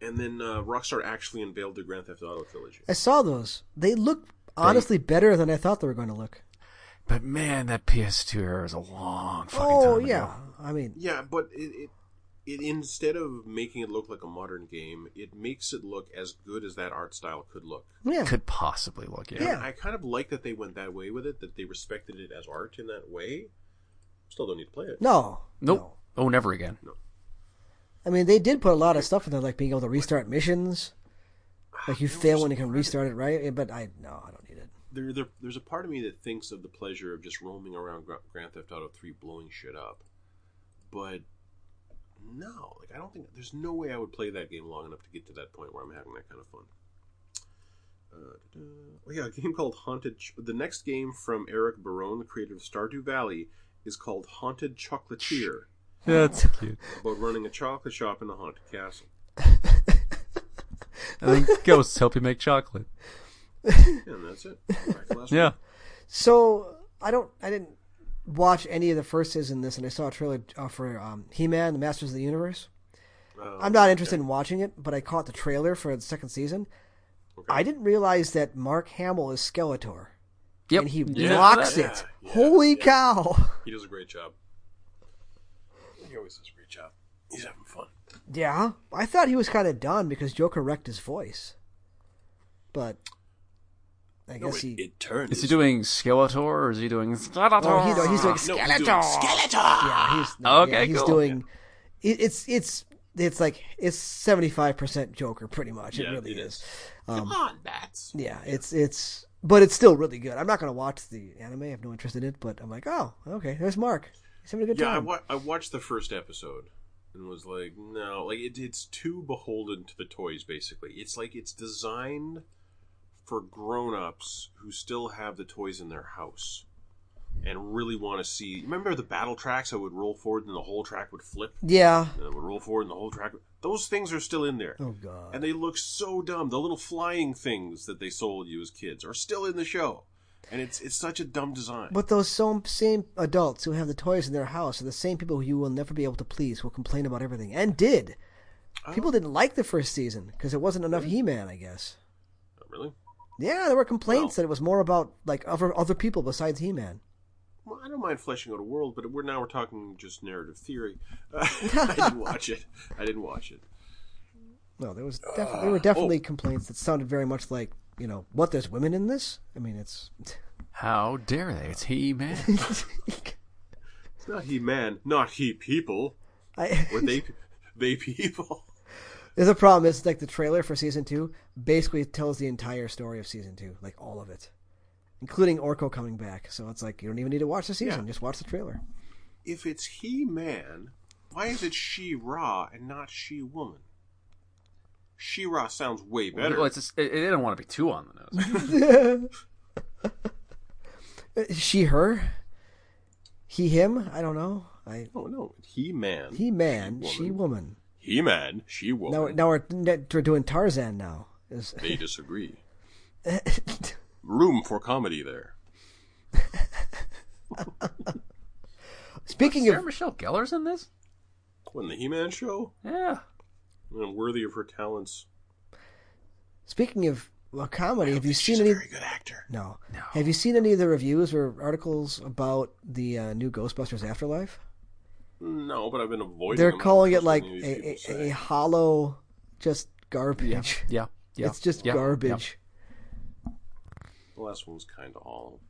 Speaker 2: and then uh, Rockstar actually unveiled the Grand Theft Auto trilogy.
Speaker 3: I saw those. They look honestly better than I thought they were going to look.
Speaker 1: But man, that PS2 era is a long fucking
Speaker 3: Oh
Speaker 1: time
Speaker 3: yeah.
Speaker 1: Ago.
Speaker 3: I mean,
Speaker 2: Yeah, but it, it, it instead of making it look like a modern game, it makes it look as good as that art style could look.
Speaker 3: yeah.
Speaker 1: Could possibly look yeah.
Speaker 3: Yeah.
Speaker 2: I kind of like that they went that way with it, that they respected it as art in that way. Still don't need to play it.
Speaker 3: No.
Speaker 1: Nope. Oh, never again. No.
Speaker 3: I mean, they did put a lot of stuff in there, like being able to restart missions. Like you fail when you can restart it, right? But I no, I don't need it.
Speaker 2: There, there, there's a part of me that thinks of the pleasure of just roaming around Grand Theft Auto 3 blowing shit up. But no, like I don't think there's no way I would play that game long enough to get to that point where I'm having that kind of fun. Uh, da-da. oh yeah, a game called Haunted. Ch- the next game from Eric Barone, the creator of Stardew Valley, is called Haunted Chocolatier,
Speaker 1: That's cute.
Speaker 2: about running a chocolate shop in a haunted castle.
Speaker 1: I think ghosts help you make chocolate.
Speaker 2: And that's it. Back
Speaker 1: Yeah.
Speaker 2: week.
Speaker 3: So I don't. I didn't watch any of the first season this, and I saw a trailer uh, for um, He-Man: The Masters of the Universe.
Speaker 2: Uh,
Speaker 3: I'm not interested in watching it, but I caught the trailer for the second season.
Speaker 2: Okay.
Speaker 3: I didn't realize that Mark Hamill is Skeletor,
Speaker 1: Yep.
Speaker 3: and he
Speaker 2: Yeah,
Speaker 3: rocks
Speaker 2: yeah,
Speaker 3: it.
Speaker 2: yeah,
Speaker 3: Holy
Speaker 2: yeah.
Speaker 3: cow!
Speaker 2: He does a great job. He always does a great job. He's having fun.
Speaker 3: Yeah, I thought he was kind of done because Joker wrecked his voice. But I
Speaker 2: No,
Speaker 3: guess
Speaker 2: it,
Speaker 3: he.
Speaker 2: it turns.
Speaker 1: Is he doing Skeletor or is he doing Skeletor?
Speaker 3: Oh, he, no, he's doing
Speaker 2: No, he's doing
Speaker 3: Skeletor.
Speaker 2: Skeletor.
Speaker 3: Yeah, he's no,
Speaker 1: Okay,
Speaker 3: yeah, he's
Speaker 1: cool.
Speaker 3: doing. It, it's it's it's like it's seventy five percent Joker, pretty much. It really
Speaker 2: it
Speaker 3: is.
Speaker 2: is.
Speaker 3: Um,
Speaker 2: Come on, bats.
Speaker 3: yeah, it's it's, but it's still really good. I'm not gonna watch the anime. I have no interest in it. But I'm like, oh, okay, there's Mark. He's having a good
Speaker 2: Yeah, I, wa- I watched the first episode and was like, no, like it, it's too beholden to the toys. Basically, it's like it's designed for grown-ups who still have the toys in their house and really want to see. Remember the battle tracks that would roll forward and the whole track would flip,
Speaker 3: yeah.
Speaker 2: and it would roll forward and the whole track. Would... Those things are still in there.
Speaker 3: Oh god.
Speaker 2: And they look so dumb. The little flying things that they sold you as kids are still in the show, and it's it's such a dumb design.
Speaker 3: But those same same adults who have the toys in their house are the same people who you will never be able to please. Will complain about everything and did. People oh. didn't like the first season because there wasn't enough He-Man. I guess.
Speaker 2: Oh, really?
Speaker 3: Yeah, there were complaints
Speaker 2: Well-
Speaker 3: that it was more about like other other people besides He-Man.
Speaker 2: Well, I don't mind fleshing out a world, but we're now we're talking just narrative theory. Uh, I didn't watch it. I didn't watch it.
Speaker 3: No, there was def- there were definitely complaints that sounded very much like you know what. There's women in this. I mean, it's.
Speaker 1: How dare they? It's he, man.
Speaker 2: It's not he man, not he people.
Speaker 3: I,
Speaker 2: Or they they people.
Speaker 3: The problem is like the trailer for season two basically tells the entire story of season two, like all of it, including Orko coming back. So it's like you don't even need to watch the season;
Speaker 2: Yeah.
Speaker 3: just watch the trailer.
Speaker 2: If it's he man, why is it she Ra and not she woman? She Ra sounds way better.
Speaker 1: Well, it's just, it, it didn't want to be too on the nose.
Speaker 3: she, her, he, him. I don't know. I
Speaker 2: oh no, he man.
Speaker 3: he man,
Speaker 2: She
Speaker 3: she woman.
Speaker 2: He man, She Woman.
Speaker 3: now we're, we're doing Tarzan now. Is
Speaker 2: They disagree. Room for comedy there.
Speaker 3: speaking
Speaker 1: Sarah
Speaker 3: of
Speaker 1: Michelle Gellar's in this?
Speaker 2: When the He Man show,
Speaker 1: Yeah.
Speaker 2: I'm worthy of her talents.
Speaker 3: speaking of well, comedy, have you
Speaker 2: She's
Speaker 3: seen
Speaker 2: a
Speaker 3: any?
Speaker 2: very good actor.
Speaker 3: No.
Speaker 1: No.
Speaker 3: Have you seen any of the reviews or articles about the uh, new Ghostbusters Afterlife?
Speaker 2: No, but I've been avoiding.
Speaker 3: They're
Speaker 2: them.
Speaker 3: calling it like a, a, a hollow, just garbage.
Speaker 1: Yeah. Yeah.
Speaker 3: It's just
Speaker 1: yeah,
Speaker 3: garbage.
Speaker 2: The last one was kind of hollow.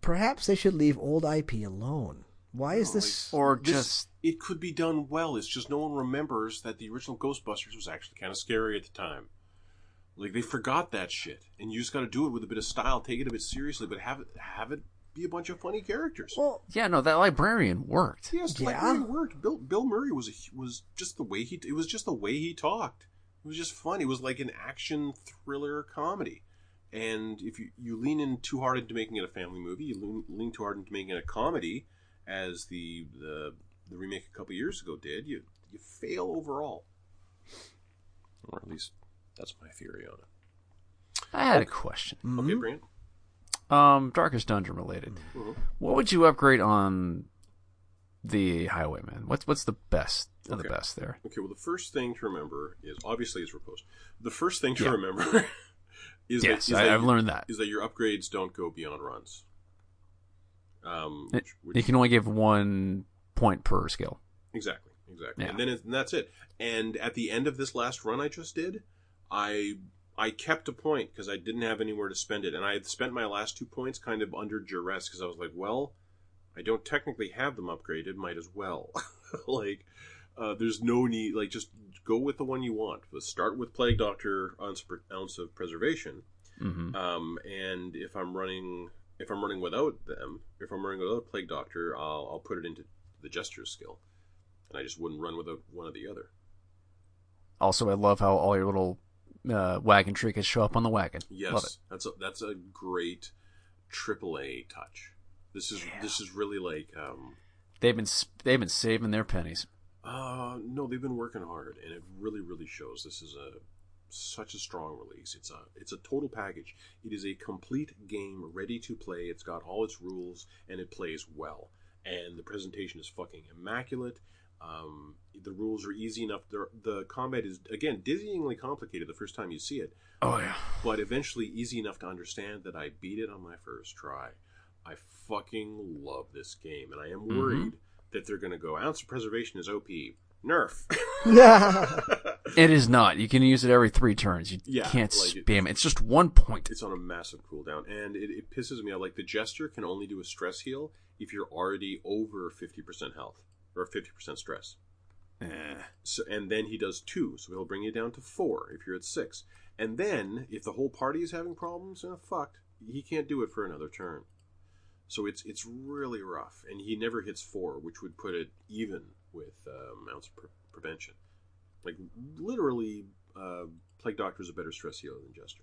Speaker 3: Perhaps they should leave old IP alone. Why is
Speaker 2: No,
Speaker 3: this?
Speaker 1: yeah. Or
Speaker 2: This-
Speaker 1: just
Speaker 2: it could be done well. It's just no one remembers that the original Ghostbusters was actually kind of scary at the time. Like they forgot that shit, and you just got to do it with a bit of style, take it a bit seriously, but have it have it be a bunch of funny characters.
Speaker 3: Well,
Speaker 1: yeah. No, that librarian worked.
Speaker 2: yes,
Speaker 3: yeah.
Speaker 2: like really worked. Bill Bill Murray was a, was just the way he it was just the way he talked. It was just fun. It was like an action thriller comedy. And if you, you lean in too hard into making it a family movie, you lean, lean too hard into making it a comedy, as the the, the remake a couple years ago did, you you fail overall. Or at least that's my theory on it.
Speaker 1: I had a question.
Speaker 2: Okay, Brant.
Speaker 1: Um, Darkest Dungeon related.
Speaker 2: Mhm.
Speaker 1: What would you upgrade on the Highwayman? What's what's the best of the best there?
Speaker 2: Okay, well, the first thing to remember is obviously it's repose. The first thing to
Speaker 1: Yeah.
Speaker 2: remember is
Speaker 1: Yes,
Speaker 2: that, is
Speaker 1: I,
Speaker 2: that
Speaker 1: I've
Speaker 2: you-
Speaker 1: learned that.
Speaker 2: is that your upgrades don't go beyond runs. Um,
Speaker 1: It-
Speaker 2: which, which,
Speaker 1: You can only give one point per skill.
Speaker 2: exactly, exactly,
Speaker 1: Yeah.
Speaker 2: and then it, and that's it. And at the end of this last run I just did, I I kept a point because I didn't have anywhere to spend it, and I had spent my last two points kind of under duress because I was like, well, I don't technically have them upgraded, might as well. like, uh, there's no need. Like, just go with the one you want. But start with Plague Doctor ounce, per, ounce of preservation.
Speaker 1: hmm
Speaker 2: Um, and if I'm running, if I'm running without them, if I'm running without Plague Doctor, I'll, I'll put it into the Jester skill, and I just wouldn't run without one or the other.
Speaker 1: Also, I love how all your little uh, wagon trinkets show up on the wagon.
Speaker 2: Yes,
Speaker 1: Love it.
Speaker 2: that's a, that's a great AAA touch. This is this is really like, um,
Speaker 1: They've been they've been saving their pennies.
Speaker 2: uh, no, they've been working hard, and it really really shows. This is a such a strong release. It's a it's a total package. It is a complete game ready to play. It's got all its rules and it plays well. And the presentation is fucking immaculate. Um, the rules are easy enough. The, the combat is again dizzyingly complicated the first time you see it,
Speaker 1: Oh yeah.
Speaker 2: but eventually easy enough to understand that I beat it on my first try. I fucking love this game, and I am
Speaker 1: Mhm.
Speaker 2: worried that they're going to go ounce of preservation is OP. Nerf.
Speaker 3: Yeah.
Speaker 1: It is not. You can use it every three turns. You
Speaker 2: Yeah,
Speaker 1: can't
Speaker 2: like
Speaker 1: spam it. It's just one point.
Speaker 2: it's on a massive cooldown, and it, it pisses me off. Like the jester can only do a stress heal if you're already over fifty percent health or fifty percent stress.
Speaker 1: Eh.
Speaker 2: So, and then he does two, so he'll bring you down to four if you're at six. And then if the whole party is having problems, uh, fucked, he can't do it for another turn. So it's it's really rough, and he never hits four, which would put it even with uh, mounts pre- prevention. Like literally, uh, plague doctor is a better stress healer than jester.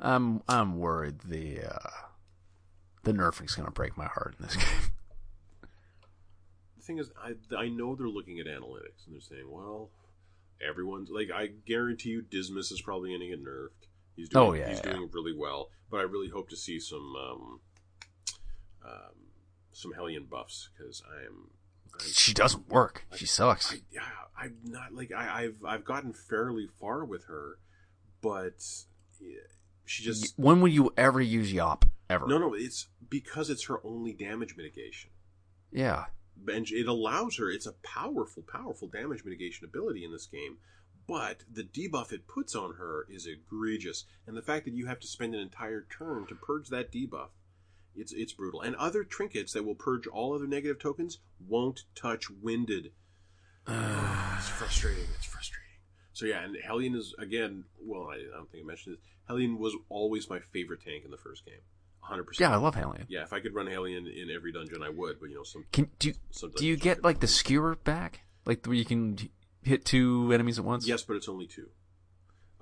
Speaker 1: I'm I'm worried the uh, the nerfing's gonna break my heart in this game.
Speaker 2: Thing is, I I know they're looking at analytics and they're saying, well, everyone's like, I guarantee you, Dismas is probably going to get nerfed. He's doing,
Speaker 1: Oh, yeah,
Speaker 2: he's
Speaker 1: yeah.
Speaker 2: doing really well, but I really hope to see some um, um, some Hellion buffs because I am. I'm
Speaker 1: She doesn't work. She sucks.
Speaker 2: I, yeah, I'm not like I, I've I've gotten fairly far with her, but she just
Speaker 1: when will you ever use Yawp? Ever?
Speaker 2: no no. It's because it's her only damage mitigation.
Speaker 1: Yeah.
Speaker 2: And it allows her it's a powerful powerful damage mitigation ability in this game but the debuff it puts on her is egregious. And the fact that you have to spend an entire turn to purge that debuff it's it's brutal. And other trinkets that will purge all other negative tokens won't touch winded. It's frustrating. It's frustrating. So yeah and hellion is again well i, I don't think i mentioned this. Hellion was always my favorite tank in the first game 100%
Speaker 1: Yeah, I love Hellion.
Speaker 2: yeah if i could run hellion in every dungeon i would but you know some
Speaker 1: Can do you,
Speaker 2: some
Speaker 1: do you get like the skewer back? Like where you can hit two enemies at once?
Speaker 2: Yes, but it's only two.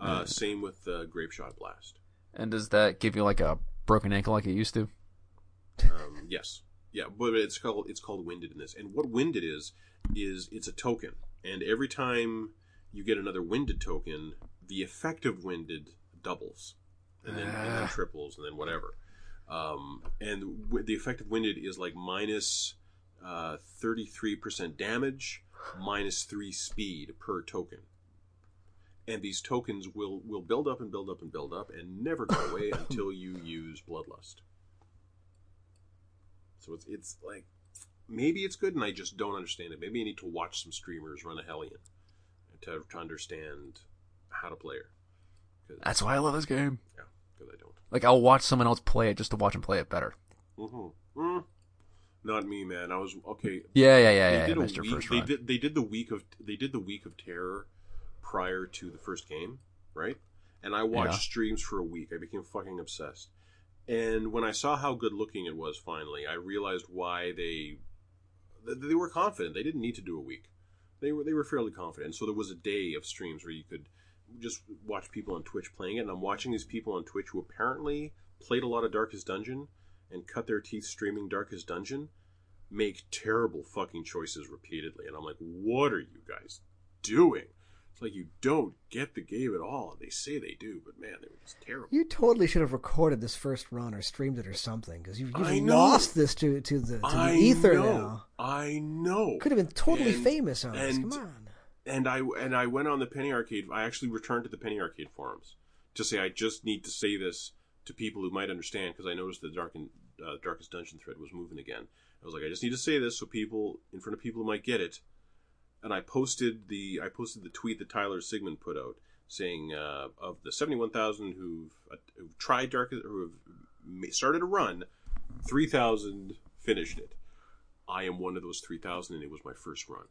Speaker 2: Uh, Same with uh, Grape Shot Blast.
Speaker 1: And does that give you like a broken ankle like it used to?
Speaker 2: Um, yes, yeah, but it's called it's called Winded in this. And what Winded is is it's a token, and every time you get another Winded token, the effective Winded doubles, and then, and then
Speaker 1: Ah.
Speaker 2: triples, and then whatever. Um, and w- the effective Winded is like minus thirty three percent damage, minus three speed per token. and these tokens will will build up and build up and build up and never go away until you use bloodlust. So it's it's like maybe it's good and I just don't understand it. Maybe I need to watch some streamers run a Hellion to to understand how to play her.
Speaker 1: That's why I love this game.
Speaker 2: yeah, because I don't.
Speaker 1: Like I'll watch someone else play it just to watch them play it better.
Speaker 2: Mm-hmm. Mm. Not me, man. I was okay.
Speaker 1: Yeah, yeah, yeah,
Speaker 2: they
Speaker 1: yeah.
Speaker 2: did a
Speaker 1: missed
Speaker 2: week.
Speaker 1: first
Speaker 2: They
Speaker 1: run.
Speaker 2: did. They did the week of. They did the week of terror prior to the first game, right? And I watched
Speaker 1: Yeah.
Speaker 2: streams for a week. I became fucking obsessed. And when I saw how good looking it was, finally, I realized why they th- they were confident. They didn't need to do a week. They were they were fairly confident. So there was a day of streams where you could just watch people on Twitch playing it. And I'm watching these people on Twitch who apparently played a lot of Darkest Dungeon and cut their teeth streaming Darkest Dungeon make terrible fucking choices repeatedly. And I'm like, what are you guys doing? It's like you don't get the game at all. They say they do, but man, they were just terrible.
Speaker 3: You totally should have recorded this first run or streamed it or something because you've, you've lost this to to the, to the ether
Speaker 2: know.
Speaker 3: now.
Speaker 2: I know.
Speaker 3: Could have been totally
Speaker 2: And-
Speaker 3: famous on this. Come on.
Speaker 2: And I and I went on the Penny Arcade. I actually returned to the Penny Arcade forums to say I just need to say this to people who might understand because I noticed the Dark and uh, Darkest Dungeon thread was moving again. I was like, I just need to say this so people in front of people who might get it. And I posted the I posted the tweet that Tyler Sigman put out saying uh, of the seventy one thousand who've, uh, who've tried Darkest who have started a run, three thousand finished it. I am one of those three thousand, and it was my first run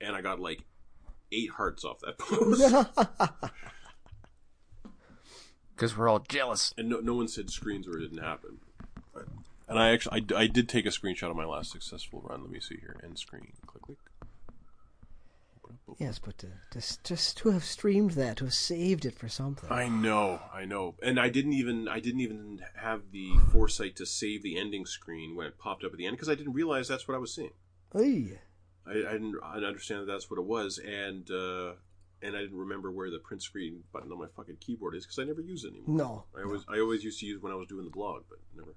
Speaker 2: and I got like eight hearts off that post.
Speaker 1: Because we're all jealous.
Speaker 2: and no, no one said screens or it didn't happen. And I actually, I, I did take a screenshot of my last successful run. Let me see here. End screen. Click, click.
Speaker 3: yes, but to, to just to have streamed that, to have saved it for something.
Speaker 2: I know, I know, and I didn't even, I didn't even have the foresight to save the ending screen when it popped up at the end because I didn't realize that's what I was seeing.
Speaker 3: Oy.
Speaker 2: I, I didn't, I didn't understand that that's what it was, and uh, and I didn't remember where the print screen button on my fucking keyboard is because I never use it anymore.
Speaker 3: No.
Speaker 2: I always I always used to use when I was doing the blog, but never.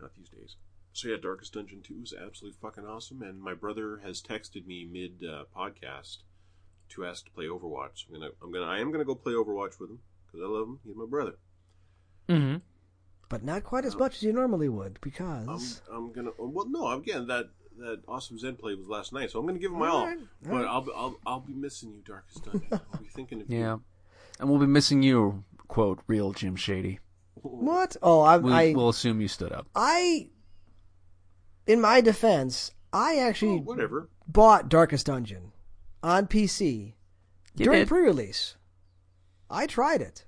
Speaker 2: Not these days. So yeah, Darkest Dungeon Two is absolutely fucking awesome, and my brother has texted me mid uh, podcast to ask to play Overwatch. I'm gonna I'm gonna I am gonna go play Overwatch with him because I love him. He's my brother.
Speaker 1: Mm-hmm.
Speaker 3: But not quite as much as you normally would
Speaker 2: I'm
Speaker 3: because
Speaker 2: I'm gonna well no again that that Awesome Zen played was last night, so I'm going to give him my
Speaker 3: All
Speaker 2: all.
Speaker 3: right,
Speaker 2: but
Speaker 3: right.
Speaker 2: I'll, I'll I'll be missing you, Darkest Dungeon. I'll be thinking of you.
Speaker 1: Yeah. And we'll be missing you, quote, real Jim Shady.
Speaker 3: What? Oh, I,
Speaker 1: We,
Speaker 3: I,
Speaker 1: we'll assume you stood up.
Speaker 3: I, in my defense, I
Speaker 2: Oh,
Speaker 3: actually
Speaker 2: whatever.
Speaker 3: bought Darkest Dungeon on PC
Speaker 1: You
Speaker 3: during
Speaker 1: did.
Speaker 3: pre-release. I tried it.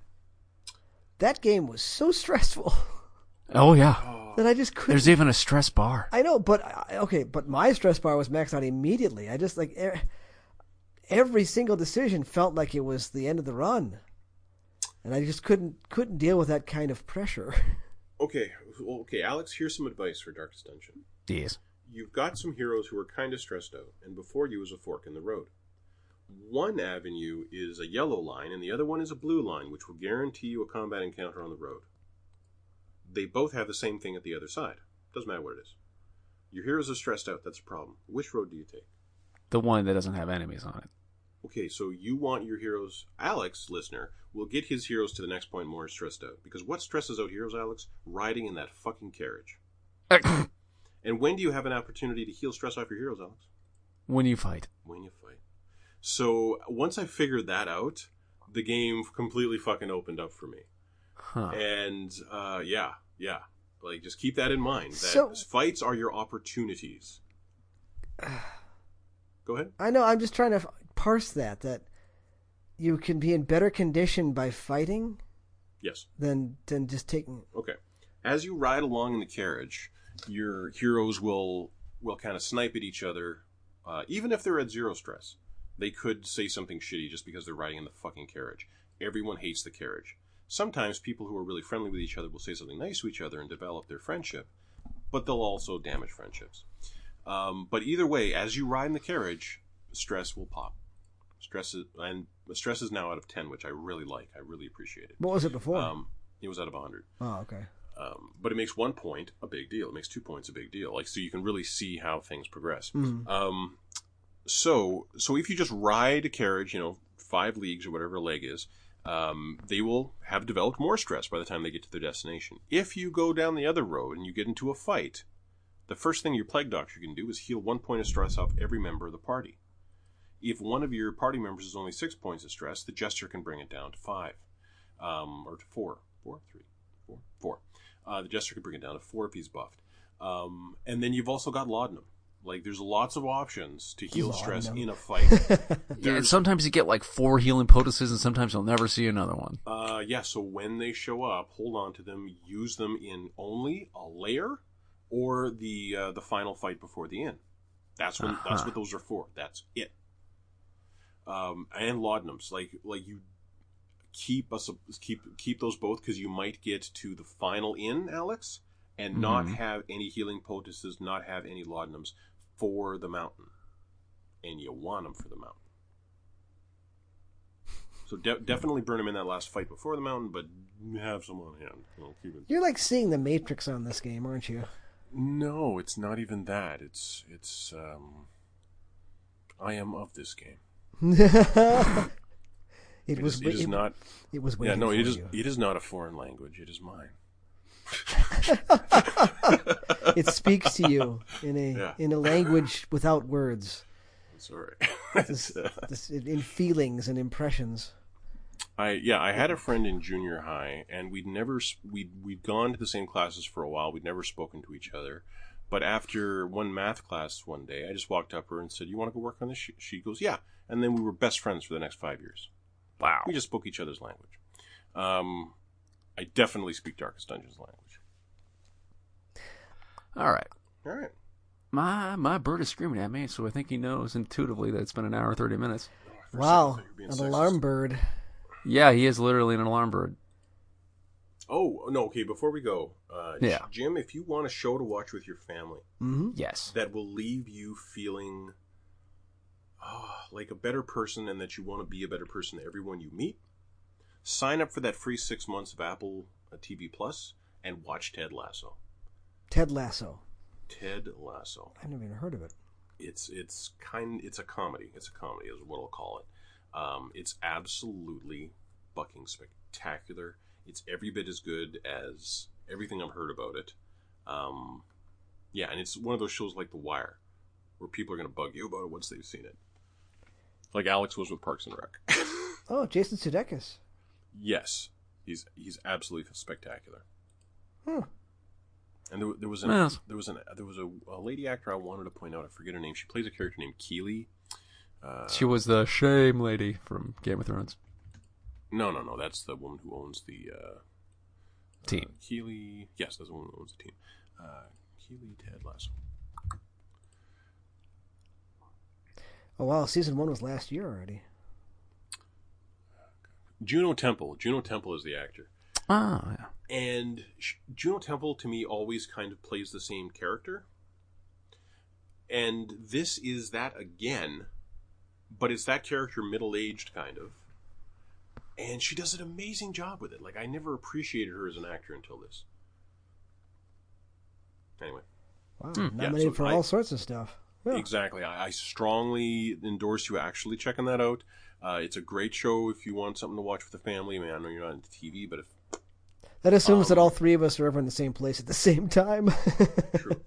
Speaker 3: That game was so stressful
Speaker 1: Oh, yeah.
Speaker 3: Oh, that I just couldn't.
Speaker 1: There's even a stress bar.
Speaker 3: I know, but I- okay, but my stress bar was maxed out immediately. I just like every single decision felt like it was the end of the run, and I just couldn't couldn't deal with that kind of pressure.
Speaker 2: Okay, well, okay, Alex. Here's some advice for Darkest Dungeon.
Speaker 1: Yes.
Speaker 2: You've got some heroes who are kind of stressed out, and before you is a fork in the road. One avenue is a yellow line, and the other one is a blue line, which will guarantee you a combat encounter on the road. They both have the same thing at the other side. Doesn't matter what it is. Your heroes are stressed out. That's a problem. Which road do you take?
Speaker 1: The one that doesn't have enemies on it.
Speaker 2: Okay, so you want your heroes. Alex, listener, will get his heroes to the next point more stressed out. Because what stresses out heroes, Alex? Riding in that fucking carriage. And when do you have an opportunity to heal stress off your heroes, Alex?
Speaker 1: when you fight.
Speaker 2: When you fight. So once I figured that out, the game completely fucking opened up for me.
Speaker 1: Huh.
Speaker 2: And uh, yeah, yeah. Like just keep that in mind. That
Speaker 3: So-
Speaker 2: fights are your opportunities. Go ahead.
Speaker 3: I know. I'm just trying to parse that. That you can be in better condition by fighting
Speaker 2: Yes.
Speaker 3: than than just taking.
Speaker 2: Okay. As you ride along in the carriage, your heroes will will kind of snipe at each other, uh, even if they're at zero stress. They could say something shitty just because they're riding in the fucking carriage. Everyone hates the carriage. Sometimes people who are really friendly with each other will say something nice to each other and develop their friendship, but they'll also damage friendships. Um, but either way, as you ride in the carriage, stress will pop. Stress is, and stress is now out of ten, which I really like. I really appreciate it.
Speaker 3: What was it before?
Speaker 2: Um, it was out of hundred.
Speaker 3: oh, okay.
Speaker 2: Um, but it makes one point a big deal. It makes two points a big deal. Like so, you can really see how things progress.
Speaker 3: Mhm.
Speaker 2: Um, so so if you just ride a carriage, you know, five leagues or whatever a leg is, um, they will have developed more stress by the time they get to their destination. If you go down the other road and you get into a fight, the first thing your plague doctor can do is heal one point of stress off every member of the party. If one of your party members is only six points of stress, the jester can bring it down to five, um, or to four, four, three, four, four. Uh, the jester can bring it down to four if he's buffed. Um, and then you've also got laudanum. Like there's lots of options to heal stress
Speaker 3: Laudanum.
Speaker 2: in a fight.
Speaker 1: Yeah, and sometimes you get like four healing potuses, and sometimes you'll never see another one.
Speaker 2: Uh, yeah, so when they show up, hold on to them. Use them in only a layer or the uh, the final fight before the end. That's when that's
Speaker 1: Uh-huh.
Speaker 2: what those are for. That's it. Um, and laudanums, like like you keep us keep keep those both because you might get to the final in Alex and not
Speaker 1: Mhm.
Speaker 2: have any healing potuses, not have any laudanums for the mountain, and you want them for the mountain. So de- definitely burn them in that last fight before the mountain, but have some on hand. Well, keep it-
Speaker 3: You're like seeing the Matrix on this game, aren't you?
Speaker 2: No, it's not even that. It's it's. um I am of this game.
Speaker 3: it
Speaker 2: It
Speaker 3: was.
Speaker 2: is, it is
Speaker 3: it,
Speaker 2: not.
Speaker 3: It was
Speaker 2: Yeah, no, it is.
Speaker 3: you.
Speaker 2: It is not a foreign language. It is mine.
Speaker 3: It speaks to you in a
Speaker 2: Yeah.
Speaker 3: in a language without words,
Speaker 2: Sorry.
Speaker 3: this, this, in feelings and impressions.
Speaker 2: I yeah, I had a friend in junior high, and we'd never s- we'd we'd gone to the same classes for a while. We'd never spoken to each other. But after one math class one day, I just walked up to her and said, "You want to go work on this?" She, she goes, "Yeah." And then we were best friends for the next five years.
Speaker 1: Wow.
Speaker 2: We just spoke each other's language. Um, I definitely speak Darkest Dungeons language.
Speaker 1: All right.
Speaker 2: All right.
Speaker 1: My my bird is screaming at me, so I think he knows intuitively that it's been an hour and thirty minutes.
Speaker 2: For a second, I
Speaker 3: Wow,
Speaker 2: thought you were being
Speaker 3: an
Speaker 2: sexist.
Speaker 3: alarm bird.
Speaker 1: Yeah, he is literally an alarm bird.
Speaker 2: Oh no! Okay, before we go, uh,
Speaker 1: Yeah.
Speaker 2: Jim, if you want a show to watch with your family
Speaker 3: hmm
Speaker 1: Yes.
Speaker 2: that will leave you feeling ah, like a better person and that you want to be a better person to everyone you meet, sign up for that free six months of Apple uh, TV Plus and watch Ted Lasso.
Speaker 3: Ted Lasso.
Speaker 2: Ted Lasso.
Speaker 3: I've never even heard of it.
Speaker 2: It's it's kind it's a comedy. It's a comedy is what I'll call it. Um, it's absolutely fucking spectacular. It's every bit as good as everything I've heard about it. Um, yeah, and it's one of those shows like The Wire, where people are going to bug you about it once they've seen it. Like Alex was with Parks and Rec.
Speaker 3: Oh, Jason Sudeikis.
Speaker 2: yes, he's he's absolutely spectacular.
Speaker 3: Hmm.
Speaker 2: And there, there was an,
Speaker 1: Yes.
Speaker 2: there was an there was a, a lady actor I wanted to point out. I forget her name. She plays a character named Keeley. Uh,
Speaker 1: She was the shame lady from Game of Thrones
Speaker 2: no, no, no. That's the woman who owns the uh,
Speaker 1: team.
Speaker 2: uh, Keeley. Yes, that's the woman who owns the team. Uh, Keeley Ted Lasso.
Speaker 3: Oh wow, season one was last year already.
Speaker 2: Juno Temple. Juno Temple is the actor.
Speaker 1: Ah, yeah.
Speaker 2: And Juno Temple to me always kind of plays the same character. And this is that again, but it's that character middle aged kind of. And she does an amazing job with it. Like I never appreciated her as an actor until this. Anyway,
Speaker 3: Wow,
Speaker 1: Hmm.
Speaker 2: Yeah,
Speaker 3: nominated
Speaker 2: so
Speaker 3: for
Speaker 2: I-
Speaker 3: all sorts of stuff. Yeah.
Speaker 2: exactly. I, I strongly endorse you actually checking that out. Uh, it's a great show if you want something to watch with the family. I mean, I know you're not into TV, but if
Speaker 3: That assumes that
Speaker 2: Um,
Speaker 3: all three of us are ever in the same place at the same time.
Speaker 2: True.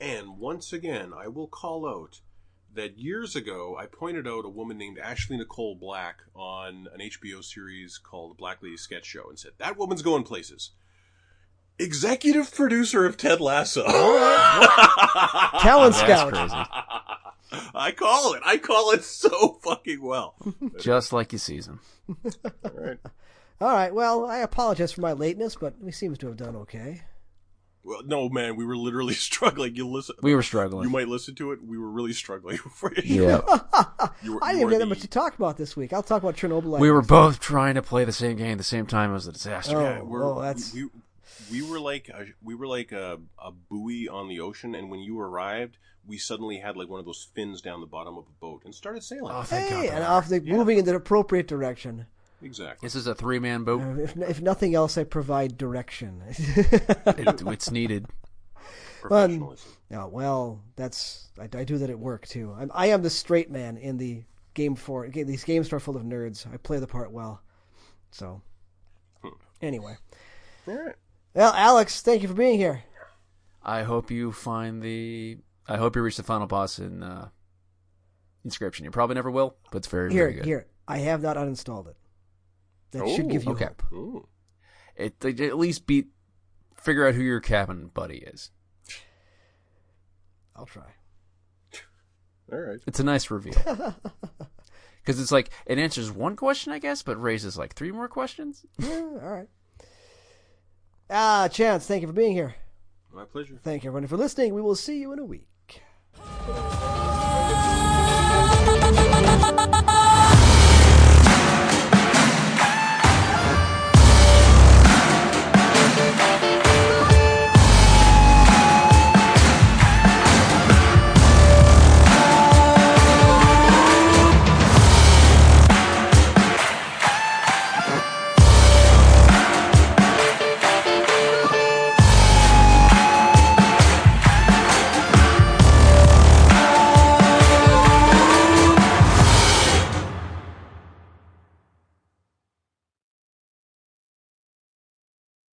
Speaker 2: and once again, I will call out that years ago I pointed out a woman named Ashley Nicole Black on an HBO series called Black Lady Sketch Show and said, That woman's going places. Executive producer of Ted Lasso.
Speaker 3: Talent scout.
Speaker 2: I call it. I call it so fucking well.
Speaker 1: Just like you season.
Speaker 2: All right.
Speaker 3: All right. Well, I apologize for my lateness, but we seems to have done okay.
Speaker 2: Well, no, man, we were literally struggling. You listen.
Speaker 1: We were struggling.
Speaker 2: You might listen to it. We were really struggling for you.
Speaker 1: yeah.
Speaker 2: You were,
Speaker 3: I didn't get that much to talk about this week. I'll talk about Chernobyl.
Speaker 1: we were both trying to play the same game at the same time. It was a disaster.
Speaker 3: Oh.
Speaker 2: Yeah, we're,
Speaker 3: well, that's-
Speaker 2: we, we were like a, we were like a, a buoy on the ocean, and when you arrived, we suddenly had like one of those fins down the bottom of a boat and started sailing.
Speaker 1: Oh, thank
Speaker 3: Hey,
Speaker 1: God.
Speaker 3: and off the
Speaker 2: Yeah.
Speaker 3: moving in the appropriate direction.
Speaker 2: Exactly.
Speaker 1: This is a three man boat.
Speaker 3: Uh, If, if nothing else, I provide direction.
Speaker 1: It, it's needed.
Speaker 2: Professionalism.
Speaker 3: Oh, well, that's I, I do that at work too. I'm, I am the straight man in the game for these games are full of nerds. I play the part well. So, anyway,
Speaker 2: All right.
Speaker 3: well, Alex, thank you for being here.
Speaker 1: I hope you find the. I hope you reach the final boss in uh, Inscryption. You probably never will, but it's very,
Speaker 3: Here,
Speaker 1: very good.
Speaker 3: here. I have not uninstalled it. That should
Speaker 2: Oh,
Speaker 3: give you
Speaker 1: okay.
Speaker 3: hope.
Speaker 2: Ooh.
Speaker 1: It, they at least beat. Figure out who your cabin buddy is.
Speaker 3: I'll try.
Speaker 2: All right.
Speaker 1: It's a nice reveal. Because it's like it answers one question, I guess, but raises like three more questions.
Speaker 3: Yeah, all right. Ah, Chance, thank you for being here.
Speaker 2: My pleasure.
Speaker 3: Thank you, everyone, for listening. We will see you in a week.
Speaker 4: Thank you.